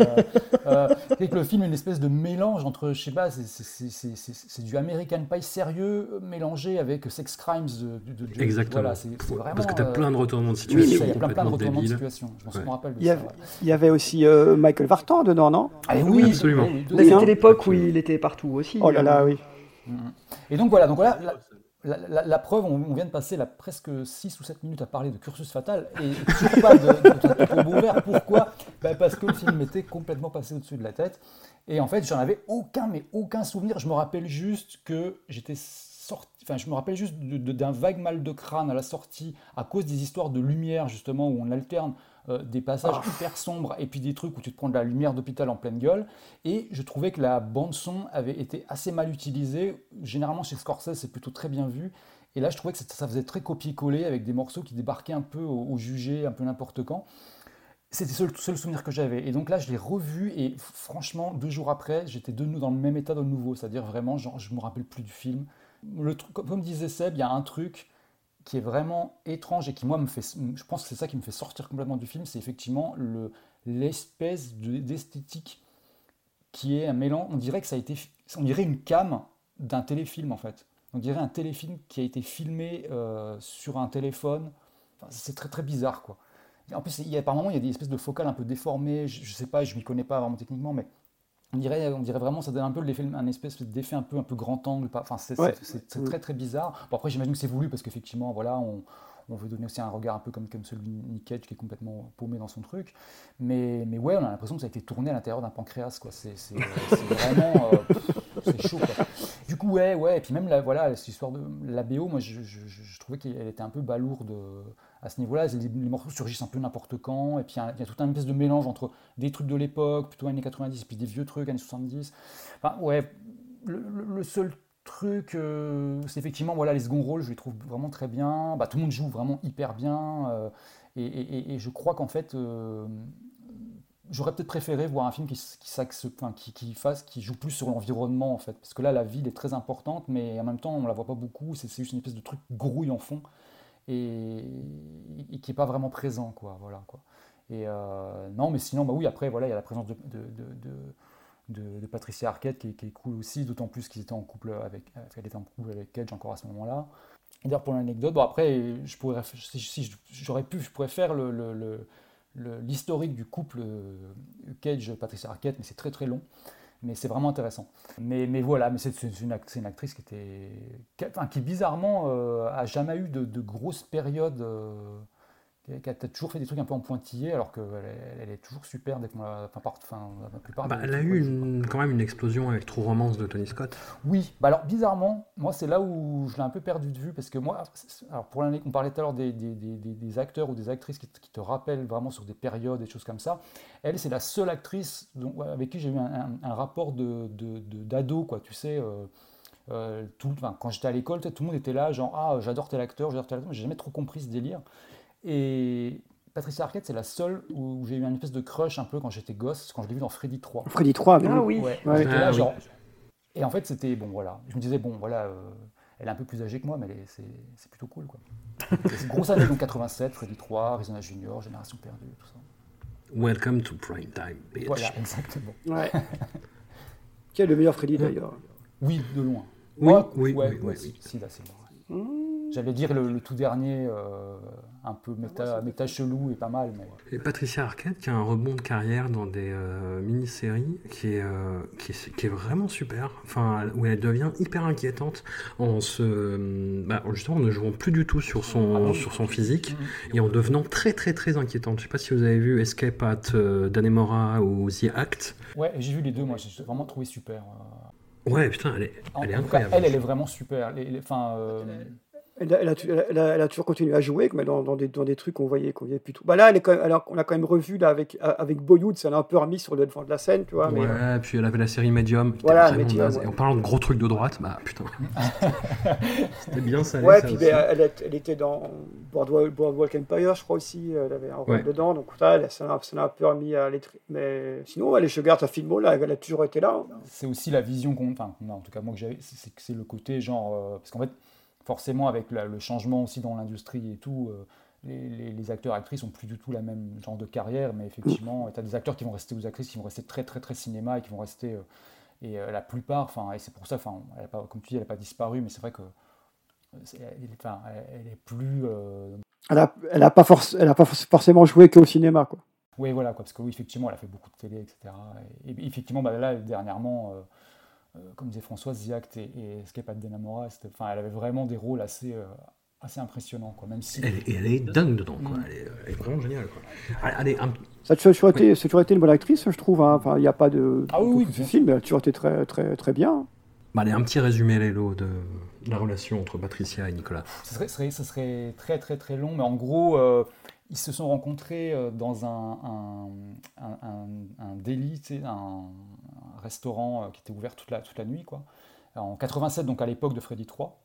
euh, et que le film est une espèce de mélange entre, je sais pas, c'est- du American Pie sérieux mélangé avec Sex Crimes de, de, de- Exactement. Voilà, vraiment. Parce que t'as euh, plein de retournements de oui, situation ça, il y a plein, plein de complètement retournements de débiles. situation. Je m'en Ouais. me rappelle de Il y, ça. avait, ouais. il y avait aussi euh, Michael Vartan dedans, non? Ah oui, absolument. oui, oui, oui, hein. c'était l'époque où il était partout aussi. Oh là là, oui. Et donc voilà, donc voilà la, preuve, on, vient de passer là, presque 6 ou 7 minutes à parler de Cursus Fatal et toujours pas de, de, de. Pourquoi? Bah, Parce que le film m'était complètement passé au-dessus de la tête. Et en fait, j'en avais aucun, mais aucun souvenir. Je me rappelle juste que j'étais sorti, enfin, je me rappelle juste d'un vague mal de crâne à la sortie à cause des histoires de lumière, justement, où on alterne euh, des passages hyper sombres et puis des trucs où tu te prends de la lumière d'hôpital en pleine gueule. Et je trouvais que la bande-son avait été assez mal utilisée. Généralement, chez Scorsese, c'est plutôt très bien vu. Et là, je trouvais que ça, ça faisait très copier-coller avec des morceaux qui débarquaient un peu au, au jugé, un peu n'importe quand. C'était le seul, seul souvenir que j'avais. Et donc là, je l'ai revu et franchement, deux jours après, j'étais de nouveau dans le même état de nouveau. C'est-à-dire vraiment, genre, je me rappelle plus du film. Le truc, comme, comme disait Seb, il y a un truc qui est vraiment étrange et qui, moi, me fait. Je pense que c'est ça qui me fait sortir complètement du film. C'est effectivement le- l'espèce de- d'esthétique qui est un mélange. On dirait que ça a été. On dirait une cam d'un téléfilm, en fait. On dirait un téléfilm qui a été filmé euh, sur un téléphone. C'est très, très bizarre, quoi. En plus, il y a, par moments, il y a des espèces de focales un peu déformées. Je, je sais pas, je m'y connais pas vraiment techniquement, mais on dirait, on dirait vraiment, ça donne un peu un espèce d'effet un peu, un peu grand angle. Enfin, c'est Ouais. très, très bizarre. Bon, après, j'imagine que c'est voulu parce qu'effectivement, voilà, on, on veut donner aussi un regard un peu comme, comme celui de Nick Cage qui est complètement paumé dans son truc. Mais, mais ouais, on a l'impression que ça a été tourné à l'intérieur d'un pancréas, quoi. C'est vraiment, euh, c'est chaud, quoi. Ouais, ouais. Et puis même, la, voilà, cette histoire de la BO, moi, je, trouvais qu'elle était un peu balourde euh, à ce niveau-là. Les, morceaux surgissent un peu n'importe quand. Et puis, il y a- tout un espèce de mélange entre des trucs de l'époque, plutôt années 90, et puis des vieux trucs, années 70. Enfin, ouais, le, seul truc, euh, c'est effectivement, voilà, les seconds rôles, je les trouve vraiment très bien. Bah, tout le monde joue vraiment hyper bien. euh, et, je crois qu'en fait, j'aurais peut-être préféré voir un film qui, qui, enfin, qui, qui fasse, qui joue plus sur l'environnement, en fait. Parce que là, la ville est très importante, mais en même temps, on la voit pas beaucoup. C'est juste une espèce de truc grouille en fond et, qui est pas vraiment présent, quoi. Voilà, quoi. Et euh, non, mais sinon, bah oui, après, voilà, il y a la présence de, de, de- de- Patricia Arquette qui, est- cool aussi, d'autant plus qu'ils étaient en couple avec, elle était en couple avec Cage encore à ce moment-là. D'ailleurs, pour l'anecdote, bon, après, je pourrais, si, j'aurais pu, je pourrais faire le- le- l'historique du couple euh, Cage-Patricia Arquette, mais c'est très très long. Mais c'est vraiment intéressant. Mais, mais voilà, mais c'est une, actrice qui était, qui, bizarrement euh, a jamais eu de, de grosses périodes. euh, qui a- toujours fait des trucs un peu en pointillé, alors qu'elle est, elle est toujours super dès qu'on la, enfin, part- enfin, la plupart. Bah, elle a eu une- quand même une explosion avec True Romance de Tony Scott. Oui, bah alors bizarrement, moi c'est là où je l'ai un peu perdu de vue parce que moi, alors pour l'année, on parlait tout à l'heure des, des- des- des- des acteurs ou des actrices qui, te- qui te rappellent vraiment sur des périodes, des choses comme ça. Elle, c'est la seule actrice dont- avec qui j'ai eu un, un- un rapport de, de- de- d'ado, quoi. Tu sais, euh, euh, tout, enfin, quand j'étais à l'école, tout le monde était là, genre ah j'adore tel acteur, j'adore tel acteur, mais j'ai jamais trop compris ce délire. Et Patricia Arquette, c'est la seule où j'ai eu une espèce de crush un peu quand j'étais gosse, quand je l'ai vue dans Freddy 3. Freddy 3, mais Ah oui. oui. Ouais, Ouais. j'étais là, Ah oui. genre- Et en fait, c'était bon, voilà. Je me disais, bon, voilà, euh, elle est un peu plus âgée que moi, mais c'est plutôt cool, quoi. C'est grosse année, donc 87, Freddy 3, Arizona Junior, Génération perdue, tout ça. Welcome to prime time, bitch. Voilà, exactement. Ouais. Qui est le meilleur Freddy d'ailleurs? Oui, de loin. Oui, Ouais, oui, ouais, oui, ouais, oui, si, oui. si, là, c'est bon. J'allais dire le, le tout dernier, euh, un peu méta, méta chelou et pas mal, mais. Et Patricia Arquette qui a un rebond de carrière dans des euh, mini-séries qui est, euh, qui, est, qui est vraiment super, enfin, où elle devient hyper inquiétante en se, bah, justement en ne jouant plus du tout sur son, sur son physique et en devenant très très très inquiétante. Je sais pas si vous avez vu Escape at euh, Danemora ou The Act. Ouais, j'ai vu les deux, moi, j'ai vraiment trouvé super. euh. Ouais, putain, elle est, En- elle est en tout cas, incroyable. elle, elle est vraiment super. Les- les- Enfin, euh, Elle a, elle a tu- elle a- elle a toujours continué à jouer, mais dans, dans des, dans des trucs qu'on voyait, qu'on voyait plus tout. Bah là, elle est quand même, elle a- on l'a quand même revu là, avec, avec Boyhood, ça l'a un peu remis sur le devant de la scène, tu vois. mais, euh, Ouais, puis elle avait la série Medium, qui Voilà, Medium, ouais. Et en parlant de gros trucs de droite, bah putain, (laughs) c'était bien salé. ouais, ça puis ben, elle, était dans Boardwalk, Boardwalk Empire, je crois aussi, elle avait un rôle Ouais. dedans, donc ça, ça l'a ça un peu remis à l'étri. Mais sinon, elle, je garde sa filmo là, elle a toujours été là. hein. c'est aussi la vision qu'on. Enfin, non, en tout cas, moi que j'avais, c'est c'est que c'est le côté genre. euh, parce qu'en fait, forcément, avec la- le changement aussi dans l'industrie et tout, euh, les, les- les acteurs actrices ont plus du tout la même genre de carrière, mais effectivement, tu as des acteurs qui vont rester, des actrices qui vont rester très, très, très cinéma et qui vont rester. euh, et euh, la plupart, enfin, et c'est pour ça, enfin, elle a pas, comme tu dis, elle n'a pas disparu, mais c'est vrai que. c'est- Elle, est- enfin, elle- est plus. Elle a, elle a pas, forc- elle a pas forc- forcément joué qu'au cinéma, quoi. Oui, voilà, quoi, parce que oui, effectivement, elle a fait beaucoup de télé, etc. Et, et effectivement, bah, là, dernièrement, euh, comme disait Françoise, Ziact et, et Escape at Denamora, c'était- enfin, elle avait vraiment des rôles assez, euh, assez impressionnants, quoi, même si... Elle, est- et elle est dingue dedans, quoi. Elle, est, elle est vraiment géniale, quoi. Allez, allez, un- Ça a toujours été, ça a toujours été une bonne actrice, je trouve. hein. Enfin, il n'y a pas de, Ah oui, oui, de films, mais elle a toujours été très, très, très bien. Bah, allez, un petit résumé, Lélo, de la relation entre Patricia et Nicolas. Ce serait, serait- ce serait très très très long, mais en gros, euh, ils se sont rencontrés euh, dans un, un, un, un- restaurant euh, qui était ouvert toute la, toute la nuit, quoi. En 87, donc à l'époque de Freddy 3.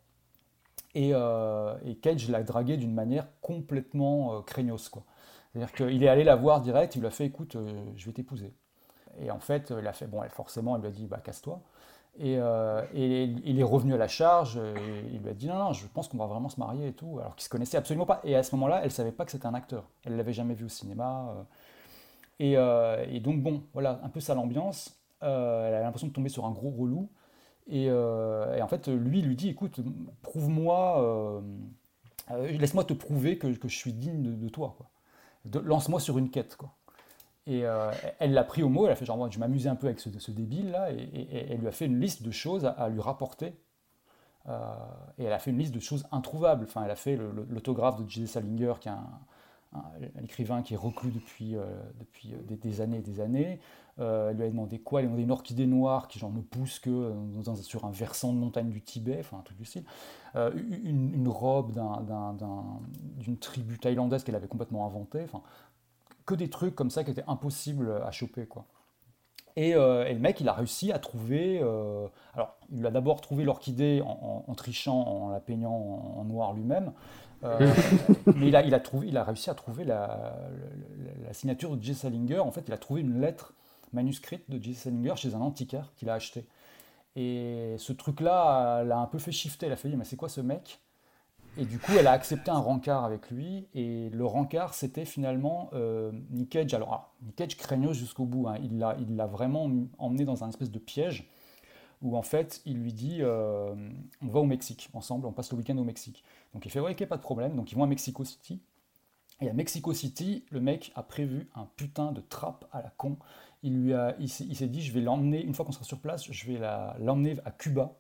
Et, euh, et Cage l'a dragué d'une manière complètement euh. C'est-à-dire qu'il est allé la voir direct, il lui a fait écoute, je vais t'épouser. Et en fait, il a fait bon, elle, forcément, il lui a dit bah casse-toi. Et, euh, il est revenu à la charge, et il lui a dit non, non, je pense qu'on va vraiment se marier et tout, alors qu'ils se connaissaient absolument pas. Et à ce moment-là, elle savait pas que c'était un acteur. Elle l'avait jamais vu au cinéma. euh. Et, euh, donc, bon, voilà, un peu ça l'ambiance. Euh, elle a l'impression de tomber sur un gros relou. Et, euh, en fait, lui, lui dit écoute, prouve-moi, euh, euh, laisse-moi te prouver que, je suis digne de, toi. Lance-moi sur une quête. Quoi. Et euh, elle l'a pris au mot, elle a fait genre, moi, je m'amusais un peu avec ce, débile-là, et, elle lui a fait une liste de choses à, lui rapporter. Euh, et elle a fait une liste de choses introuvables. Enfin, elle a fait l'autographe de J.D. Salinger, qui est un, écrivain qui est reclus depuis, euh, depuis des, années et des années. Elle lui a demandé quoi? Elle lui a demandé une orchidée noire qui genre ne pousse que sur un versant de montagne du Tibet, enfin un truc du style. Une, robe d'un- d'un- d'un- d'une tribu thaïlandaise qu'elle avait complètement inventée. Que des trucs comme ça qui étaient impossibles à choper, quoi. Et, euh, et le mec, il a réussi à trouver. euh, alors, il a d'abord trouvé l'orchidée en, en- en trichant, en la peignant en, en noir lui-même. Euh, (laughs) mais il a, il, a trouvé, il a réussi à trouver la, la- la signature de J. Salinger. En fait, il a trouvé une lettre manuscrite de J. Salinger chez un antiquaire qu'il a acheté. Et ce truc-là l'a un peu fait shifter. Elle a fait, mais c'est quoi ce mec? Et du coup, elle a accepté un rencard avec lui. Et le rencard, c'était finalement euh, Nick Cage. Alors, alors, Nick Cage jusqu'au bout. hein. Il l'a vraiment emmené dans un espèce de piège où en fait, il lui dit euh, on va au Mexique ensemble, on passe le week-end au Mexique. Donc il fait ouais, ok, pas de problème. Donc ils vont à Mexico City. Et à Mexico City, le mec a prévu un putain de trappe à la con. Il, lui a, il s'est dit, je vais l'emmener, une fois qu'on sera sur place, je vais l'emmener à Cuba.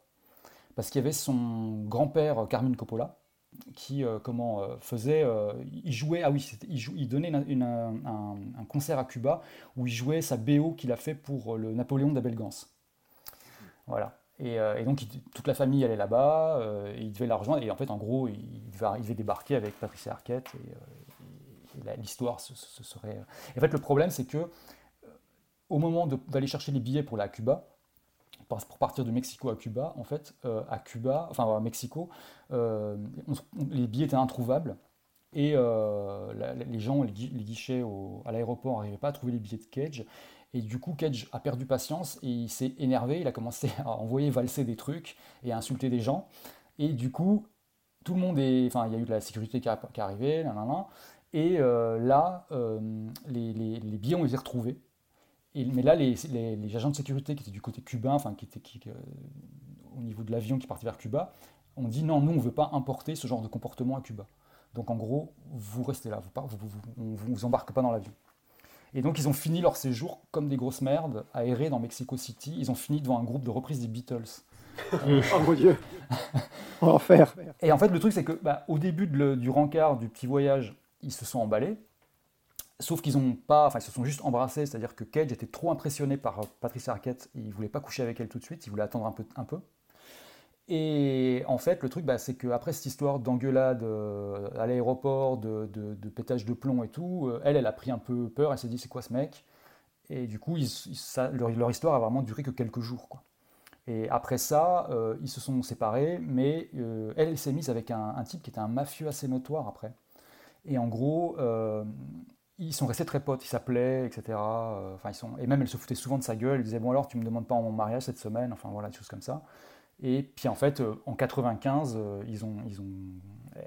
Parce qu'il y avait son grand-père, euh, Carmine Coppola, qui euh, comment, euh, faisait. euh, il jouait, ah oui, il, jou- il donnait une- un, concert à Cuba où il jouait sa BO qu'il a fait pour le Napoléon d'Abel Gance. Voilà. Et, donc, toute la famille allait là-bas, il devait la rejoindre. Et en fait, en gros, il devait, il devait débarquer avec Patricia Arquette, et, la- l'histoire se, se serait. Et en fait, le problème, c'est que au moment d'aller chercher les billets pour à Cuba, pour partir de Mexico à Cuba, en fait, euh, à Cuba, enfin à Mexico, euh, les billets étaient introuvables. Et euh, les gens, les, gui- les guichets au- à l'aéroport n'arrivaient pas à trouver les billets de Cage. Et du coup, Cage a perdu patience et il s'est énervé. Il a commencé (laughs) à envoyer valser des trucs et à insulter des gens. Et du coup, tout le monde est. Enfin, il y a eu de la sécurité qui, est arrivée. Et là, les, les- les billets ont été retrouvés. Et- mais là, les, les- les agents de sécurité qui étaient du côté cubain, enfin, qui étaient qui- euh, au niveau de l'avion qui partait vers Cuba, ont dit non, nous, on ne veut pas importer ce genre de comportement à Cuba. Donc, en gros, vous restez là, vous par- vous, on ne vous embarque pas dans l'avion. Et donc, ils ont fini leur séjour comme des grosses merdes, errer dans Mexico City. Ils ont fini devant un groupe de reprise des Beatles. (laughs) Oh mon dieu. Enfer. Et en fait, le truc, c'est que bah, au début de le- du rencard, du petit voyage, ils se sont emballés. Sauf qu'ils ont pas, enfin, ils se sont juste embrassés, c'est-à-dire que Cage était trop impressionné par euh, Patricia Arquette, il voulait pas coucher avec elle tout de suite, il voulait attendre un peu. Un peu. Et en fait, le truc, bah, c'est qu'après cette histoire d'engueulade euh, à l'aéroport, de, pétage de plomb et tout, euh, elle, elle a pris un peu peur, elle s'est dit c'est quoi ce mec? Et du coup, leur, histoire a vraiment duré que quelques jours. Et après ça, ils se sont séparés, mais elle, elle s'est mise avec un, type qui était un mafieux assez notoire après. Et en gros, ils sont restés très potes, ils s'appelaient, etc. Euh, Enfin, ils sont... Et même elle se foutait souvent de sa gueule, elle disait Bon, alors, tu me demandes pas en mon mariage cette semaine, enfin voilà, des choses comme ça. Et puis en fait, euh, en 95, euh, ils ont, ils ont...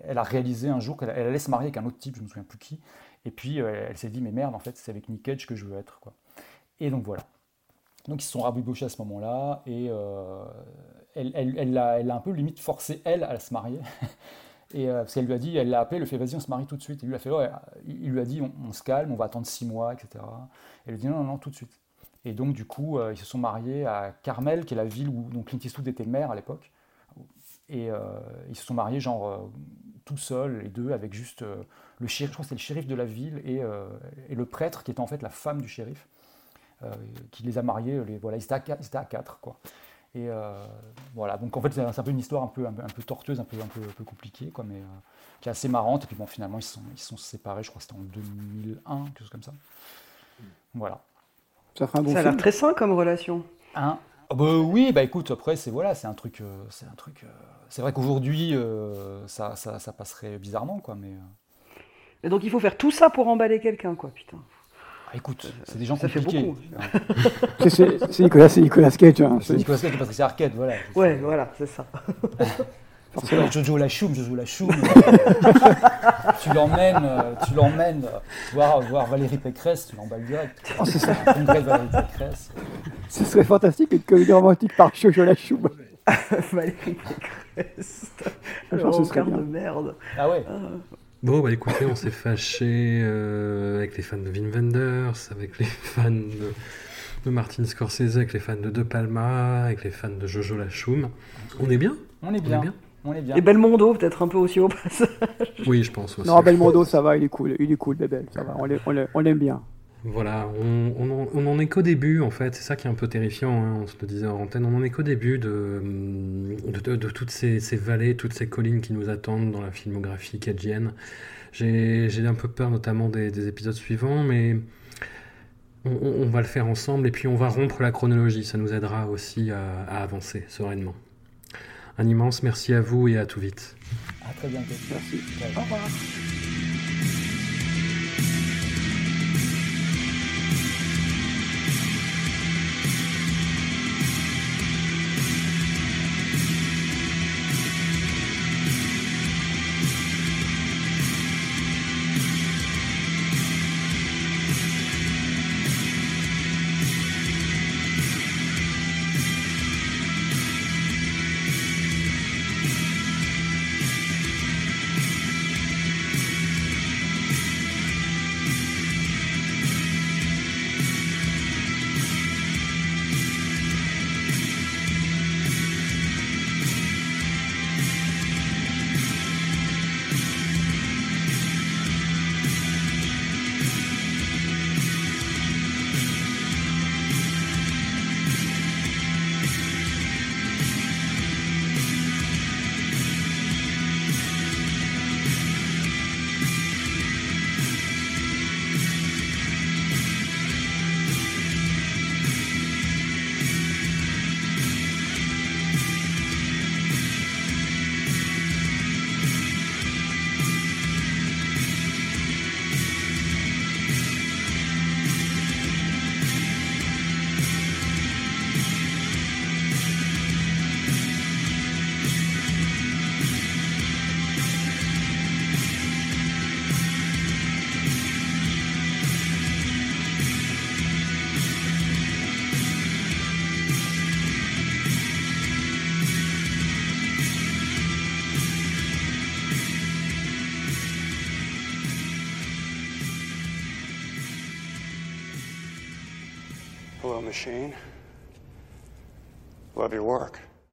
elle a réalisé un jour qu'elle elle allait se marier avec un autre type, je me souviens plus qui. Et puis elle s'est dit Mais merde, en fait, c'est avec Nick Cage que je veux être. Quoi. Et donc voilà. Donc ils se sont rabibochés à ce moment-là et euh, elle, elle, elle elle a un peu limite forcé elle à se marier. (laughs) Et euh, parce qu'elle lui a dit, elle l'a appelé, elle lui a fait vas-y on se marie tout de suite. Et lui a fait ouais, il lui a dit on, se calme, on va attendre six mois, etc. Elle lui a dit non non non tout de suite. Et donc du coup euh, ils se sont mariés à Carmel, qui est la ville où donc Clint Eastwood était maire à l'époque. Et euh, ils se sont mariés genre euh, tout seuls les deux avec juste le shérif, je crois que c'est le shérif de la ville et, le prêtre qui était en fait la femme du shérif qui les a mariés. Voilà, ils étaient à ils étaient à quatre, quoi. Et euh, voilà, donc en fait, c'est un peu une histoire un peu, un peu, un peu tortueuse, un peu, un peu, un peu compliquée, quoi, mais euh, qui est assez marrante. Et puis bon, finalement, ils se sont, ils sont séparés, je crois que c'était en 2001, quelque chose comme ça. Voilà. Ça ferait un bon Ça a l'air très sain comme relation. Hein? Ah bah oui, bah écoute, après, c'est voilà, c'est un truc. euh, c'est un truc. euh, c'est vrai qu'aujourd'hui, euh, ça, ça, ça passerait bizarrement, quoi, mais. euh, Et donc il faut faire tout ça pour emballer quelqu'un, quoi, putain. Ah, écoute, c'est des gens Ça fait compliqués. beaucoup. hein. C'est- C'est c'est Nicolas, c'est Nicolas Cage. hein. C'est Nicolas Cage et Patricia Arquette, voilà. (laughs) Ouais, voilà, c'est ça. (laughs) C'est pas Jojo la choum, Jojo la choum. (laughs) tu l'emmènes, euh, tu l'emmènes voir, voir Valérie Pécresse, tu l'emballes direct. Oh, c'est ça. Un congrès de Valérie Pécresse. Ce serait fantastique une comédie romantique par Jojo la Choube. Valérie Pécresse. Je Le pense que ce serait rencard de merde. Ah ouais. Bon, bah écoutez, on s'est fâché euh, avec les fans de Wim Wenders, avec les (laughs) fans de, de Martin Scorsese, avec les fans de De Palma, avec les fans de Jojo Lachoum. On est bien? On est bien. On est bien. Et Belmondo, peut-être un peu aussi au passage. Oui, je pense aussi. Non, Belmondo, ça va, il est cool. Il est cool, Bébel. Ça va, on on on l'aime bien. Voilà, on, on en, on en est qu'au début en fait, c'est ça qui est un peu terrifiant, hein, on se le disait en antenne, on en est qu'au début de, de, de- de toutes ces, ces vallées, toutes ces collines qui nous attendent dans la filmographie cagienne. J'ai j'ai un peu peur notamment des, des épisodes suivants, mais on, on- on va le faire ensemble et puis on va rompre la chronologie, ça nous aidera aussi à, à avancer sereinement. Un immense merci à vous et à tout vite. À très bientôt. Merci. Au revoir. of your work.